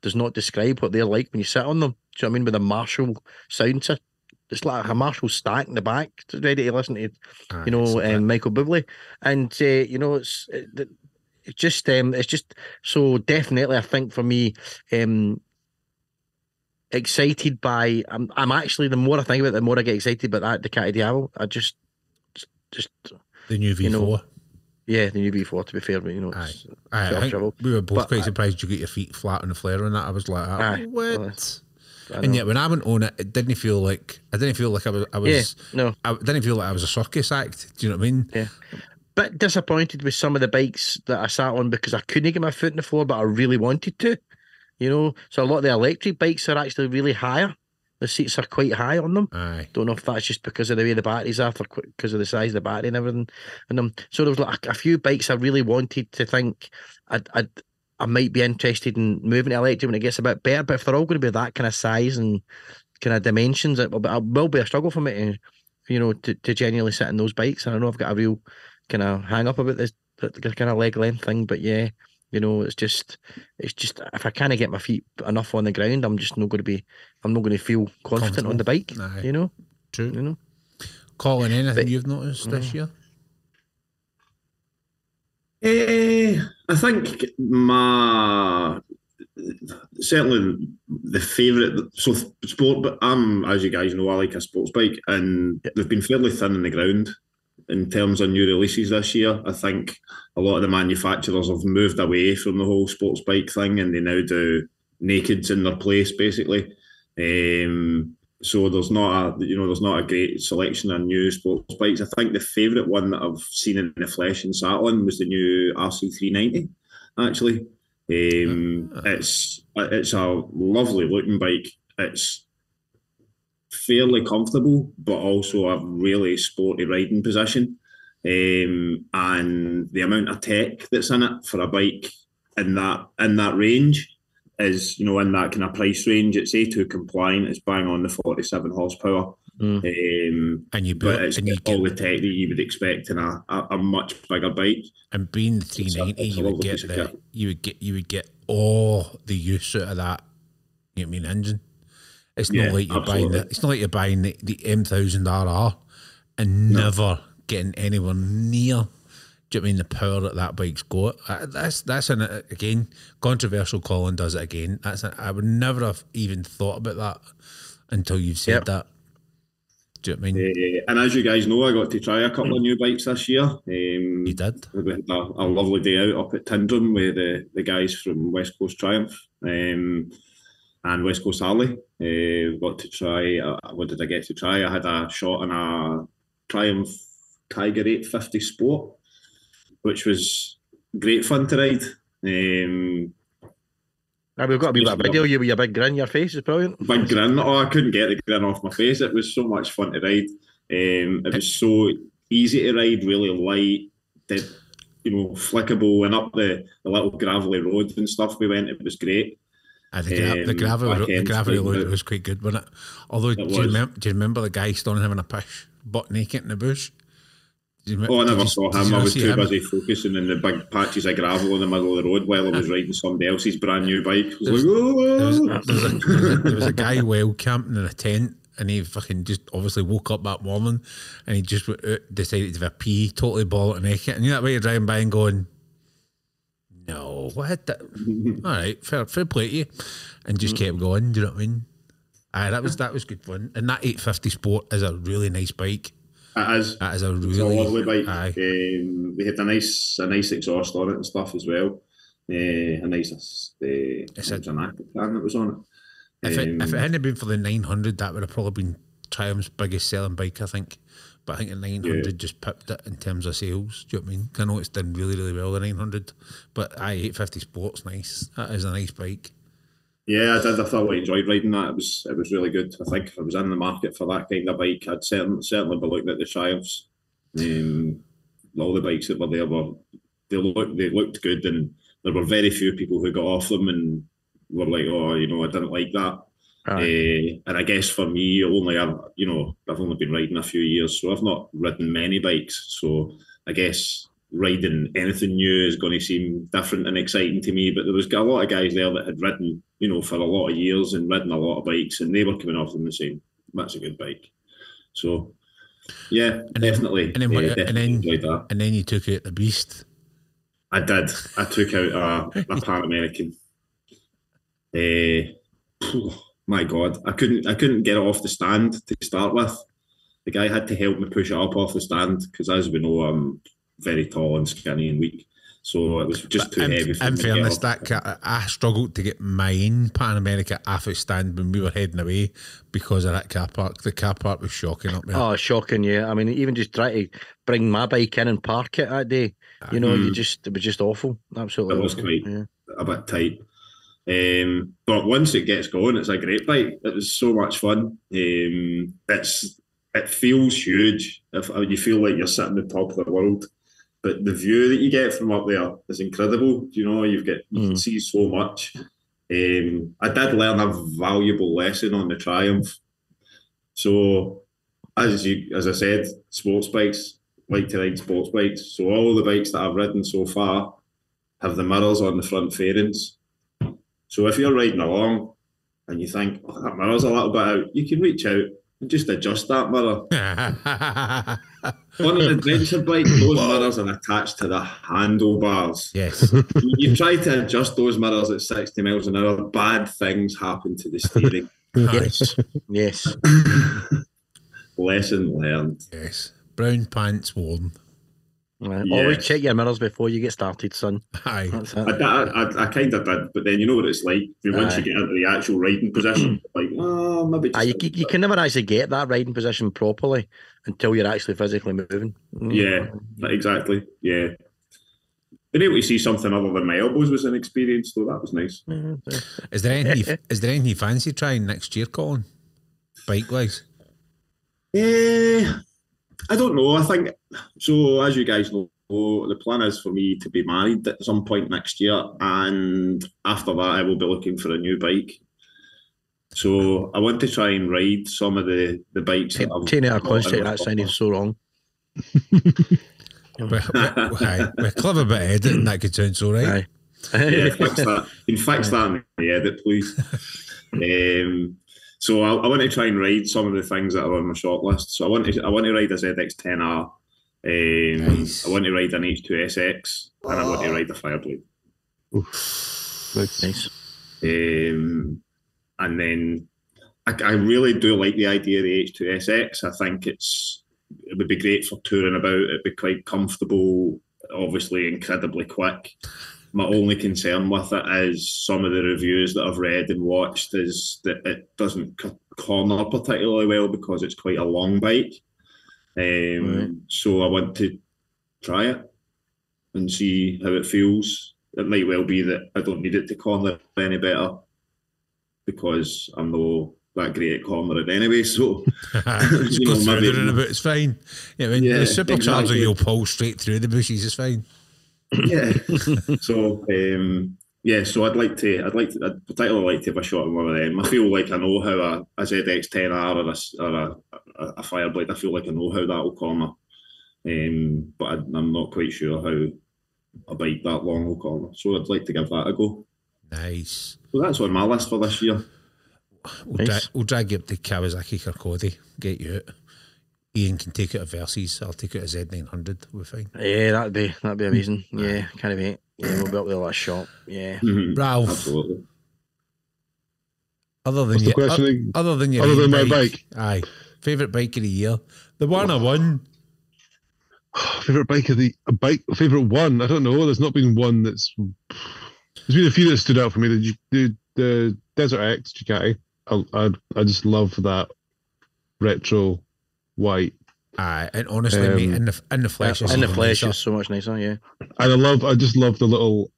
does not describe what they're like when you sit on them. Do you know what I mean? With a Marshall sound system. It's like a Marshall stack in the back, ready to listen to, you Aye, know, um, Michael Bublé, and uh, you know, it's it, it's just um, it's just so definitely. I think for me, um, excited by. I'm I'm actually the more I think about it, the more I get excited about that Ducati Diavel. I just just the new V4. you know, yeah, the new V4. To be fair, but you know, Aye. Aye, I think we were both But quite I- surprised you got your feet flat on the flare on that. I was like, ah, Aye, what? well, and yet when I went on it, it didn't feel like I didn't feel like I was. I yeah, no, I didn't feel like I was a circus act. Do you know what I mean? Yeah. bit disappointed with some of the bikes that I sat on because I couldn't get my foot in the floor, but I really wanted to. You know, so a lot of the electric bikes are actually really higher. The seats are quite high on them. Aye. Don't know if that's just because of the way the batteries are, because of the size of the battery and everything. And um, so there was like a, a few bikes I really wanted to think I'd, I'd I might be interested in moving to electric when it gets a bit better. But if they're all going to be that kind of size and kind of dimensions, it will be, it will be a struggle for me to, you know, to, to genuinely sit in those bikes. And I know I've got a real kind of hang up about this kind of leg length thing, but yeah, you know, it's just, it's just if I can't get my feet enough on the ground, I'm just not going to be, I'm not going to feel confident on the bike. Aye. You know, True. you know. Colin, anything But- you've noticed this year? Eh, I think my certainly the favourite. So sport, but I'm as you guys know, I like a sports bike, and they've been fairly thin on the ground in terms of new releases this year. I think a lot of the manufacturers have moved away from the whole sports bike thing, and they now do nakeds in their place, basically. Um, so there's not a you know there's not a great selection of new sports bikes. I think the favourite one that I've seen in the flesh in Saturn was the new RC390. Actually, um, it's it's a lovely looking bike. It's fairly comfortable, but also a really sporty riding position. Um, and the amount of tech that's in it for a bike in that in that range is you know in that kind of price range. It's A2 compliant. It's bang on the 47 horsepower. Mm. Um, And you but built, it's and you all get, the tech that you would expect in a, a, a much bigger bike. and being the 390, it's a you would get the, you would get you would get all the use out of that. You know I mean? Engine. It's Yeah, not like you're buying the. It's not like you're buying the, the M1000 RR and never getting anywhere near. Do you know I mean the power that that bike's got? Uh, That's that's an again controversial. Colin does it again. That's an, I would never have even thought about that until you've said Yep. that. Do you know I mean? Uh, and as you guys know, I got to try a couple of new bikes this year. Um, you did. we had a, a lovely day out up at Tyndrum with the, the guys from West Coast Triumph um, and West Coast Harley. Uh, got to try, uh, what did I get to try? I had a shot on a Triumph Tiger 850 Sport, which was great fun to ride. Um, Ah, we've got a wee bit of video you with your big grin, your face is brilliant. big grin. Oh, I couldn't get the grin off my face. It was so much fun to ride. Um, it was so easy to ride, really light, did, you know, flickable, and up the, the little gravelly roads and stuff we went. It was great. Uh, the, the Um, gravel, back ro- the end's gravel road good. was quite good, wasn't it? Although, do, It you was. remember, do you remember the guy standing having a push, butt naked in the bush? Do you, Oh, I never you- saw him. I was too him? busy focusing on the big patches of gravel in the middle of the road while I was riding somebody else's brand new bike. I was There was, "Oh." there, was a, there, was a, there was a guy well camping in a tent, and he fucking just obviously woke up that morning, and he just decided to have a pee, totally ball naked, and you know that way you're driving by and going, "No, what?" That? All right, fair, fair play to you, and just kept going. Do you know what I mean? Aye, that was that was good fun, and that 850 Sport is a really nice bike. It is. That is a It's a lovely bike. Aye. Um, we had a nice, a nice exhaust on it and stuff as well. Uh, a nice, uh, It's it a- was an active fan that was on it. If it, if it Um, hadn't been for the 900, that would have probably been Triumph's biggest selling bike, I think. But I think the 900 just pipped it in terms of sales. Do you know what I mean? I know it's done really, really well, the 900. But I 850 Sport's nice. That is a nice bike. Yeah, I did. I thoroughly enjoyed riding that. It was it was really good. I think if I was in the market for that kind of bike, I'd certainly certainly be looking at the Triumphs. Um, all the bikes that were there were they looked they looked good, and there were very few people who got off them and were like, oh, you know, I didn't like that. Uh, and I guess for me, only I've you know I've only been riding a few years, so I've not ridden many bikes. So I guess riding anything new is going to seem different and exciting to me. But there was a lot of guys there that had ridden, you know, for a lot of years and ridden a lot of bikes, and they were coming off them and saying that's a good bike. So yeah, then- definitely, and then what- uh, and then-. And then you took out the Beast. I did. I took out a, a Pan American. Uh, my God, I couldn't. I couldn't get it off the stand to start with. The guy had to help me push it up off the stand because, as we know, I'm very tall and skinny and weak. So it was just too in, heavy. For in me to get fairness, that ca- I struggled to get mine Pan America off its stand when we were heading away because of that car park. The car park was shocking up there. Oh, shocking! Yeah, I mean, even just try to bring my bike in and park it that day, you know, you mm. just it was just awful, absolutely. It was awful. quite- Yeah. a bit tight. Um, but once it gets going, it's a great bike. It was so much fun. Um, it's it feels huge. If uh, you feel like you're sitting at the top of the world, but the view that you get from up there is incredible. You know, you've got you can Mm. see so much. Um, I did learn a valuable lesson on the Triumph. So, as you as I said, sports bikes like to ride sports bikes. So all the bikes that I've ridden so far have the mirrors on the front fairings. So if you're riding along and you think, oh, that mirror's a little bit out, you can reach out and Just adjust that mirror. On an adventure bike, those mirrors are attached to the handlebars. yes. you try to adjust those mirrors at 60 miles an hour, bad things happen to the steering. Yes. yes. Lesson learned. Yes. Brown pants worn. Right. Yeah. Always check your mirrors before you get started, son. Aye. I. I, I, I kind of did, but then you know what it's like. Once Aye. you get into the actual riding position, like, oh, maybe Ah, just you, you can never actually get that riding position properly until you're actually physically moving. Mm. Yeah, exactly. Yeah. Being able to see something other than my elbows was an experience, though. That was nice. Is there anything? is there anything you fancy trying next year, Colin? Bike wise. Eh, I don't know. I think so. As you guys know, the plan is for me to be married at some point next year, and after that, I will be looking for a new bike. So I want to try and ride some of the the bikes. that I've Taking it out of got in context, that sounded so wrong. We're, we're, aye, we're clever bit of editing. That could sound so right. Aye. yeah, fix that. You can fix that in the edit, please. um, so I, I want to try and ride some of the things that are on my short list. So I want to I want to ride a ZX10R. Um, Nice. I want to ride an H2SX, and I want to ride a Fireblade. Nice. nice. Um, and then I, I really do like the idea of the H2SX. I think it's it would be great for touring about. It'd be quite comfortable, obviously incredibly quick. My only concern with it is some of the reviews that I've read and watched is that it doesn't corner particularly well because it's quite a long bike. Um, Right. So I want to try it and see how it feels. It might well be that I don't need it to corner any better because I'm no that great at cornering anyway. So You know, maybe- the roundabout. It's fine. Yeah, when Yeah, the supercharger, exactly. you'll pull straight through the bushes. It's fine. Yeah. so um, yeah, so I'd like to, I'd like to, I'd particularly like to have a shot at one of them. I feel like I know how a, a ZX10R or a, s- or a, a, a Fireblade. I feel like I know how that will corner, um, but I, I'm not quite sure how a bike that long will corner. So I'd like to give that a go. Nice. So that's on my list for this year. We'll, Nice. dra- we'll drag you up to Kawasaki Kirkcaldy, get you out. Ian can take it a Versys. I'll take it at Z nine hundred. We're fine. Yeah, that'd be that'd be amazing. Yeah, can't wait. Yeah, we'll be up there like a shop. Yeah. Mhm. Ralph, Absolutely. other than What's the your, question? other than your Other than my bike? aye, favorite bike of the year, the one I won. favorite bike of the a bike favorite one. I don't know. There's not been one that's. There's been a few that stood out for me. The the, the Desert X Ducati. I, I I just love that retro white, Aye, and honestly, mate, Um, in the in the flesh, it's In the flesh nicer. is so much nicer. Yeah. and I love. I just love the little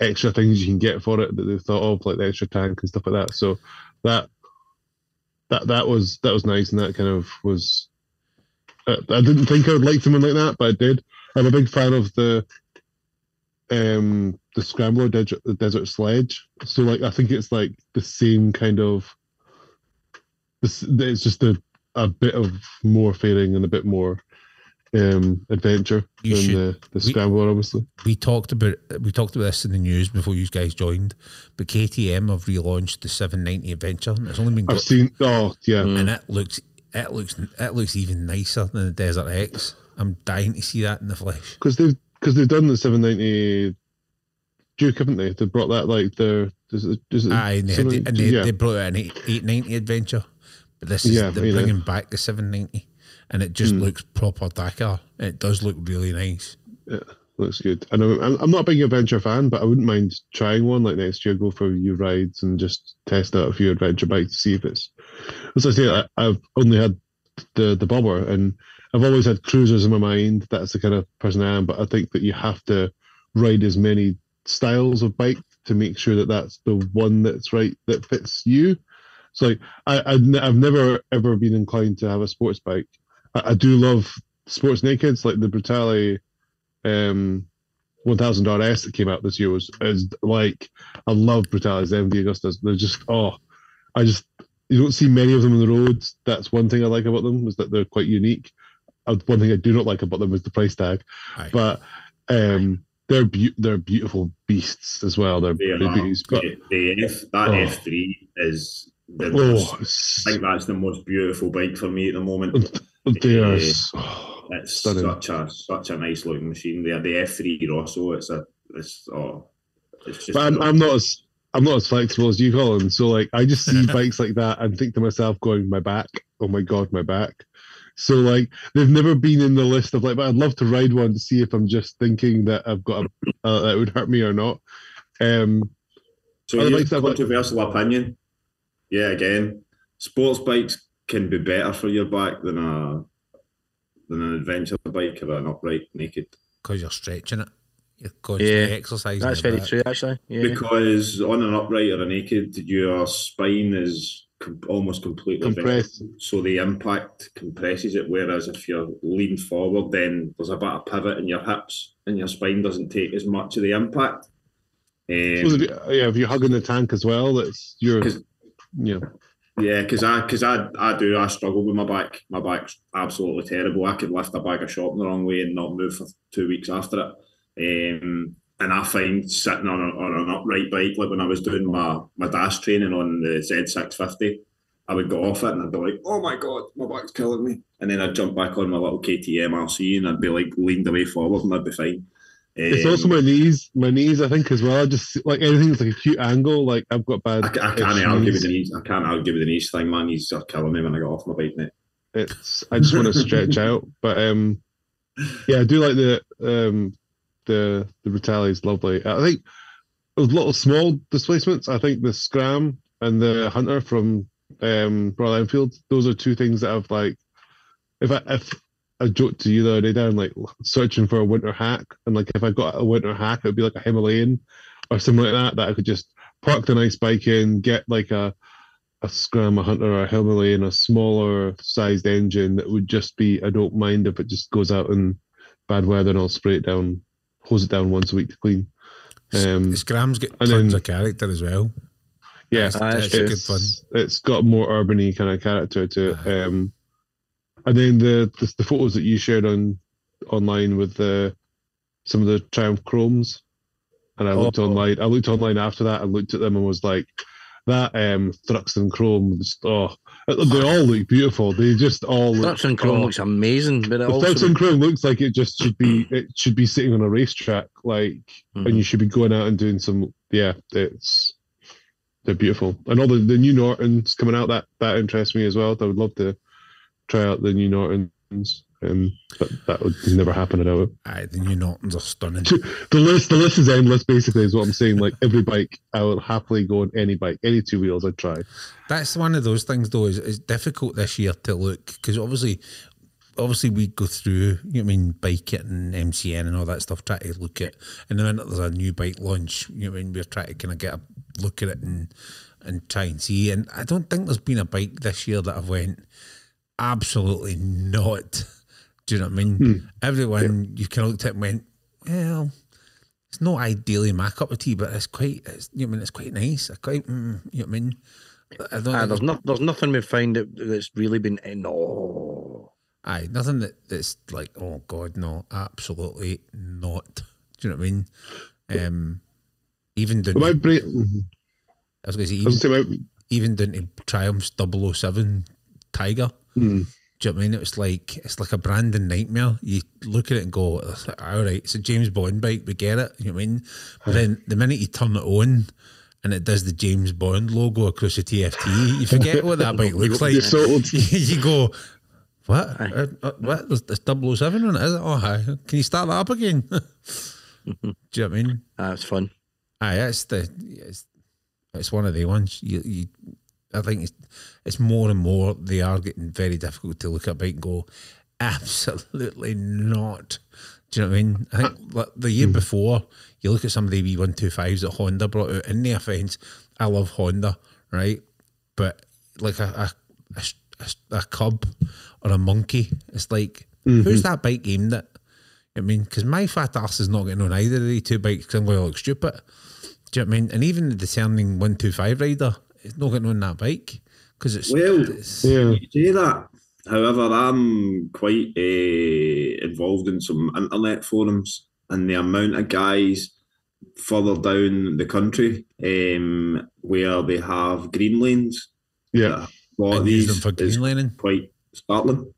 extra things you can get for it that they've thought of, like the extra tank and stuff like that. So that that that was that was nice, and that kind of was. Uh, I didn't think I would like something like that, but I did. I'm a big fan of the um the scrambler desert, the desert sledge. So like I think it's like the same kind of. This it's just a a bit of more fairing and a bit more um adventure You than should- the the we- scrambler, obviously. we talked about we talked about this in the news before you guys joined, but KTM have relaunched the 790 Adventure. And it's only been I've got, seen. Oh yeah, and it looks it looks it looks even nicer than the Desert X. I'm dying to see that in the flesh. because they've because they've done the 790 Duke, haven't they? They brought that like the is it, is it Aye, and they, and they, yeah. they brought an 8, 890 Adventure, but this is Yeah, they're know. bringing back the 790, and it just Hmm. looks proper Dakar. It does look really nice. Yeah, looks good. And I'm, I'm I'm not a big adventure fan, but I wouldn't mind trying one like next year. Go for a few rides and just test out a few adventure bikes to see if it's. As I say, I, I've only had the the bobber, and I've always had cruisers in my mind. That's the kind of person I am. But I think that you have to ride as many styles of bike to make sure that that's the one that's right that fits you. So like, I, I have never ever been inclined to have a sports bike. I, I do love sports nakeds like the Brutale um 1000 RS that came out this year was is like I love Brutales MV Agustas. They're just oh I just you don't see many of them on the roads. That's one thing I like about them is that they're quite unique. Uh, One thing I do not like about them is the price tag, Aye. but um they're beau- they're beautiful beasts as well. They're, They they're but the, the F, that Oh. F3 is the Oh, I think that's the most beautiful bike for me at the moment. are Eh, It's Stunning. such a such a nice looking machine. They are the F3 Rosso. It's a it's oh it's just But I'm, I'm not as I'm not as flexible as you, Colin. So like I just see bikes like that and think to myself, going, my back. Oh my god, my back. So like they've never been in the list of like, but I'd love to ride one to see if I'm just thinking that I've got a, uh, that would hurt me or not. Um, So Other here's bikes a have, like- controversial opinion. Yeah, again, sports bikes can be better for your back than a than an adventure bike or an upright naked. because you're stretching it. You're Yeah, constantly exercising. That's very back. true, actually. Yeah. Because on an upright or a naked, your spine is com- almost completely compressed. vertical, so the impact compresses it. Whereas if you're leaning forward, then there's a bit of pivot in your hips, and your spine doesn't take as much of the impact. Um, if you, yeah, if you're hugging the tank as well, that's your 'Cause- yeah. Yeah, because I because I I do I struggle with my back. My back's absolutely terrible. I could lift a bag of shopping the wrong way and not move for two weeks after it. Um, and I find sitting on, a, on an upright bike, like when I was doing my my DAS training on the Z650, I would go off it and I'd be like, "Oh my god, my back's killing me," and then I'd jump back on my little KTM RC and I'd be like leaned away forward and I'd be fine. It's Um, also my knees, my knees. I think as well. I just like anything's like a cute angle. Like I've got bad. I, I can't argue knees. with the knees. I can't argue with the knees thing. My knees are killing me when I get off my bike, mate. it's I just want to stretch out. But um yeah, I do like the um the the Brutale is lovely. I think those little small displacements, I think the Scram and the Hunter from um Royal Enfield, those are two things that I've like if I if I joked to you the other day down like searching for a winter hack and like if I got a winter hack it would be like a Himalayan or something like that that I could just park the nice bike in, get like a a Scram, a Hunter, or a Himalayan, a smaller sized engine that would just be, I don't mind if it just goes out in bad weather and I'll spray it down, hose it down once a week to clean. Um, Scram's got and tons then- of character as well. yeah, It's, that's it's good fun. it's, it's got more urbany kind of character to it. Um, and then the, the the photos that you shared on online with the some of the Triumph Chromes, and I looked Oh. online. I looked online after that. I looked at them and was like, that um Thruxton Chrome. Oh, they all look beautiful. They just all look. Thruxton Chrome oh. looks amazing, but it The also Thruxton Chrome looks like it just should be. It should be sitting on a racetrack, like, Mhm. and you should be going out and doing some. Yeah, it's they're beautiful, and all the the new Nortons coming out. That that interests me as well. I would love to try out the new Nortons. Um, but that would never happen at all. Aye, the new Nortons are stunning. The list, the list is endless. Basically, is what I'm saying. Like every bike, I will happily go on any bike, any two wheels. I'd try. That's one of those things, though. Is it's difficult this year to look because obviously, obviously we go through. You know I mean bike it and MCN and all that stuff. Try to look at, and the minute there's a new bike launch, you know I mean. We're trying to kind of get a look at it and and try and see. And I don't think there's been a bike this year that I've went absolutely not. Do you know what I mean? Everyone you kind of looked at and went, well, it's not ideally my cup of tea, but it's quite, it's, you know, I mean, it's quite nice. I quite, mm, you know what I mean. I don't Ah, there's not there's nothing we've found that, that's really been no. Aye, nothing that, that's like, oh God, no, absolutely not. Do you know what I mean? Um, even down, But my to, I was going to say, even, say even down to Triumph's 007 Tiger. Hmm. Do you know what I mean? It was like it's like a branding nightmare. You look at it and go, "All right, it's a James Bond bike. We get it." You know what I mean? But then the minute you turn it on, and it does the James Bond logo across the TFT, you forget what that bike looks like. You're sold. you go, what? Uh, uh, what? There's, there's 007 on it, is it? Oh, hi. Can you start that up again? Do you know what I mean? That's fun. Aye, it's the it's, it's one of the ones. You, you I think it's, it's more and more they are getting very difficult to look at a bike and go, absolutely not. Do you know what I mean? I think uh, like, the year hmm. before, you look at some of the V one two fives that Honda brought out. In the offence, I love Honda, right? But like a a, a, a, a cub or a monkey, it's like mm-hmm. who's that bike aimed at? I mean, because my fat ass is not getting on either of the two bikes because I'm going to look stupid. Do you know what I mean? And even the discerning 125 rider is not getting on that bike because it's, Well, it's yeah. You say that. However, I'm quite uh, involved in some internet forums, and the amount of guys further down the country um, where they have green lanes Yeah, A lot use these them for is greenlining. quite startling.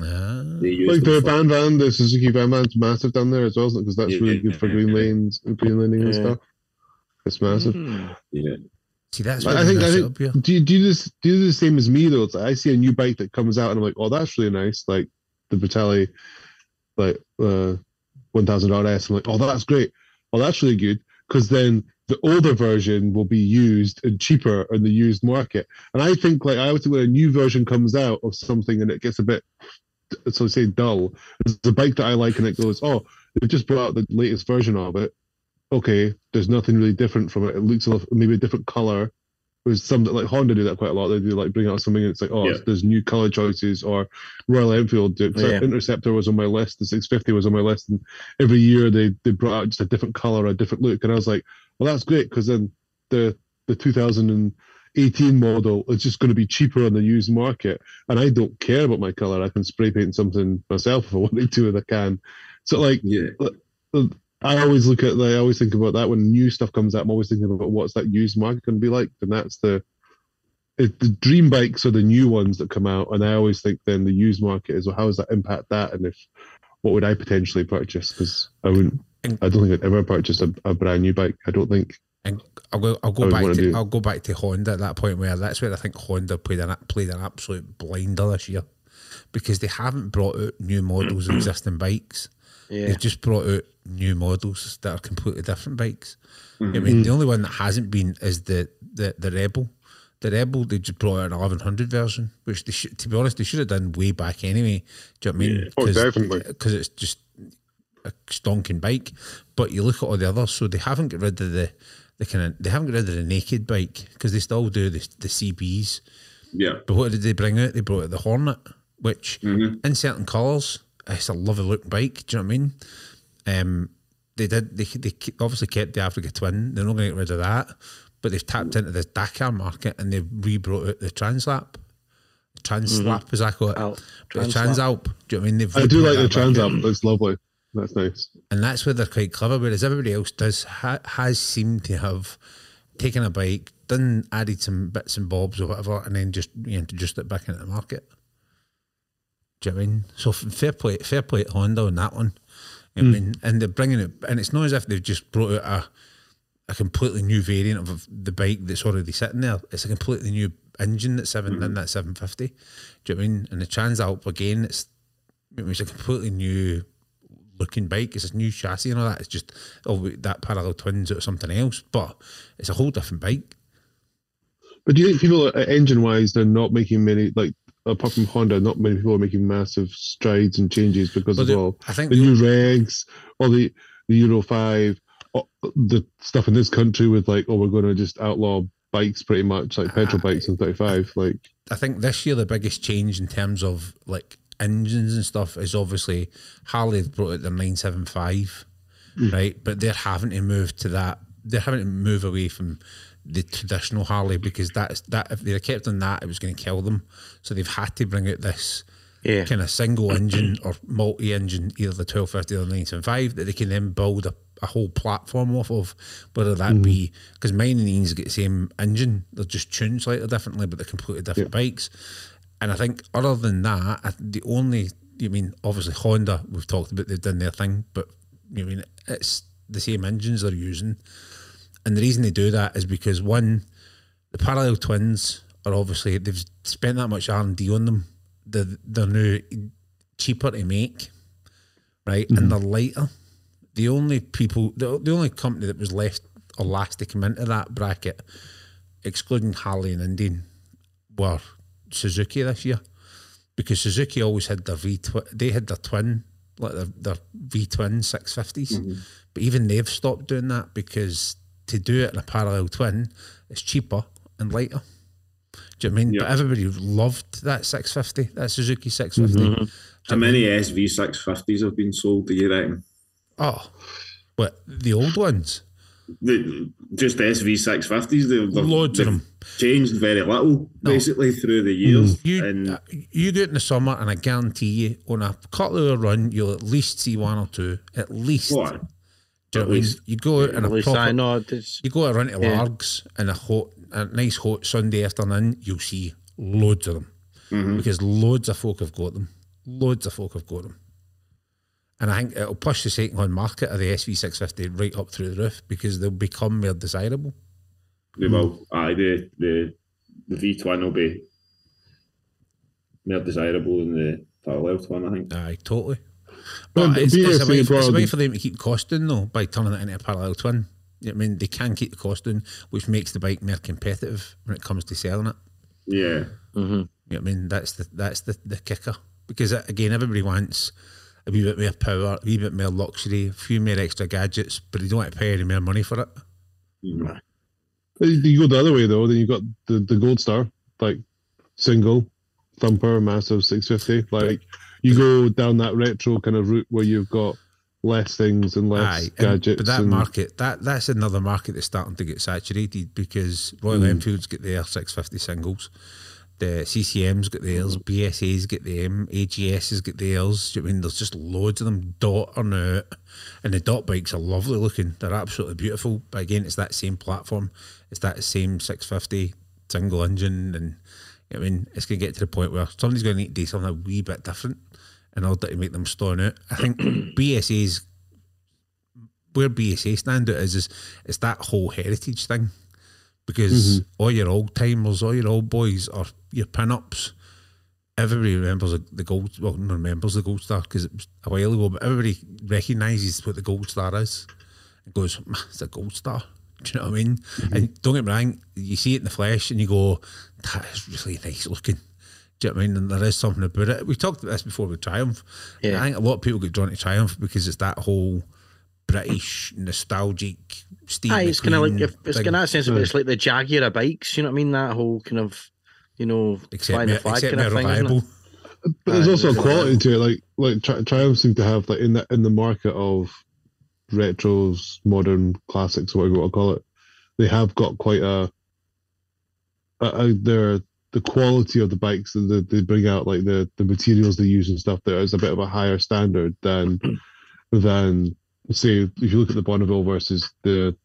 Ah. Like the for- Van Van, the Suzuki Van Van's massive down there as well, because that's Yeah, really yeah, good for yeah, green yeah. lanes and green lining and stuff. It's massive. Mm. Yeah. See, that's I think- I think. here. Do you do you this do you do the same as me though? It's like I see a new bike that comes out and I'm like, oh, that's really nice. Like the Brutale, like uh, 1000 RS. I'm like, oh, that's great. Oh, that's really good because then the older version will be used and cheaper in the used market. And I think like I always think when a new version comes out of something and it gets a bit, so say dull. it's a bike that I like and it goes, oh, they've just brought out the latest version of it. Okay, there's nothing really different from it. It looks a little, maybe a different color. There's some that like Honda do that quite a lot. They do like bring out something and it's like, oh, Yeah. there's new color choices, or Royal Enfield. do it. Yeah. Interceptor was on my list, the 650 was on my list, and every year they they brought out just a different color, a different look, and I was like, well, that's great because then the the 2018 model is just going to be cheaper on the used market, and I don't care about my color. I can spray paint something myself if I wanted to, and I can. So like Yeah. Uh, uh, I always look at, I always think about that when new stuff comes out. I'm always thinking about what's that used market going to be like, and that's the it, the dream bikes are the new ones that come out, and I always think then the used market is well, how does that impact that, and if what would I potentially purchase? Because I wouldn't, I don't think I'd ever purchase a, a brand new bike. I don't think. And I'll go. I'll go back wanna to. I'll go back to Honda at that point where that's where I think Honda played an played an absolute blinder this year because they haven't brought out new models of existing bikes. Yeah. They've just brought out new models that are completely different bikes. I Mm-hmm. mean, the only one that hasn't been is the the the Rebel. The Rebel they just brought out an 1100 version, which they should, to be honest, they should have done way back anyway. Do you know what I mean? Oh, definitely. Because it's just a stonking bike. But you look at all the others, so they haven't got rid of the the kind of they haven't got rid of the naked bike because they still do the the CBs. Yeah. But what did they bring out? They brought out the Hornet, which in certain colours, it's a lovely looking bike. Do you know what I mean? Um, they did. They, they obviously kept the Africa Twin. They're not going to get rid of that, but they've tapped into the Dakar market and they've re-brought out the Translap. Translap is that called? Alp. The Translap. Transalp. Do you know what I mean? They've I do like the that back Trans out. Am. It's lovely. That's nice. and that's where they're quite clever. Whereas everybody else does ha, has seemed to have taken a bike, done added some bits and bobs or whatever, and then just you know, reintroduced it back into the market. Do you know I mean? So fair play, fair play Honda on that one. You know what I mean, and they're bringing it, and it's not as if they've just brought out a a completely new variant of the bike that's already sitting there. It's a completely new engine that's 7 in that seven fifty. Do you know what I mean? And the Transalp again, it's it's a completely new looking bike. It's a new chassis and all that. It's just oh that parallel twins or something else, but it's a whole different bike. But do you think people, uh, engine wise, they're not making many like apart from Honda, not many people are making massive strides and changes because Well, of the- all I think the the- new regs, all the the Euro five, the stuff in this country with like, oh, we're going to just outlaw bikes pretty much, like petrol bikes in thirty five. Like, I think this year the biggest change in terms of like engines and stuff is obviously Harley brought out their 975, mm. right? But they're having to move to that. They're having to move away from the traditional Harley because that's that if they kept on that, it was going to kill them. So they've had to bring out this Yeah. kind of single engine or multi engine, either the 1250 or the 975, that they can then build a, a whole platform off of. Whether that mm. be because mine and Ian's get the same engine, they're just tuned slightly differently, but they're completely different bikes. And I think other than that, the only you mean obviously Honda we've talked about they've done their thing, but you mean it's the same engines they're using. And the reason they do that is because one, the parallel twins are obviously they've spent that much R and D on them. They're they're now cheaper to make, right? And mm-hmm. they're lighter. The only people, the, the only company that was left or last to come into that bracket, excluding Harley and Indian, were Suzuki this year, because Suzuki always had their V twi- they had their twin like their, their V twin six mm-hmm. but even they've stopped doing that because to do it in a parallel twin, it's cheaper and lighter. Do you know what I mean? But everybody loved that 650, that Suzuki 650. How many SV650s have been sold, do you reckon? Oh, but the old ones, The, just SV650s, they've, they've, loads of them. changed very little, basically, through the years. You and uh, you go out in the summer, and I guarantee you, on a couple hour run, you'll at least see one or two, at least. what? Do you know what I mean? least. You go out At a proper, I know. You go out run to Yeah. Largs in a hot a nice hot Sunday afternoon, you'll see loads of them Mhm. because loads of folk have got them. Loads of folk have got them. And I think it'll push the second hand market of the SV650 right up through the roof because they'll become more desirable. They will. Aye, the the the V twin will be more desirable than the parallel twin. I think. Aye, totally. Well, But it's, it's, a way, it's a way for them to keep costing though by turning it into a parallel twin. You know what I mean, they can keep the cost down, which makes the bike more competitive when it comes to selling it. Yeah. hmm You know I mean? That's the that's the, the kicker. Because uh, again, everybody wants a wee bit more power, a wee bit more luxury, a few more extra gadgets, but they don't want to pay any more money for it. Mhm. You go the other way though, then you've got the, the Gold Star, like single, thumper, massive 650. Like you go down that retro kind of route where you've got less things and less Aye, gadgets. but that and, market, that that's another market that's starting to get saturated because Royal Mm. Enfield's got their 650 singles, the CCM's got theirs, BSA's got them, AJS's got theirs. Do you know what I mean there's just loads of them dot or out, and the dot bikes are lovely looking. They're absolutely beautiful. But again, it's that same platform, it's that same 650 single engine, and you know what I mean it's going to get to the point where somebody's going to need to do something a wee bit different in order to make them stand out. I think BSA's where BSA stand out is is it's that whole heritage thing. Because mm-hmm. all your old timers, all your old boys, or your pin-ups, everybody remembers the, gold. Well, no remembers the gold star because it was a while ago, but everybody recognises what the gold star is. It goes, "Ma, it's a gold star. Do you know what I mean? Mm-hmm. And don't get me wrong, you see it in the flesh and you go, that is really nice looking. Do you know what I mean? And there is something about it. We talked about this before with Triumph. Yeah. I think a lot of people get drawn to Triumph because it's that whole British nostalgic Steve. Aye, it's kind of like if it's kind of that sense, of it's hmm. like the Jaguar of bikes. You know what I mean? That whole kind of, you know, except flying the flag except kind of thing. isn't it? But there's also a quality to it. Like like Tri- Triumph seem to have like in the in the market of retros, modern classics, whatever you want to call it. They have got quite a, a, a their the quality of the bikes that they, they bring out, like the the materials they use and stuff. There is a bit of a higher standard than than say if you look at the Bonneville versus the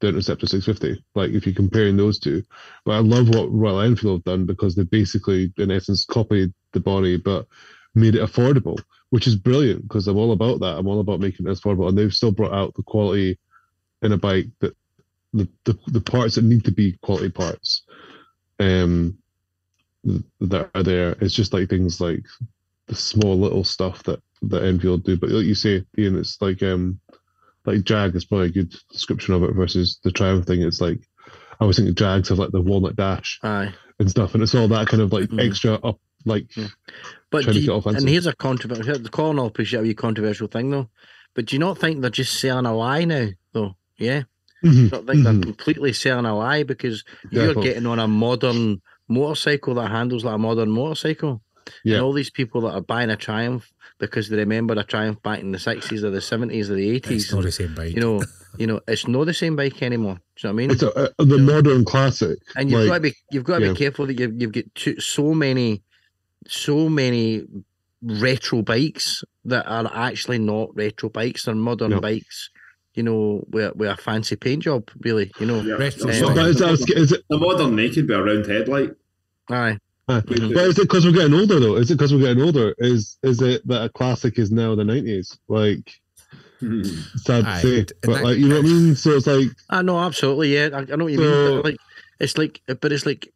the Interceptor 650. Like if you're comparing those two, but I love what Royal Enfield have done because they basically, in essence, copied the body but made it affordable, which is brilliant because I'm all about that. I'm all about making it affordable, and they've still brought out the quality in a bike that the the, the parts that need to be quality parts, um, that are there. It's just like things like the small little stuff that that Enfield do. But like you say, Ian, it's like um like Jag is probably a good description of it versus the Triumph thing. It's like I was thinking Jags have like the walnut dash Aye. and stuff, and it's all that kind of like Mhm. extra up like Yeah. But Trying do to you- offensive. and here's a controversial. The Colin will appreciate a controversial thing though. But do you not think they're just selling a lie now? Though, yeah, Mhm, I think they're mhm. completely selling a lie because you're getting on a modern motorcycle that handles like a modern motorcycle. Yeah. And all these people that are buying a Triumph because they remember a Triumph back in the sixties or the seventies or the eighties. It's not the same bike. You know, you know, it's not the same bike anymore. Do you know what I mean? It's a, a, the modern classic. and you've like, got to be you've got to yeah. be careful that you've you've got too, so many so many retro bikes that are actually not retro bikes they're modern bikes you know with, with a fancy paint job really you know Yeah. Retro The style. But modern- is, that, is it the modern naked with a round headlight. aye but is it because we're getting older though? Is it because we're getting older? Is is it that a classic is now the nineties? Like sad Aye, to say, but that- like you know what I mean. So it's like ah, I know absolutely yeah I, I know what you mean So- but like it's like but it's like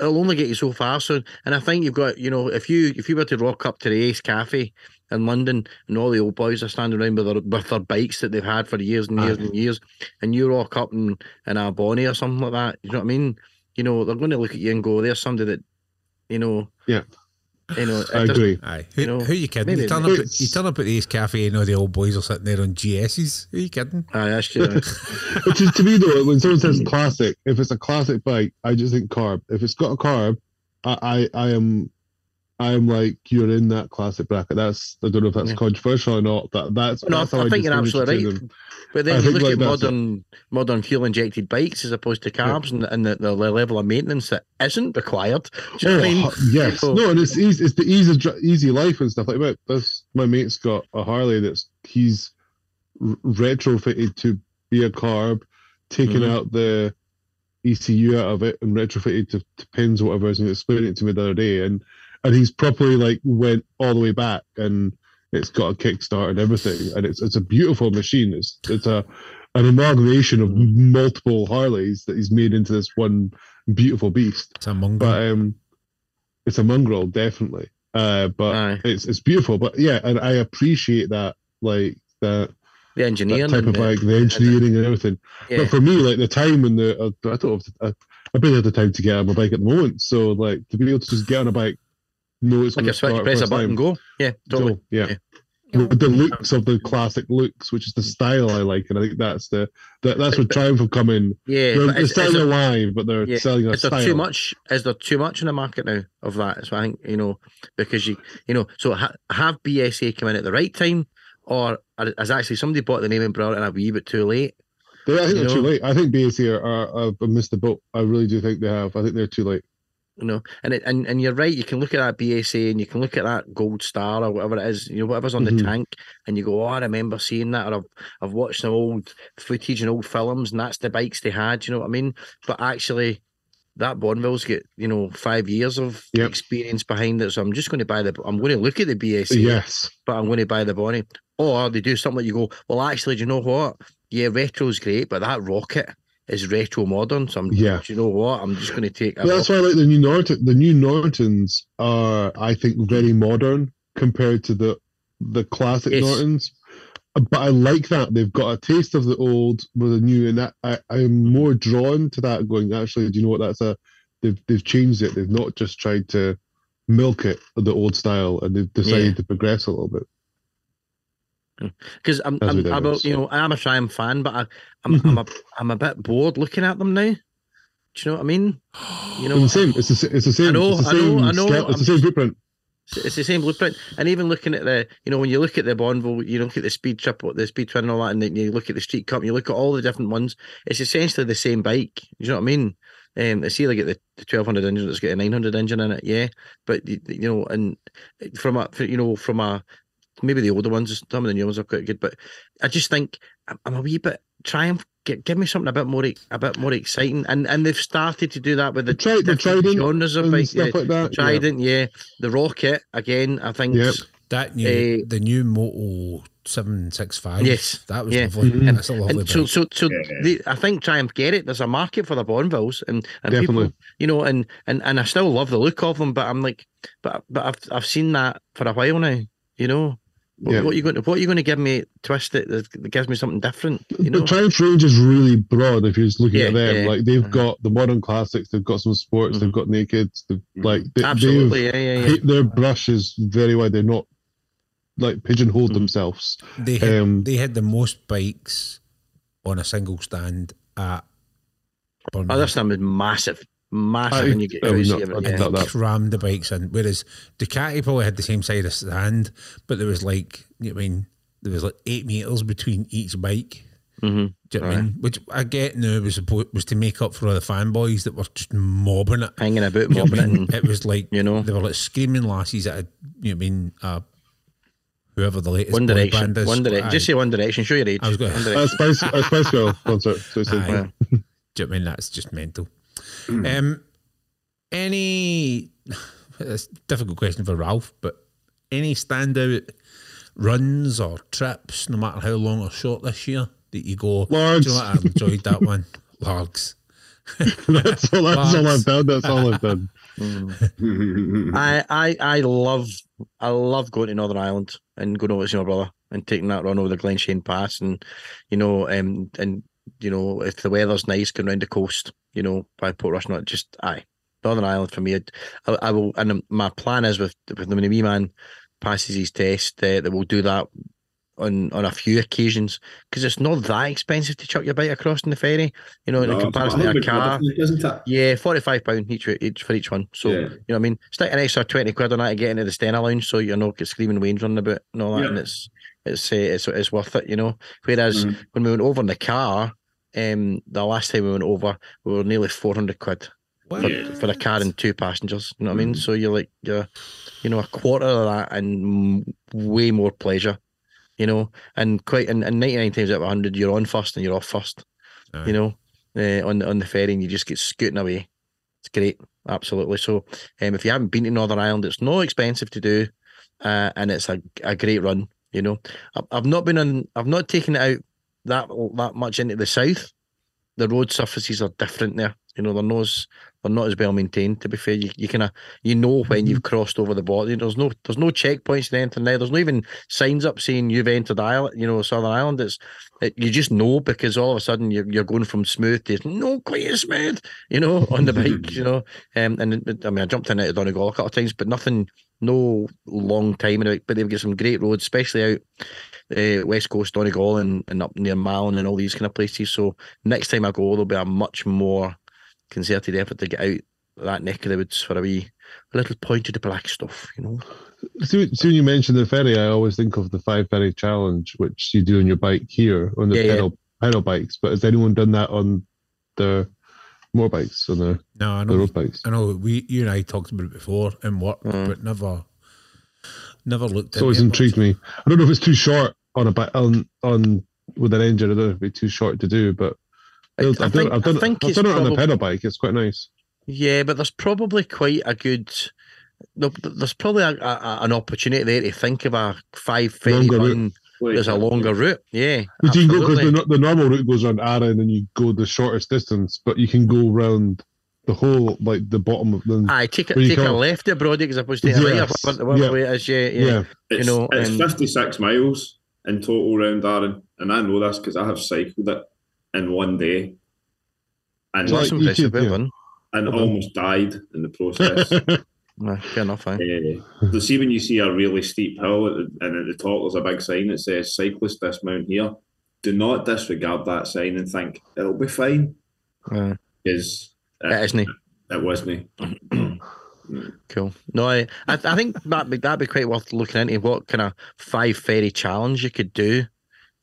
it'll only get you so far so and I think you've got you know if you if you were to rock up to the Ace Cafe in London and all the old boys are standing around with their with their bikes that they've had for years and years Aye. and years and you rock up in in a Bonnie or something like that you know what I mean you know they're going to look at you and go there's somebody that you know Yeah. you know I agree. Aye. Who, You know, who you kidding? You turn, up at, it's- you turn up at the Ace Cafe and all the old boys are sitting there on GSs. Who you kidding? Aye, that's true. But to, to me though, when someone says classic, if it's a classic bike, I just think carb. If it's got a carb, I I, I am I am like you're in that classic bracket. That's I don't know if that's Yeah. controversial or not. That that's No, I, that's how I think you're absolutely right. them. But I then you look like at that's it. modern modern fuel injected bikes as opposed to carbs and, and the, the level of maintenance that isn't required. Do you know what I Oh, mean? yes, no, and it's easy. It's the easy easy life and stuff like that. This my mate's got a Harley that's he's retrofitted to be a carb, taking Mhm. out the ECU out of it and retrofitted to, to pins or whatever. And he explained it to me the other day, and and he's properly like went all the way back and it's got a kickstart and everything, and it's it's a beautiful machine. It's it's a an amalgamation of multiple Harleys that he's made into this one beautiful beast. It's a mongrel. But um, it's a mongrel, definitely. Uh, but Aye. it's it's beautiful. But yeah, and I appreciate that, like that, The that engineering. type and of like the engineering and everything. yeah. But for me, like the time when the uh, I don't have I, I barely have the time to get on my bike at the moment. So like to be able to just get on a bike, know it's like a switch, press a button, time. go. Yeah, totally. Yeah. Yeah. With the looks of the classic looks, which is the style I like, and I think that's the that, that's where Triumph have come in. Yeah, they're they're selling there, alive, but they're yeah, selling a is there style. too much? Is there too much in the market now of that? So I think you know because you you know so ha- have BSA come in at the right time, or has actually somebody bought the name and brought it in a wee bit too late? They, I think you they're too late. I think BAC are, are, are missed the boat. I really do think they have. I think they're too late. You know, and it, and and you're right. You can look at that BSA and you can look at that Gold Star or whatever it is. You know, whatever's on Mhm. the tank, and you go, "Oh, I remember seeing that." Or I've, I've watched some old footage and old films, and that's the bikes they had. You know what I mean? But actually, that Bonneville's got you know five years of Yep. experience behind it. So I'm just going to buy the. I'm going to look at the BSA, Yes. but I'm going to buy the Bonnie. Or they do something that you go, well, actually, do you know what? Yeah, retro's great, but that rocket is retro modern. So I'm, Yeah. do you know what? I'm just going to take. that's why I like the new Norton. The new Nortons are, I think, very modern compared to the the classic Yes. Nortons. But I like that they've got a taste of the old with the new, and that, I I'm more drawn to that. Going actually, do you know what? That's a they've they've changed it. They've not just tried to milk it the old style, and they've decided Yeah. to progress a little bit. Because I'm, As I'm about others. you know I'm a Triumph fan, but I, I'm. I'm a I'm a bit bored looking at them now. Do you know what I mean? You know, It's the same. It's the, it's the same. know, it's the I know. I know, scale- It's I'm the same blueprint. It's the same blueprint, and even looking at the, you know, when you look at the Bonneville, you look at the Speed Triple, the Speed Twin, and all that, and then you look at the Street Cup, and you look at all the different ones. It's essentially the same bike. You know what I mean? Um, it's either get the, the twelve hundred engine, it's got a nine hundred engine in it, yeah. But you, you know, and from a, for, you know, from a maybe the older ones, some of the new ones are quite good, but I just think I'm, I'm a wee bit Triumph. Give, give me something a bit more, e- a bit more exciting, and and they've started to do that with the The, tri- the Trident genres of and bike. stuff yeah. like that. yeah. Trident, yeah. The Rocket again. I think. Yep. That new, Eh, the new Moto seven six five. Yes, that was yeah. lovely. Mhm. That's a lovely And so, bike. so, so Yeah. they, I think Triumph get it. There's a market for the Bonvilles, and and Definitely. people, you know, and and and I still love the look of them. But I'm like, but but I've I've seen that for a while now. You know, what, Yeah. what are you going to what are you going to give me twist it that, that gives me something different? You know, the Triumph range is really broad if you're just looking at them. yeah. Like they've Mhm. got the modern classics, they've got some sports, they've Mhm. got nakeds, they've like they, absolutely, they've yeah, yeah, yeah. their brush is very wide. They're not like pigeonholed Mhm. themselves. they had, um, they had the most bikes on a single stand at Oh, Birmingham. this time is massive, massive, I- and you get crazy not- it, yeah. not- crammed the bikes in. Whereas Ducati probably had the same side of stand, but there was like, you know what I mean, there was like eight meters between each bike. Mhm. Do you know what I mean? Which I get now was supposed, was to make up for all the fanboys that were just mobbing it. hanging about, You know what mobbing it, and, It was like you know. they were like screaming lassies at a, you know what I mean, uh, whoever the latest One boy Direction, band is. One Direction. Just say One Direction. Show your age. I was going- One A Spice, a Spice Girl concert. So it's Aye. Do you know what I mean? That's just mental. Um, any it's a difficult question for Ralph, but any standout runs or trips, no matter how long or short this year, that you go, do Largs. you know what? I enjoyed that one. Largs. that's all. That's all I've done. That's all I've done. I, I I love I love going to Northern Ireland and going over to see my brother and taking that run over the Glenshane Pass and you know um and you know if the weather's nice going round the coast you know by Port Rush, not just aye Northern Ireland for me I, I will and my plan is with with the wee man passes his test uh, that we'll do that on on a few occasions because it's not that expensive to chuck your bike across in the ferry you know in No, comparison to a car isn't it? yeah, forty five pound each each for each one. So Yeah. you know what I mean. Stick an extra twenty quid on that to get into the Stena lounge, so you're not get screaming waves running about and all that, Yeah. and it's it's uh, it's it's worth it, you know. Whereas Mhm. when we went over in the car, um, the last time we went over, we were nearly four hundred quid for, Yeah. for a car and two passengers. You know what I mean? Mhm. So you're like you're, you know, a quarter of that and way more pleasure. You know, and quite and, and ninety nine times out of hundred, you're on first and you're off first. Aye. You know, uh, on the on the ferry, and you just get scooting away. It's great, absolutely. So, um, if you haven't been to Northern Ireland, it's no expensive to do, uh, and it's a, a great run. You know, I've not been on, I've not taken it out that that much into the south. The road surfaces are different there. You know, they're not as they're not as well maintained. To be fair, you, you kind of you know when you've crossed over the border. There's no there's no checkpoints or anything there. There's no even signs up saying you've entered Ireland. You know, Southern Ireland. It's it, you just know because all of a sudden you're you're going from smooth to no quite as smooth. You know, on the bike. You know, um, and I mean I jumped in it at Donegal a couple of times, but nothing. No long time in it, but they've got some great roads, especially out uh, west coast Donegal and, and up near Malin and all these kind of places. So next time I go, there'll be a much more concerted effort to get out that neck of the woods for a wee a little point to the black stuff, you know. Soon, so when you mentioned the ferry, I always think of the five ferry challenge, which you do on your bike here on the Yeah, yeah. pedal pedal bikes. But has anyone done that on the motorbikes on the, No, I the know. road bikes? I know. We, you and I talked about it before in work, Mm. but never, never looked. It's always into it much. intrigued me. I don't know if it's too short on a bike on on with an engine. I don't know if it'd be too short to do, but I, I've I done, I've done, I think I've it's done it on a pedal bike. It's quite nice. Yeah, but there's probably quite a good. no, There's probably a, a, an opportunity there to think of a five ferry run. There's a longer route. Yeah, But you can go because the, the normal route goes around Arran and then you go the shortest distance, but you can go round the whole like the bottom of the I take a, Where you take a left at Brodick as opposed to take a right. Yes, Or whatever yeah. way it is. Yeah, yeah. yeah. It's, know, it's um, 56 miles in total round Arran, and I know this because I have cycled it in one day and, So that's Like, impressive. could, Well yeah. done. and Okay. almost died in the process. Aye, fair enough. Aye. Uh, the see when you see a really steep hill and at the top there's a big sign that says cyclist dismount here. Do not disregard that sign and think it'll be fine Aye. because It it, isn't. it wasn't. Cool. No, I, I, I think that'd be, that'd be quite worth looking into. What kind of five ferry challenge you could do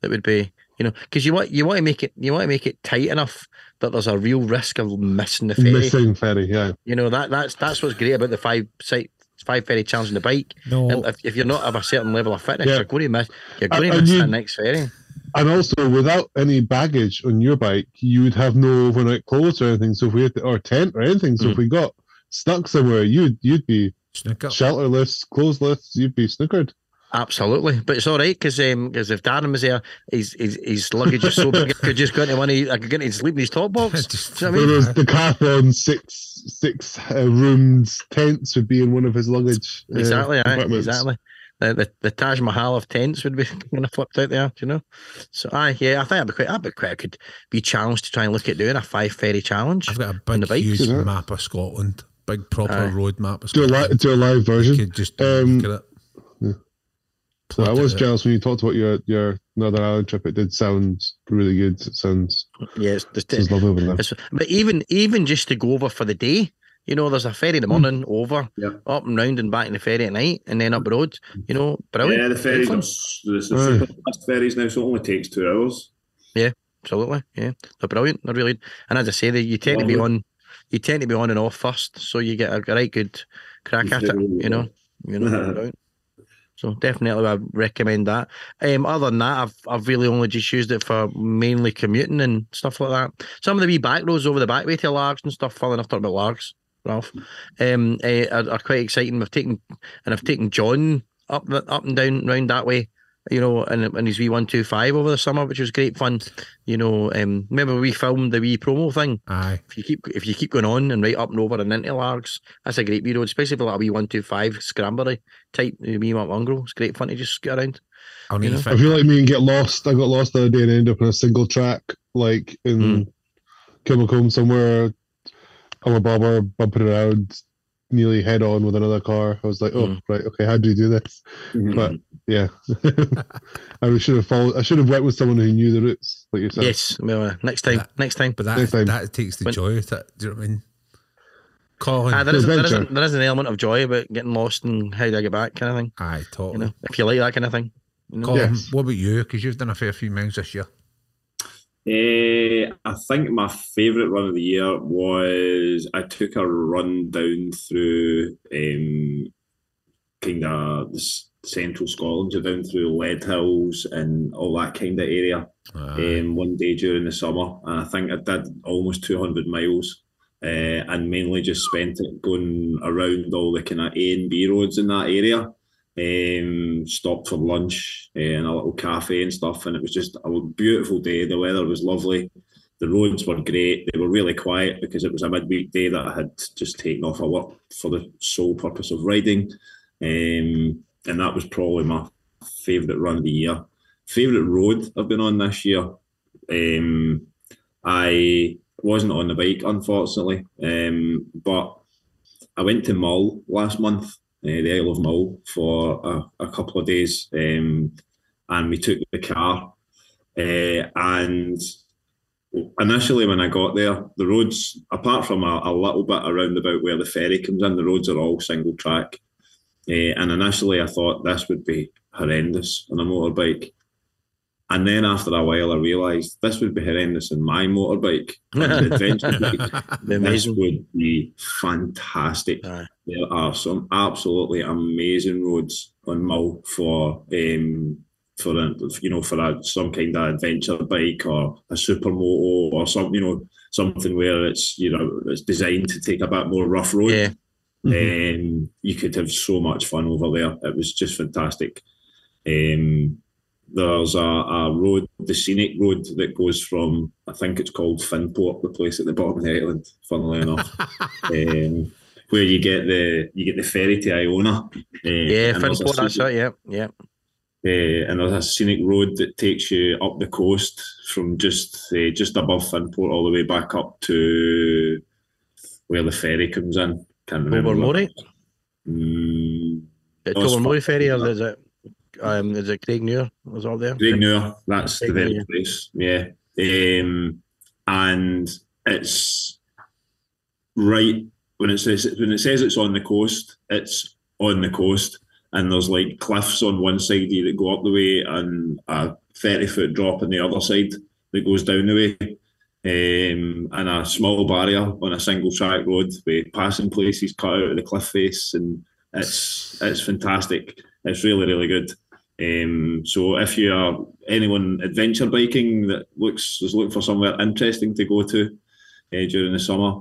that would be, you know, because you want you want to make it you want to make it tight enough that there's a real risk of missing the ferry. Missing ferry, yeah. You know that that's that's what's great about the five site five ferry challenge on the bike. No, if, if you're not of a certain level of fitness, Yeah. you're going to miss you're going And- to miss you- that next ferry. And also, without any baggage on your bike, you would have no overnight clothes or anything. So if we had to, or tent or anything, so if Mm. we got stuck somewhere, you'd you'd be snooker. shelterless, clothesless. You'd be snookered. Absolutely, but it's all right because because if Darren was there, his his, his luggage is so big, I could just go into one. Of, I could get into sleep in his top box. Just- Do you know what I mean? there's Decathlon six six uh, roomed tents would be in one of his luggage. uh, Exactly, aye, compartments. exactly. The, the the Taj Mahal of tents would be kind of flipped out there, do you know. So, aye, yeah, I think I'd be quite, I'd be quite, I could be challenged to try and look at doing a five ferry challenge. I've got a on big, the bikes. huge Yeah. map of Scotland, big proper Aye. road map of Do a li- do a live You version. could just Um, look at it. yeah. Plot I was it out. jealous when you talked about your your Northern Ireland trip. It did sound really good. It sounds, Yeah, it's just, sounds lovely over there. it's, but even even just to go over for the day, you know, there's a ferry in the Hmm. morning over, Yeah. up and round and back in the ferry at night, and then up the road. You know, brilliant. Yeah, the ferries are the super fast ferries now, so it only takes two hours. Yeah, absolutely, yeah, they're brilliant. They're really, and as I say, they, you tend to be on, you tend to be on and off first, so you get a right good crack at it. You know, you know. So definitely, I recommend that. Um, other than that, I've I've really only just used it for mainly commuting and stuff like that. Some of the wee back roads over the back way to Largs and stuff. Fun enough, talking about Largs, Ralph, um, eh, are, are quite exciting. We've taken and I've taken John up up and down round that way. You know, and and his wee one two five over the summer, which was great fun. You know, um, remember we filmed the wee promo thing. Aye. If you keep if you keep going on and right up and over and into Largs, that's a great wee road, especially for like a wee one two five scramblery type wee Mongrel. It's great fun to just get around. I'll need You know? fit If you like me and get lost, I got lost the other day and ended up in a single track, like in Mm. Kilmacolm somewhere. I'm a bobber, bumping around, nearly head on with another car. I was like, oh, Mm. right, okay, how do you do this? But yeah, I should have followed. I should have went with someone who knew the routes, like yourself. Yes, well, uh, next time, That- next time. But Next that time. that takes the When- joy out of it. Do you know what I mean? Colin, Ah, there, is, there, is, adventure. there is an element of joy about getting lost and how do I get back, kind of thing. aye, You know, if you like that kind of thing. You know? Colin, Yes. what about you? Because you've done a fair few miles this year. Eh, I think my favourite run of the year was I took a run down through um, kind of central Scotland. You're down through Leadhills and all that kind of area. Um, one day during the summer, and I think I did almost 200 miles. Uh, and mainly just spent it going around all the kind of A and B roads in that area. Um, stopped for lunch in a little cafe and stuff, and it was just a beautiful day. The weather was lovely. The roads were great. They were really quiet because it was a midweek day that I had just taken off of work for the sole purpose of riding. Um, and that was probably my favourite run of the year. Favourite road I've been on this year. Um, I wasn't on the bike, unfortunately, um, but I went to Mull last month, uh, the Isle of Mull, for a, a couple of days, um, and we took the car. Uh, and initially, when I got there, the roads, apart from a, a little bit around about where the ferry comes in, the roads are all single track. Uh, and initially, I thought this would be horrendous on a motorbike. And then after a while, I realised this would be horrendous on my motorbike. And adventure bike, this would be fantastic. Aye. There are some absolutely amazing roads on Mull for um, for a, you know for a, some kind of adventure bike or a supermoto or some you know something where it's you know it's designed to take a bit more rough road. Yeah. Um, you could have so much fun over there. It was just fantastic. Um, there's a, a road, the scenic road that goes from, I think it's called Fionnphort, the place at the bottom of the island, funnily enough, um, where you get the you get the ferry to Iona. Uh, Yeah, Fionnphort, that's it. Yeah, yeah. uh, and there's a scenic road that takes you up the coast from just uh, just above Fionnphort all the way back up to where the ferry comes in. Can't remember. Tobermory? Mm, Tobermory ferry, or is it? Um, is it Craignure? Was all there? Noor, that's the very place. Yeah. Um, and it's right when it says when it says it's on the coast, it's on the coast, and there's like cliffs on one side that go up the way, and a thirty foot drop on the other side that goes down the way. Um, and a small barrier on a single track road with passing places cut out of the cliff face, and it's it's fantastic. It's really really good. Um, so if you are anyone adventure biking that looks is looking for somewhere interesting to go to uh, during the summer,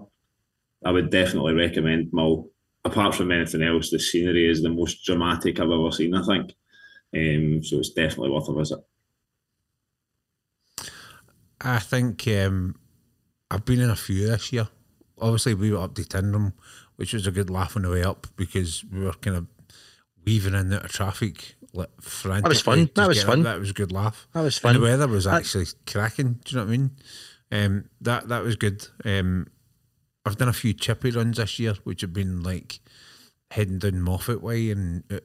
I would definitely recommend Mull. Apart from anything else, the scenery is the most dramatic I've ever seen. I think, um, so it's definitely worth a visit. I think um, I've been in a few this year. Obviously, we were up to Tyndrum, which was a good laugh on the way up because we were kind of weaving in and out of traffic. Like was fun. That was getting up. fun. That was a good laugh. That was And fun. the weather was That- actually cracking. Do you know what I mean? Um, that that was good. Um, I've done a few chippy runs this year, which have been like heading down Moffat way and uh,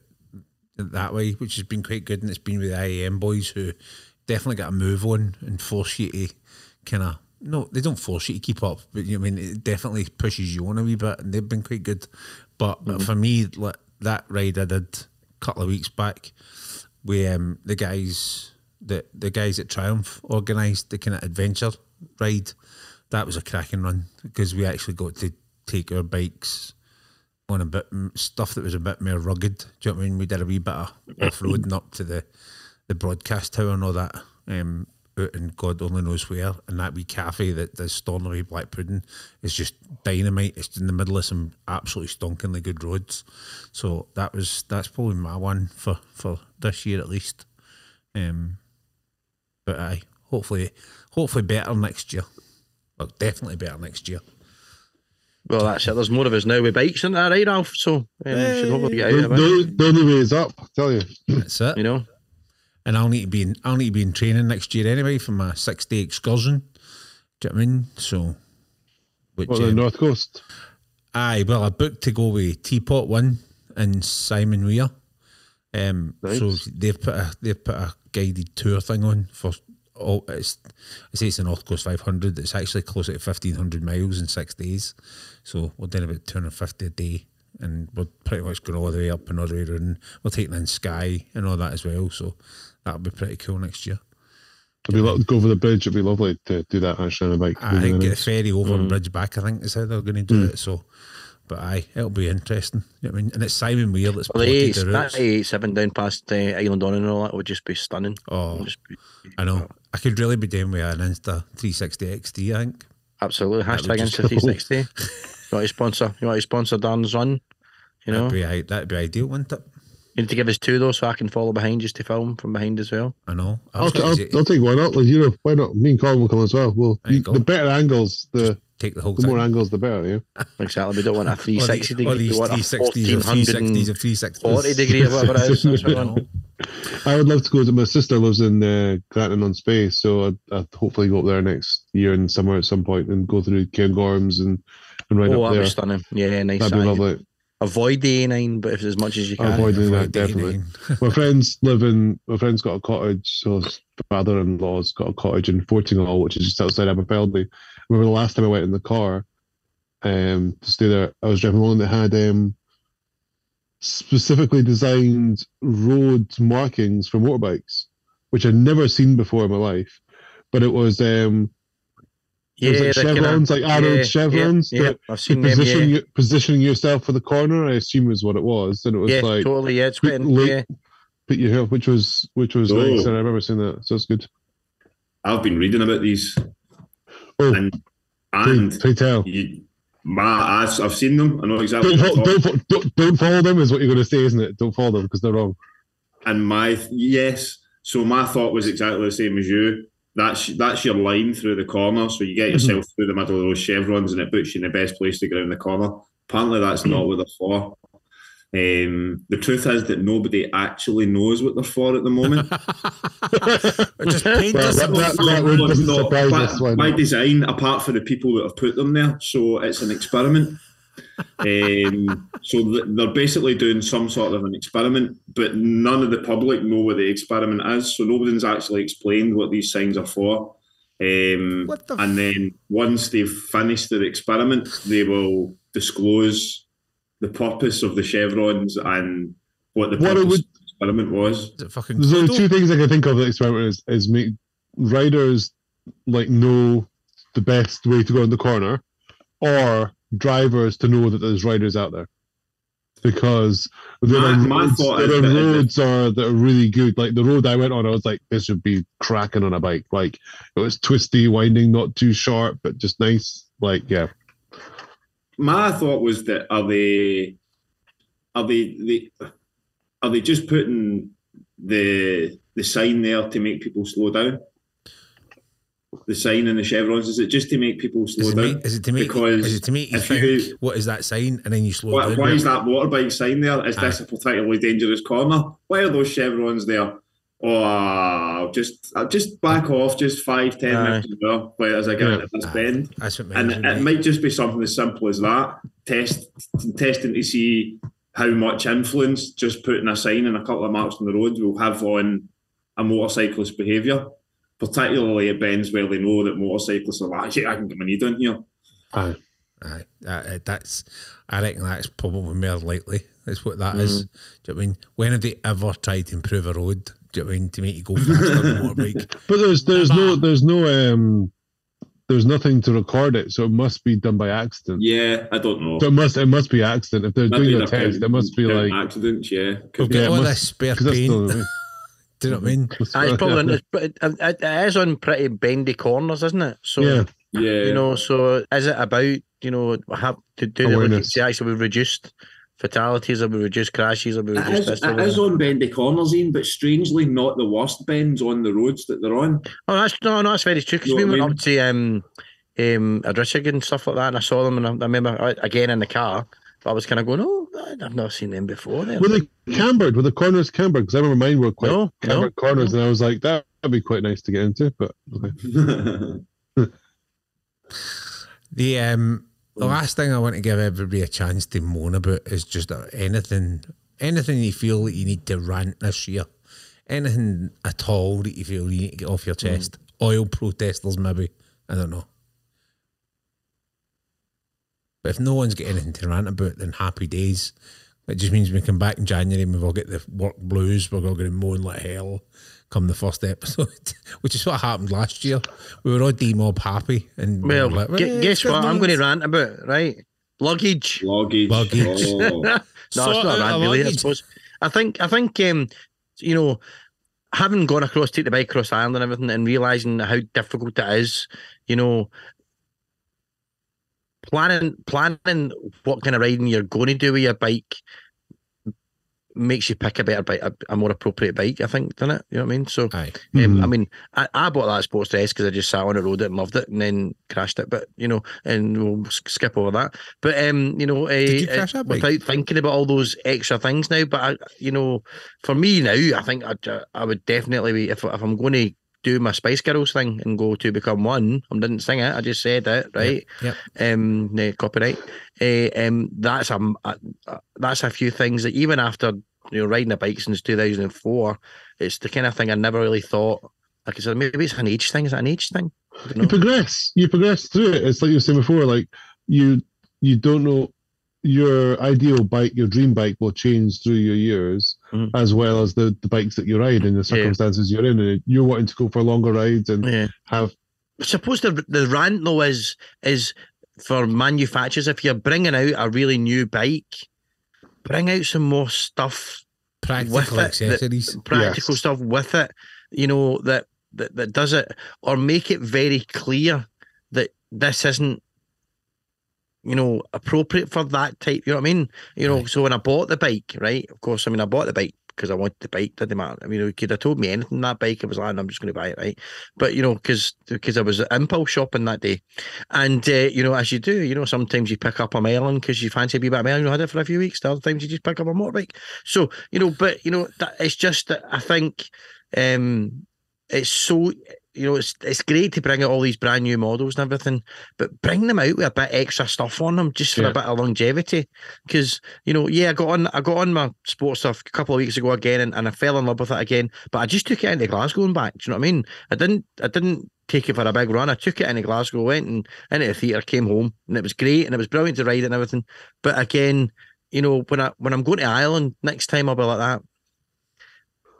that way, which has been quite good. And it's been with the IAM boys who definitely got a move on and force you to kind of no, they don't force you to keep up, but you know, I mean it definitely pushes you on a wee bit, and they've been quite good. But Mm-hmm. for me, like that ride I did a couple of weeks back, with um, the guys the the guys at Triumph organised the kind of adventure ride. That was a cracking run because we actually got to take our bikes on a bit stuff that was a bit more rugged. Do you know what I mean? We did a wee bit of off roading up to the the broadcast tower and all that. Um, out in God only knows where, and that wee cafe that does Stornoway Black Pudding is just dynamite. It's in the middle of some absolutely stonkingly good roads. So that was that's probably my one for for this year at least. Um, but aye, hopefully, hopefully better next year. Well, definitely better next year. Well, that's it. There's more of us now with bikes, isn't that right, Ralph? So um, should hopefully get out The, of it. the, the only way is up, I tell you. That's it. You know, And I'll need to be in I'll need to be in training next year anyway for my six day excursion. Do you know what I mean? So which What, the um, North Coast? aye, well I booked to go with Teapot one and Simon Weir. Um so they've put a they've put a guided tour thing on for all it's I say it's the North Coast five hundred, it's actually closer to fifteen hundred miles in six days. So we're doing about two hundred and fifty a day and we're pretty much going all the way up and all the way around. We're taking in Skye and all that as well. So that'll be pretty cool next year. It'd be go over the bridge. It'd be lovely to do that actually on a bike. I think get the ferry over and mm. bridge back. I think is how they're going to do mm. it. So, But aye, it'll be interesting. You know I mean? And it's Simon Weir that's Well, the plotted eight, the that eight seven down past uh, Eilean Donan and all that would just be stunning. Oh, just be- I know. I could really be doing with an Insta 360 X3, I think. absolutely. Hashtag Insta 360. you want to sponsor? You want to sponsor Darren's run? You know, That'd be, i- that'd be ideal, wouldn't it? you need to give us two though, so I can follow behind just to film from behind as well. I know. I I'll, I'll, I'll take one up. You know, why not? Me and Colin will come as well. Well, you the better angles, the, take the whole the thing. more angles, the better. Yeah. Exactly. We don't want a Or 360 the- or these 360s or 360s or 360s. 40 degree or whatever it is. That's what we want. I would love to go to my sister lives in uh, Grantown-on-Spey, so I'd, I'd hopefully go up there next year in summer at some point and go through Cairngorms and, and ride Oh, up that'd there. be stunning. Yeah, nice. That'd be aye. lovely. Avoid the A9, but if as much as you can. Avoid doing that, the definitely. A9. my friends live in my friend's got a cottage so his father-in-law's got a cottage in Fortingall which is just outside Aberfeldy remember the last time I went in the car um to stay there I was driving along that had um specifically designed road markings for motorbikes which I'd never seen before in my life but it was um it was Yeah, like the kinda- chevrons like arrowed yeah, chevrons Yeah, yeah, I've to seen them. Yeah, you, positioning yourself for the corner I assume is what it was and it was yeah like totally. Yeah, it's quite. late- Yeah. put your hair which was which was Oh. nice and I remember seeing that so it's good I've been reading about these, Oh, and and pray tell. you, my, I've, I've seen them. I know exactly. Don't, what fo- you're don't, don't, don't follow them is what you're going to say, isn't it? Don't follow them because they're wrong. And my yes, so my thought was exactly the same as you. That's that's your line through the corner. So you get mm-hmm. yourself through the middle of those chevrons, and it puts you in the best place to get around the corner. Apparently, that's not mm-hmm. what they're for. Um, the truth is that nobody actually knows what they're for at the moment. Just paint Well, that- that- that would- doesn't No, surprise by, by design, apart from the people that have put them there. So it's an experiment. um, so th- they're basically doing some sort of an experiment, but none of the public know what the experiment is. So nobody's actually explained what these signs are for. Um, What the and then once they've finished their experiment, they will disclose the purpose of the chevrons and what the What purpose would- of the experiment was. Is it fucking There's only two things I can think of that experiment is, is make riders like know the best way to go in the corner or drivers to know that there's riders out there. Because there My- are my roads, thought are roads are, that are really good. Like the road I went on, I was like, this would be cracking on a bike. Like it was twisty, winding, not too sharp, but just nice. Like, yeah. My thought was that are they are they, they are they just putting the the sign there to make people slow down? The sign and the chevrons is it just to make people slow Is down? make, is it to make Because is it to make you think you- what is that sign and then you slow Why, down? why is that motorbike sign there? Is this a particularly dangerous corner? Why are those chevrons there? Oh, just just back off, just five, ten Aye. minutes more, wait, as I get Yeah. into this bend. That's what and it might just be something as simple as that. Test testing to see how much influence just putting a sign and a couple of marks on the road will have on a motorcyclist behaviour. Particularly at bends where they know that motorcyclists are like, "Shit, I can get my knee down here. Aye. Aye, that, that's. I reckon that's probably more likely. That's what that is. Do you know what I mean? When have they ever tried to improve a road? Do you know what I mean? To make you go faster on a motorbike? But there's there's no there's no um there's nothing to record it, so it must be done by accident. Yeah, I don't know. So it must it must be accident. If they're Maybe doing a they're test, it must be like accidents. Yeah, Could We've be. got Yeah, all must- this spare 'cause that's paint. the- Do you know what I mean? It's probably it's, it, it, it is on pretty bendy corners, isn't it? So yeah. yeah, you know, so is it about you know have to do the look Awareness. actually we've reduced fatalities, or we reduced crashes, or we It reduced is, this? it or is that? on bendy corners, Ian, but strangely not the worst bends on the roads that they're on. Oh, that's no, no, that's very true. Because we went mean? up to um, um, Adrichig and stuff like that, and I saw them, and I, I remember again in the car. But I was kind of going, oh, I've not seen them before. Then. Were they cambered? Were the corners cambered? Because I remember mine were quite No, no, cambered corners, and I was like, that would be quite nice to get into. But okay. The um the last thing I want to give everybody a chance to moan about is just anything anything you feel that you need to rant this year. Anything at all that you feel you need to get off your hmm. chest. Oil protesters maybe. I don't know. But if no one's got anything to rant about, then happy days. It just means we come back in January and we've all get the work blues. We're all going to moan like hell come the first episode, which is what happened last year. We were all demob happy and Well, were like, gu- "Eh, guess it's what? I'm going to rant about right. luggage. Luggage. Luggage. Oh. no, Sort it's not out that a really. I suppose. I think. I think. Um, you know, having gone across, take the bike across Ireland and everything, and realizing how difficult it is. You know, planning planning what kind of riding you're going to do with your bike makes you pick a better bike, a, a more appropriate bike. I think, doesn't it? You know what I mean? So. Aye. Um, Mhm. I mean, I, I bought that Sportster because I just sat on it, rode it, and loved it, and then crashed it. But you know, and we'll skip over that. But um, you know, uh, you uh, crash that bike? without thinking about all those extra things now. But I, you know, for me now, I think I, I would definitely be if if I'm going to do my Spice Girls thing and go to become one. I didn't sing it. I just said it, right? Yep. Um, no, copyright. Uh, um, that's a, a, a that's a few things that even after you know riding a bike since 2004, it's the kind of thing I never really thought. Like I said, maybe it's an age thing. Is it an age thing? You progress you progress through it it's like you were saying before like you you don't know your ideal bike your dream bike will change through your years Mhm. as well as the the bikes that you ride and the circumstances you're in and you're wanting to go for longer rides and Yeah. have I suppose the the rant though is is for manufacturers if you're bringing out a really new bike, bring out some more stuff, Practical With it, the- accessories. practical Yes. stuff with it. You know that, that that does it, or make it very clear that this isn't, you know, appropriate for that type. You know what I mean? You know, Right. so when I bought the bike, right? Of course, I mean I bought the bike because I wanted the bike. Didn't matter. I mean, you could have told me anything that bike. I was like, I'm just going to buy it, right? But you know, because because I was at impulse shopping that day, and uh, you know, as you do, you know, sometimes you pick up a melon because you fancy a wee bit of melon. You had it for a few weeks. The other times you just pick up a motorbike. So you know, but you know, that it's just that I think um it's so you know it's it's great to bring out all these brand new models and everything, but bring them out with a bit extra stuff on them just for Yeah. a bit of longevity. Because you know, yeah, I got on I got on my Sportster a couple of weeks ago again, and, and I fell in love with it again. But I just took it into Glasgow and back. Do you know what I mean? I didn't I didn't take it for a big run. I took it into Glasgow, went and into the theatre, came home, and it was great and it was brilliant to ride and everything. But again, you know, when I when I'm going to Ireland next time, I'll be like that.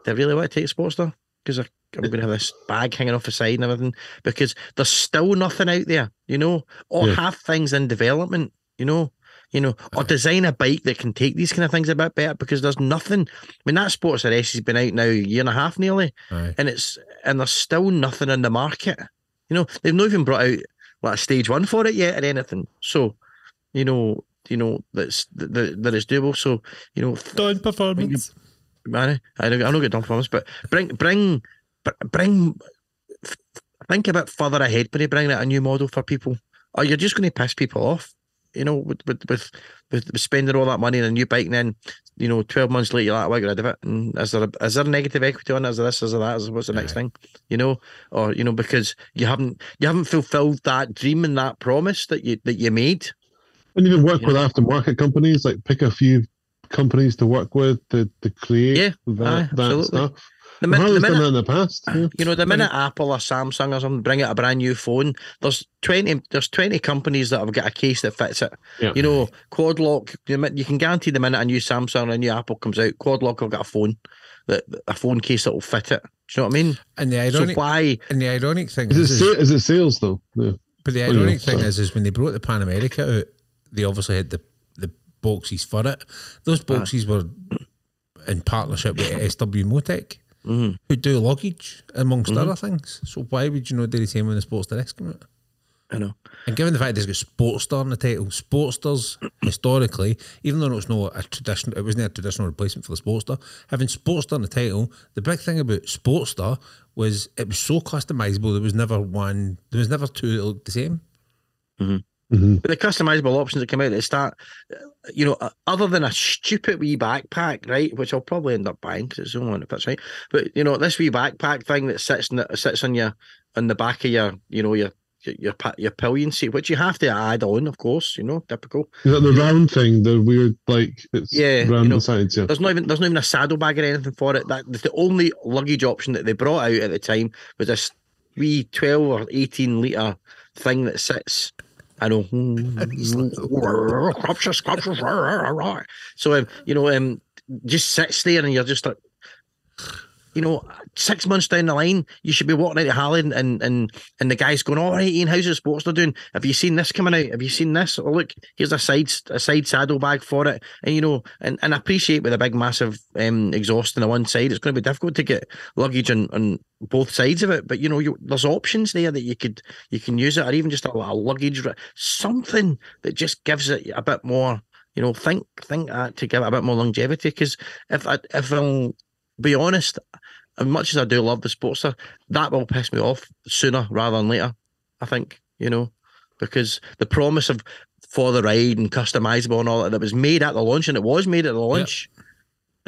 Do I really want to take Sportster? Because I'm going to have this bag hanging off the side and everything. Because there's still nothing out there, you know, or Yeah. have things in development, you know, you know, or design a bike that can take these kind of things a bit better. Because there's nothing. I mean, that Sportster S has been out now a year and a half nearly, Aye. and it's and there's still nothing in the market. You know, they've not even brought out like a stage one for it yet or anything. So, you know, you know that's that, that is doable. So, you know, Done performance. man, I know I know get done promise, but bring bring br- bring think a bit further ahead when you bring out a new model for people, or you're just going to piss people off. You know, with with, with with spending all that money on a new bike, and then you know, twelve months later, you're like, "Why rid of it?" And is there a, is there negative equity on it? Is there this? Is there that? Is there, what's the next Aye. thing? You know, or you know, because you haven't you haven't fulfilled that dream and that promise that you that you made. and even work Yeah. with aftermarket companies like pick a few companies to work with to, to create Yeah, that, aye, that stuff The, min- the Harley's done minute in the past yeah. You know, the minute Apple or Samsung or something bring out a brand new phone, there's twenty there's twenty companies that have got a case that fits it. Yeah. You know, Quad Lock, you can guarantee the minute a new Samsung or a new Apple comes out, Quad Lock will get a phone that a phone case that will fit it. Do you know what I mean? And the So ironic, why? and the ironic thing is it, is, is sa- is it sales though yeah. But the Oh, yeah, ironic thing sorry. is, is when they brought the Pan America out, they obviously had the the boxes for it. Those boxes were in partnership with SW-Motech, Mhm. who do luggage amongst Mm-hmm. other things. So why would you not do the same when the Sportster S come out? I know. And given the fact it's got Sportster in the title, Sportsters historically, even though it's not a traditional, it wasn't a traditional replacement for the Sportster. Having Sportster in the title, the big thing about Sportster was it was so customizable. There was never one. There was never two that looked the same. But the customizable options that come out at the start, uh, you know, uh, other than a stupid wee backpack, right, which I'll probably end up buying because it's the only one that fits right. But you know, this wee backpack thing that sits in the, sits on your on the back of your, you know, your your your pillion seat, which you have to add on, of course. You know, typical. is that the round thing the weird like it's Yeah, round you know, the sides yeah There's not even there's not even a saddlebag or anything for it. That the only luggage option that they brought out at the time was this wee twelve or eighteen liter thing that sits. I know. so um, you know, um, just sits there and you're just like, you know, six months down the line, you should be walking out to Harley and and and, and the guy's going, "All right, Ian, how's the Sportster doing? Have you seen this coming out? Have you seen this? Oh, look, here's a side a side saddle bag for it." And you know, and, and I appreciate with a big massive um, exhaust on the one side, it's going to be difficult to get luggage on, on both sides of it. But you know, you, there's options there that you could you can use it, or even just a, a luggage, something that just gives it a bit more. You know, think think that to give it a bit more longevity. Because if I if I'll be honest, as much as I do love the Sportster, that will piss me off sooner rather than later. I think you know because the promise of for the ride and customizable and all that that was made at the launch and it was made at the launch.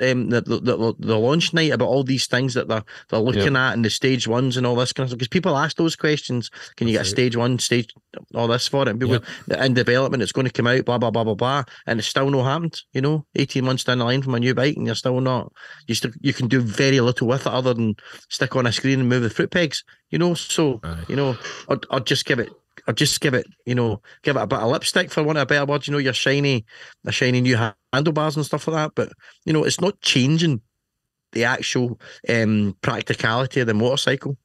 Um, the, the, the the launch night about all these things that they're they're looking at and the stage ones and all this kind of stuff because people ask those questions. Can you get a stage one, stage all this for it? And people in development, it's going to come out, blah blah blah blah blah, and it's still not happened. You know, eighteen months down the line from a new bike, and you're still not. You still you can do very little with it other than stick on a screen and move the foot pegs. You know, so Aye. you know, I'd, I'd just give it. I'd just give it, you know, give it a bit of lipstick for want of a better word. You know, your shiny, the shiny new handlebars and stuff like that. But you know, it's not changing the actual um, practicality of the motorcycle.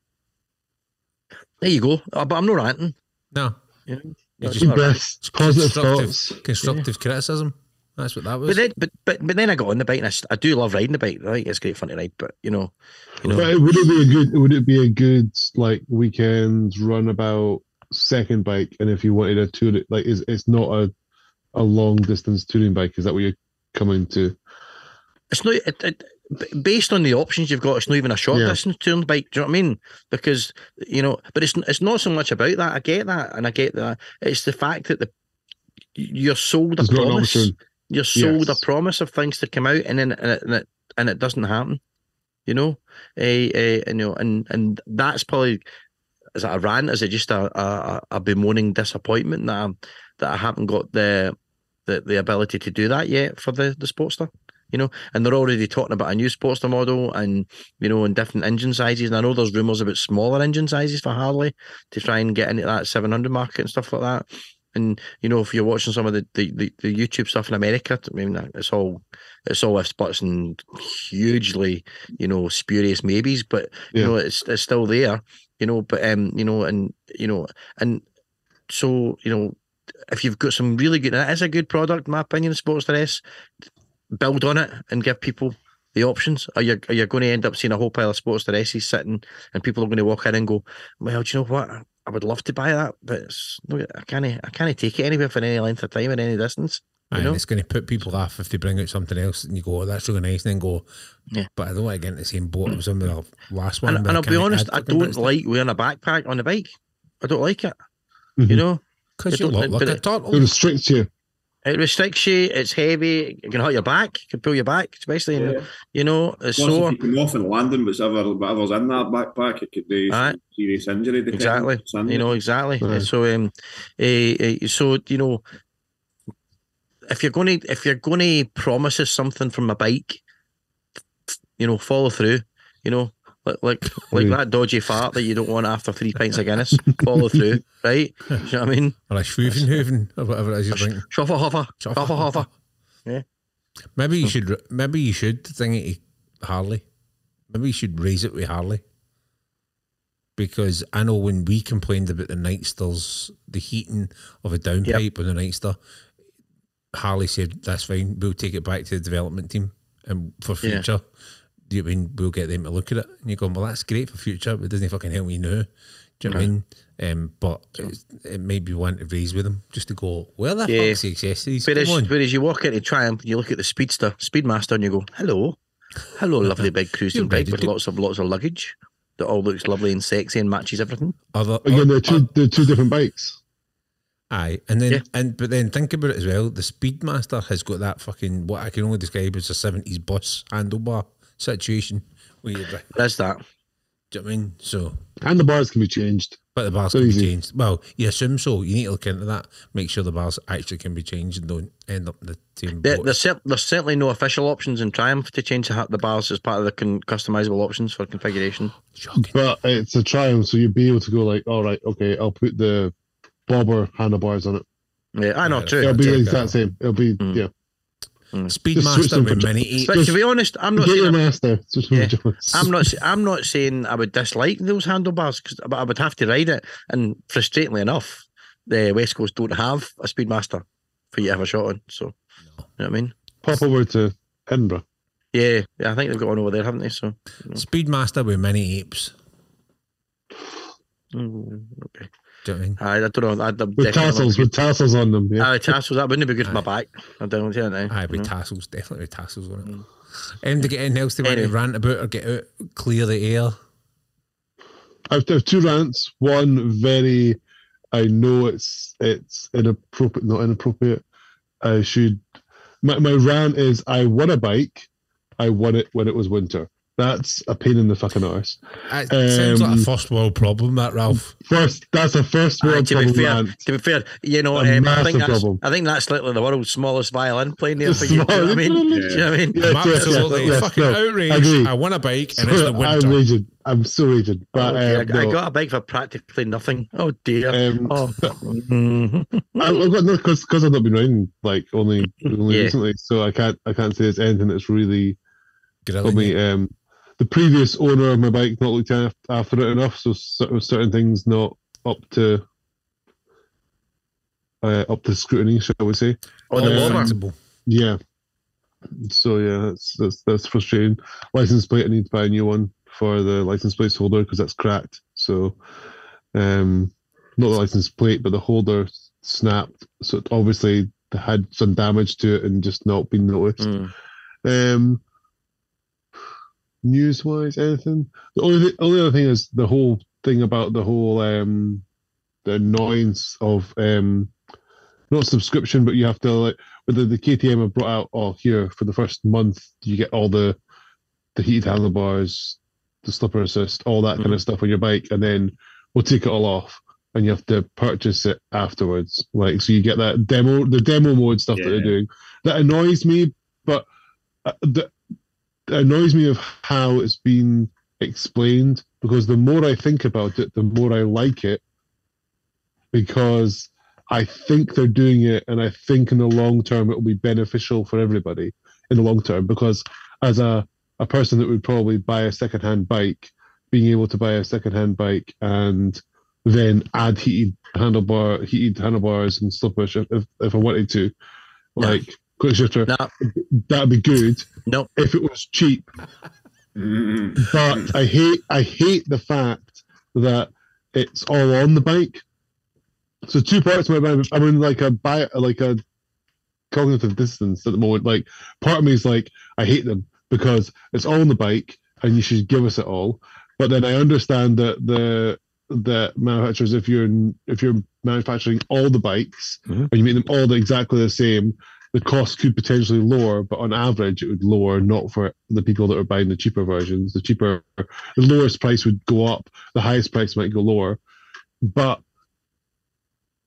There you go. Uh, But I'm not ranting. No, You know, You It's just- not positive constructive, thoughts. constructive criticism. That's what that was. But then, but, but but then I got on the bike and I, I do love riding the bike. Right, it's great fun to ride. But you know, you know, But would it be a good? Would it be a good like weekend runabout second bike? And if you wanted a tour, like is it's not a a long distance touring bike? Is that what you're coming to? it's not it, it, based on the options you've got. It's not even a short Yeah. distance touring bike. Do you know what I mean? Because you know, but it's it's not so much about that. I get that, and I get that. It's the fact that the you're sold a It's promise. You're sold Yes. a promise of things to come out, and then and it and it, and it doesn't happen. You know, uh, uh, you know, and and that's probably is it a rant? Is it just a a, a bemoaning disappointment that I'm, that I haven't got the, the the ability to do that yet for the the Sportster? You know, and they're already talking about a new Sportster model, and you know, in different engine sizes. And I know there's rumours about smaller engine sizes for Harley to try and get into that 700 market and stuff like that. And you know, if you're watching some of the, the, the, the YouTube stuff in America, I mean, uh, it's all it's all ifs, buts, and hugely, you know, spurious maybes. But you Yeah. know, it's it's still there. You know, but um, you know, and you know, and so you know, if you've got some really good, and a good product, my opinion, Sportster S, build on it and give people the options. Are you are you going to end up seeing a whole pile of Sportster S's sitting, and people are going to walk in and go, "Well, do you know what? I would love to buy that, but it's, no, I can't I can't take it anywhere for any length of time or any distance." You and know? it's going to put people off if they bring out something else and you go, oh, that's really nice. And then go, Yeah. but I don't want to get into the same boat. as was in the last one. And, and I I'll be honest, I don't like wearing a backpack on the bike. I don't like it. Mhm. You know, Because you look like but a it- It restricts you. it restricts you. It's heavy. It can hurt your back. It can pull your back, especially in you know, it's Plus, sore. if you come off and landing, whatever, whatever's in that backpack, it could do Aye. serious injury. Exactly. You know exactly. Aye. So um, eh, eh, so you know, if you're going to if you're going to promise us something from a bike, you know, follow through. You know, like like like that dodgy fart that you don't want after three pints of Guinness. follow through, right? Do you know what I mean? Or a Schwuvenhoven or whatever it is you're drinking. Shuffle huffer, shuffle Yeah. Maybe Hmm. you should. Maybe you should think it to Harley. Maybe you should raise it with Harley. Because I know when we complained about the Nightsters, the heating of a downpipe on the Nightster, Harley said that's fine. We'll take it back to the development team and for Yeah. future. Do you mean we'll get them to look at it? And you're going, well, that's great for future, but it doesn't fucking help me now. Do you know what I mean? Um, but it's, it may be one to raise with them just to go, where the Yeah. fuck's the accessories? Whereas, Come on. whereas you walk into Triumph, you look at the Speedster, Speedmaster, and you go, "Hello, hello, lovely big cruising bike with to- lots of lots of luggage that all looks lovely and sexy and matches everything." Other, Again, they're o- two, they're two different bikes. Aye, and then Yeah. and but then think about it as well. The Speedmaster has got that fucking what I can only describe as a seventies bus handlebar situation. Where you, do you know There's that. what I mean? So, And the bars can be changed. but the bars So can be changed. Well, you assume so. You need to look into that. Make sure the bars actually can be changed and don't end up in the same There, boat. there's, cer- there's certainly no official options in Triumph to change the, the bars as part of the con- customizable options for configuration. Shocking. But it's a Triumph, so you'd be able to go like, all right, okay, I'll put the bobber handlebars on it. Yeah, I know, Yeah, true. It'll be the exact same. It'll be Mm. yeah. Speedmaster with mini apes. But to be honest, I'm not Get saying I'm, master. Yeah. I'm not. s- I'm not saying I would dislike those handlebars, 'cause- but I would have to ride it. And frustratingly enough, the West Coast don't have a Speedmaster for you to have a shot on. So, you know what I mean? Pop over to Edinburgh. Yeah, yeah. I think they've got one over there, haven't they? So, Speedmaster with mini apes. mm, okay. Do you know what I mean? I, I don't know. I'd, With tassels, with tassels on them. Yeah. Aye, tassels. That wouldn't be good for my back. I don't see it now. Aye, with you know. tassels, definitely with tassels on it. Mm. And to get anything else to want to rant about or get out, clear the air. I've I have two rants. One very, I know it's it's inappropriate, not inappropriate. I should. My my rant is I won a bike. I won it when it was winter. That's a pain in the fucking arse. It sounds like a Um, first world problem, that Ralph. First, that's a first Aye, world to be problem fair, rant. to be fair, you know, A um, I massive think that's problem. I think that's literally the world's smallest violin playing there Just for you. Do you know what I mean? small. Do you know what I mean? Yes, I'm yes, absolutely yes, fucking no, outraged. agree. I want a bike and it's the I'm winter. raging. I'm so raging. But Okay, um, I, I got a bike for practically nothing. Oh dear. Um, oh. I, I've got no because because I've not been riding like only only Yeah. recently, so I can't I can't say there's anything that's really got Grilling me. Um, the previous owner of my bike not looked af- after it enough, so cer- certain things not up to uh, up to scrutiny, shall we say? On the Um, Yeah. So yeah, that's that's that's frustrating. License plate, I need to buy a new one for the license plate holder because that's cracked. So, um, not the license plate, but the holder snapped. So it obviously had some damage to it and just not been noticed. Mm. Um, news wise, anything? The only only other thing is the whole thing about the whole um the annoyance of um not subscription, but you have to like whether the KTM have brought out oh here for the first month you get all the the heated handlebars, the slipper assist, all that kind of stuff on your bike, and then we'll take it all off. And you have to purchase it afterwards. Like so, you get that demo, the demo mode stuff that they're doing. That annoys me, but uh, the, annoys me of how it's been explained because the more I think about it, the more I like it because I think they're doing it and I think in the long term it will be beneficial for everybody in the long term because as a, a person that would probably buy a secondhand bike, being able to buy a secondhand bike and then add heated handlebar heated handlebars and slippers if, if, I wanted to, like quick shifter, No, that'd be good no. if it was cheap. But I hate I hate the fact that it's all on the bike. So two parts of my mind. I'm in like a bi- like a cognitive distance at the moment. Like part of me is like I hate them because it's all on the bike and you should give us it all. But then I understand that the the manufacturers, if you're if you're manufacturing all the bikes Mhm. and you make them all the- exactly the same, the cost could potentially lower, but on average it would lower, not for the people that are buying the cheaper versions. The cheaper, the lowest price would go up, the highest price might go lower. But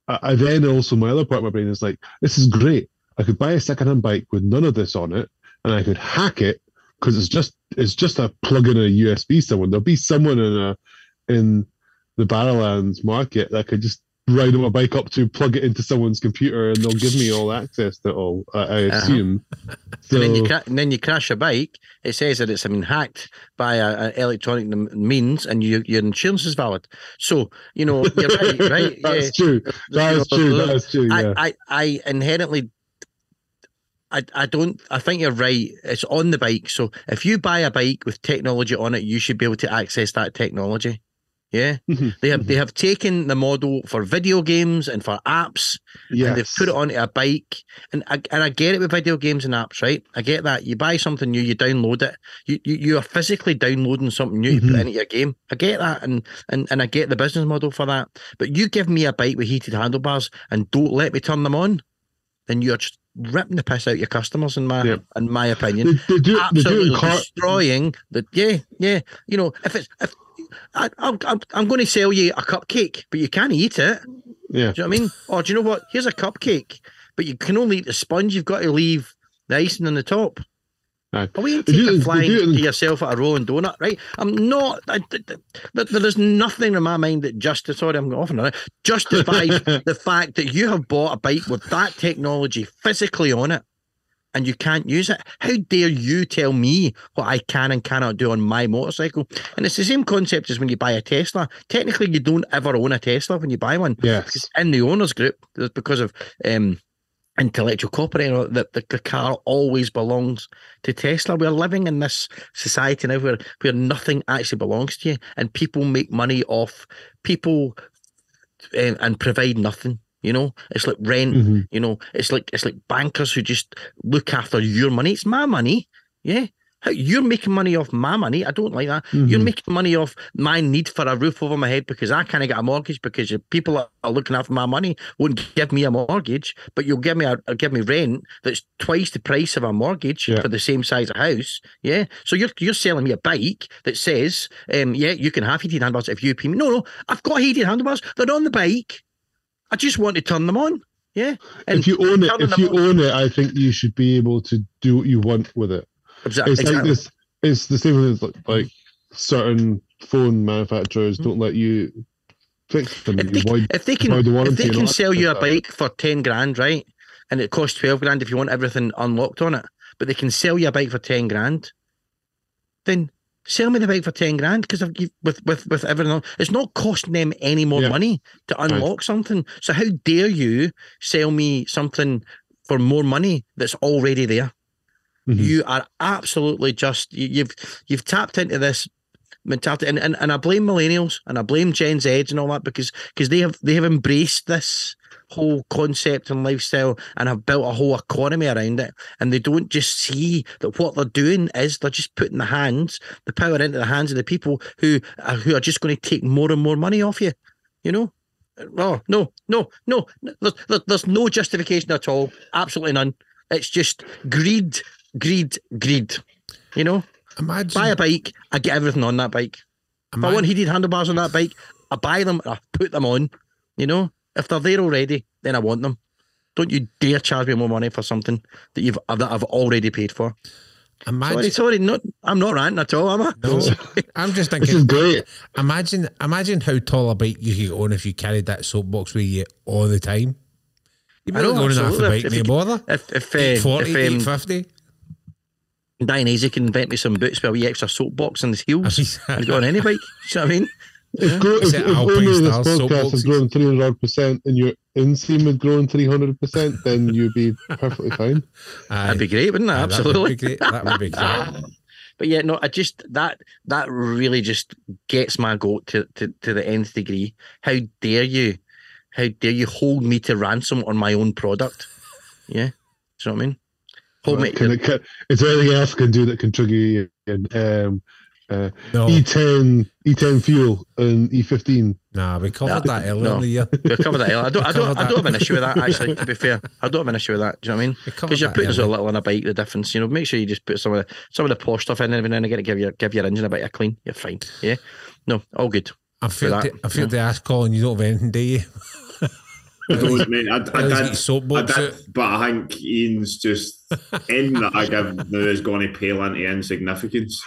I, I then also my other part of my brain is like, this is great. I could buy a secondhand bike with none of this on it, and I could hack it because it's just it's just a plug in a USB someone. There'll be someone in a in the Barrowlands market that could just ride on my bike up to plug it into someone's computer and they'll give me all access to it all. I, I Uh-huh. assume. So and then you cra- and then you crash a bike. It says that it's been hacked by a, a electronic means, and you, your insurance is valid. So you know you're right, right? that's yeah. true. That You know, true. look, That is true. Yeah. I, I, I inherently, I, I don't. I think you're right. It's on the bike. So if you buy a bike with technology on it, you should be able to access that technology. Yeah, Mhm, they have they have taken the model for video games and for apps, and they've put it onto a bike. And I, and I get it with video games and apps, right? I get that. You buy something new, you download it. You you, you are physically downloading something new to put Mhm. into your game. I get that, and, and and I get the business model for that. But you give me a bike with heated handlebars and don't let me turn them on, then you're just ripping the piss out your customers. In my in my opinion, They, they do. They absolutely in car. destroying the yeah yeah you know if it's if I, I'm, I'm I'm going to sell you a cupcake but you can't eat it. Yeah. do you know what I mean? Or do you know what? Here's a cupcake but you can only eat the sponge. You've got to leave the icing on the top. Aye. are we They do it- taking they flying in- to yourself at a rolling donut right? I'm not I, th- there is nothing in my mind that just sorry I'm off on it justifies the fact that you have bought a bike with that technology physically on it and you can't use it. How dare you tell me what I can and cannot do on my motorcycle? And it's the same concept as when you buy a Tesla. Technically, you don't ever own a Tesla when you buy one. Yes. In the owners group, because of um, intellectual property, that the, the car always belongs to Tesla. We're living in this society now where, where nothing actually belongs to you, and people make money off people um, and provide nothing. You know, it's like rent. Mhm. You know, it's like it's like bankers who just look after your money. It's my money. Yeah. You're making money off my money. I don't like that. You're Mhm. making money off my need for a roof over my head because I can't get a mortgage because people are looking after my money won't give me a mortgage, but you'll give me a, a- give me rent that's twice the price of a mortgage Yeah. for the same size of house. Yeah. So you're you're selling me a bike that says, um, yeah, you can have heated handlebars if you pay me. No, no, I've got heated handlebars. They're on the bike. I just want to turn them on. Yeah. if you own it, if you on- own it, I think you should be able to do what you want with it. Exa- It's like this. It's the same as like, like certain phone manufacturers don't let you fix them. if You they, void- if they can, the if they can sell you a bike for ten grand, right, and it costs twelve grand if you want everything unlocked on it, but they can sell you a bike for ten grand, then sell me the bike for ten grand because with with with everything, else, it's not costing them any more Yeah. money to unlock something. So how dare you sell me something for more money that's already there? Mhm. You are absolutely just you, you've you've tapped into this mentality, and, and and I blame millennials and I blame Gen Z and all that because because they have they have embraced this whole concept and lifestyle and have built a whole economy around it, and they don't just see that what they're doing is they're just putting the hands the power into the hands of the people who are, who are just going to take more and more money off you, you know. Oh no, no, no! There's, there's, no justification at all. Absolutely none. It's just greed, greed, greed. You know, Imagine, buy a bike, I get everything on that bike. If I imagine- want heated handlebars on that bike, I buy them, I put them on. You know, if they're there already, then I want them. Don't you dare charge me more money for something that you've that I've already paid for. imagine, Sorry, sorry, not I'm not ranting at all, am I? No, I'm just This is thinking. great. Imagine, imagine how tall a bike you could go on if you carried that soapbox with you all the time. You'd I be know, going off the absolutely. bike, If no you- bother. If if uh, 840, if um, 850. Dionysia can invent me some boots with a wee extra soapbox on the heels, I'd go on any bike. You know what I mean? If, grow, if, if Alpine only this podcast has soapboxes? grown 300 percent and your inseam had grown 300 percent, then you'd be perfectly fine. That'd be great, wouldn't it? Aye, Absolutely. That would be great. That would be great. But yeah, no, I just that that really just gets my goat to, to, to the nth degree. How dare you? How dare you hold me to ransom on my own product? Yeah. Do you know what I mean? Hold me Can to, it, can, is there anything else can do that can trigger you in um, uh, No, E10, E10 fuel and E15? nah, we covered that earlier no. in the year. we'll cover that. I don't I don't covered I don't have an issue with that actually, to be fair. I don't have an issue with that. Do you know what I mean? Because you're that putting so little on a bike, the difference, you know, make sure you just put some of the some of the posh stuff in every now and again to give your give your engine a bit of clean. You're fine. Yeah. No, all good. I feel that, to, I feel to ask Colin, you don't have anything, do you? I don't, mate. I, I Let's get your did, I did, but I think Ian's just in that I give now is going to pale into insignificance.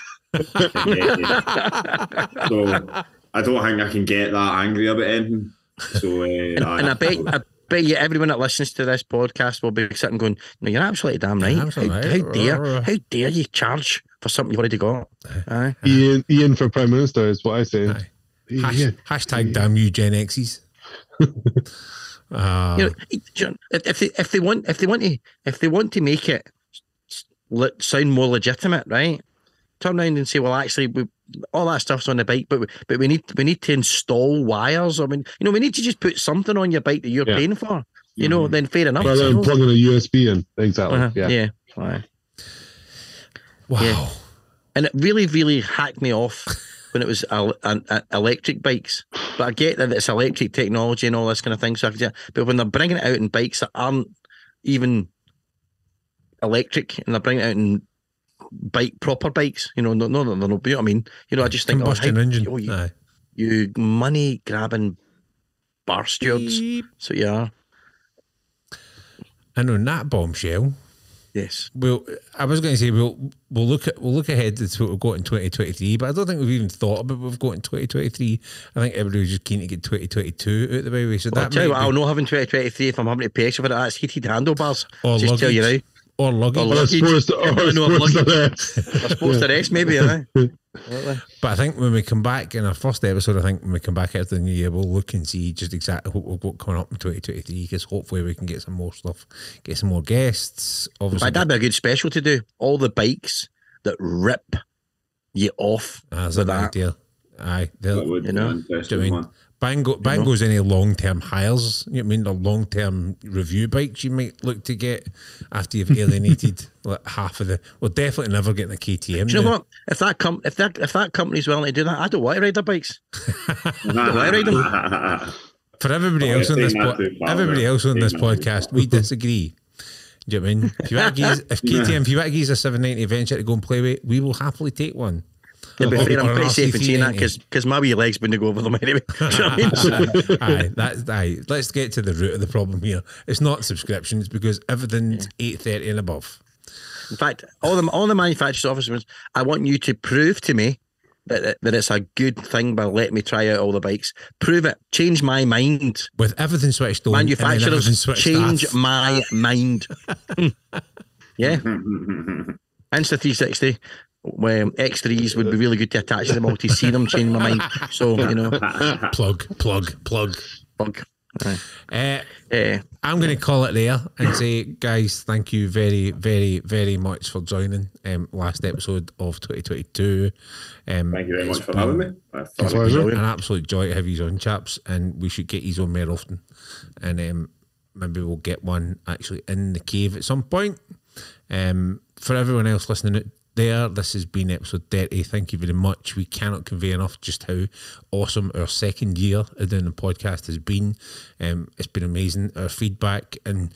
So I don't think I can get that angry about anything. So uh, And I bet I bet you everyone that listens to this podcast will be sitting going, No, you're absolutely damn right. Absolutely How, how dare how dare you charge for something you've already got? Aye. Ian, Ian for Prime Minister is what I say. Aye. Hash, Ian. hashtag damn you Gen X's. uh, you know, if if they if they want if they want to if they want to make it sound more legitimate, right? Turn around and say, well, actually, we, all that stuff's on the bike, but we, but we need we need to install wires. I mean, you know, we need to just put something on your bike that you're Yeah. paying for. You know, then fair enough. Rather you than know. plugging a USB in. Exactly. Uh-huh, Yeah. yeah. Wow. yeah. And it really, really hacked me off when it was el- an- a- electric bikes. But I get that it's electric technology and all this kind of thing. So I but when they're bringing it out in bikes that aren't even electric and they're bringing it out in bike proper bikes, you know, no, no, no, no, no. You know what I mean? You know, I just think, oh, Combustion how- engine. oh, you, Aye. you money grabbing bar stewards. Beep. So yeah, And on that bombshell, yes. well, I was going to say we'll we'll look at we'll look ahead to what we've got in 2023, but I don't think we've even thought about what we've got in 2023. I think everybody's just keen to get 2022 out the way. So I'll that tell you what, be- I'll know having 2023 if I'm having to pay extra for it. That's heated handlebars. Or just tell you luggage. Or luggage. Or Or luggage. supposed to, or No, no, supposed to luggage. I suppose the rest, maybe, aye. But I think when we come back in our first episode, I think when we come back after the new year, we'll look and see just exactly what we've got coming up in 2023 because hopefully we can get some more stuff, get some more guests. Obviously, But that'd be a good special to do. All the bikes that rip you off ah, as with an that. idea. Aye, they'll- That would You be know? An Do you interesting mean one. Bango Bango's any long term hires? You know what I mean the long term review bikes you might look to get after you've alienated like half of the well definitely never getting a KTM. Do you know what? If that com- if that if that company's willing to do that, I don't want to ride their bikes. I ride them? For everybody Oh, else on this po- everybody else on this podcast, we disagree. Do you know what I mean? If you want to give, if KTM, if you want to give us a 790 Adventure to go and play with, we will happily take one. It'd be fair and pretty safe in saying that because my wee legs been to go over them anyway. you know I mean? aye, aye, let's get to the root of the problem here. It's not subscriptions because everything's yeah. 8.30 and above. In fact, all the, all the manufacturer's officers, I want you to prove to me that, that it's a good thing by letting me try out all the bikes. Prove it. Change my mind. With everything switched on. Manufacturers, switched change off. my mind. yeah. Insta360, when X3s would be really good to attach to the multi-scene. I'm changing my mind. So, you know. Plug, plug, plug. Plug. Uh, uh, I'm going to call it there and say, guys, thank you very, very, very much for joining um, last episode of 2022. Um, thank you very much for having me. It's been an absolute joy to have you on, chaps, and we should get you on more often. And um, maybe we'll get one actually in the cave at some point. Um, for everyone else listening there, this has been episode 30. Thank you very much. We cannot convey enough just how awesome our second year of doing the podcast has been. Um, it's been amazing. Our feedback and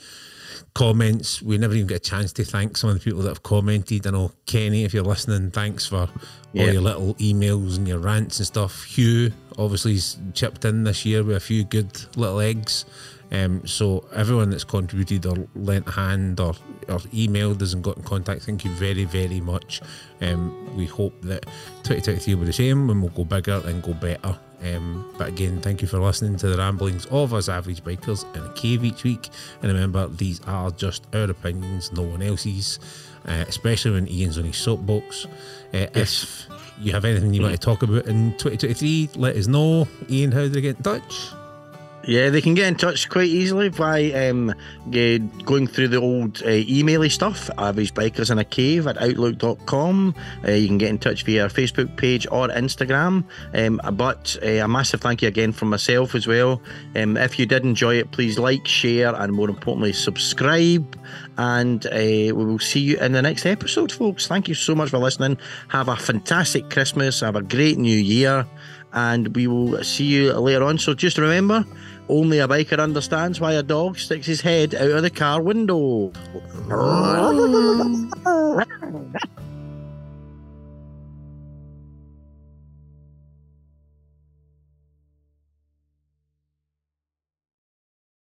comments, we never even get a chance to thank some of the people that have commented. I know, Kenny, if you're listening, thanks for Yeah. all your little emails and your rants and stuff. Hugh, obviously, has chipped in this year with a few good little eggs. Um, so everyone that's contributed or lent a hand or, or emailed us and got in contact, thank you very, very much. Um, we hope that 2023 will be the same and we'll go bigger and go better. Um, but again, thank you for listening to the ramblings of us average bikers in a cave each week. And remember, these are just our opinions, no one else's, uh, especially when Ian's on his soapbox. Uh, If you have anything you want to talk about in 2023, let us know. Ian, how do they get in touch? Yeah, they can get in touch quite easily by um, going through the old uh, emaily stuff, average bikers in a cave at outlook.com. Uh, you can get in touch via our Facebook page or Instagram. Um, but uh, a massive thank you again from myself as well. Um, if you did enjoy it, please like, share, and more importantly, subscribe. And uh, we will see you in the next episode, folks. Thank you so much for listening. Have a fantastic Christmas. Have a great new year. And we will see you later on. So just remember, only a biker understands why a dog sticks his head out of the car window.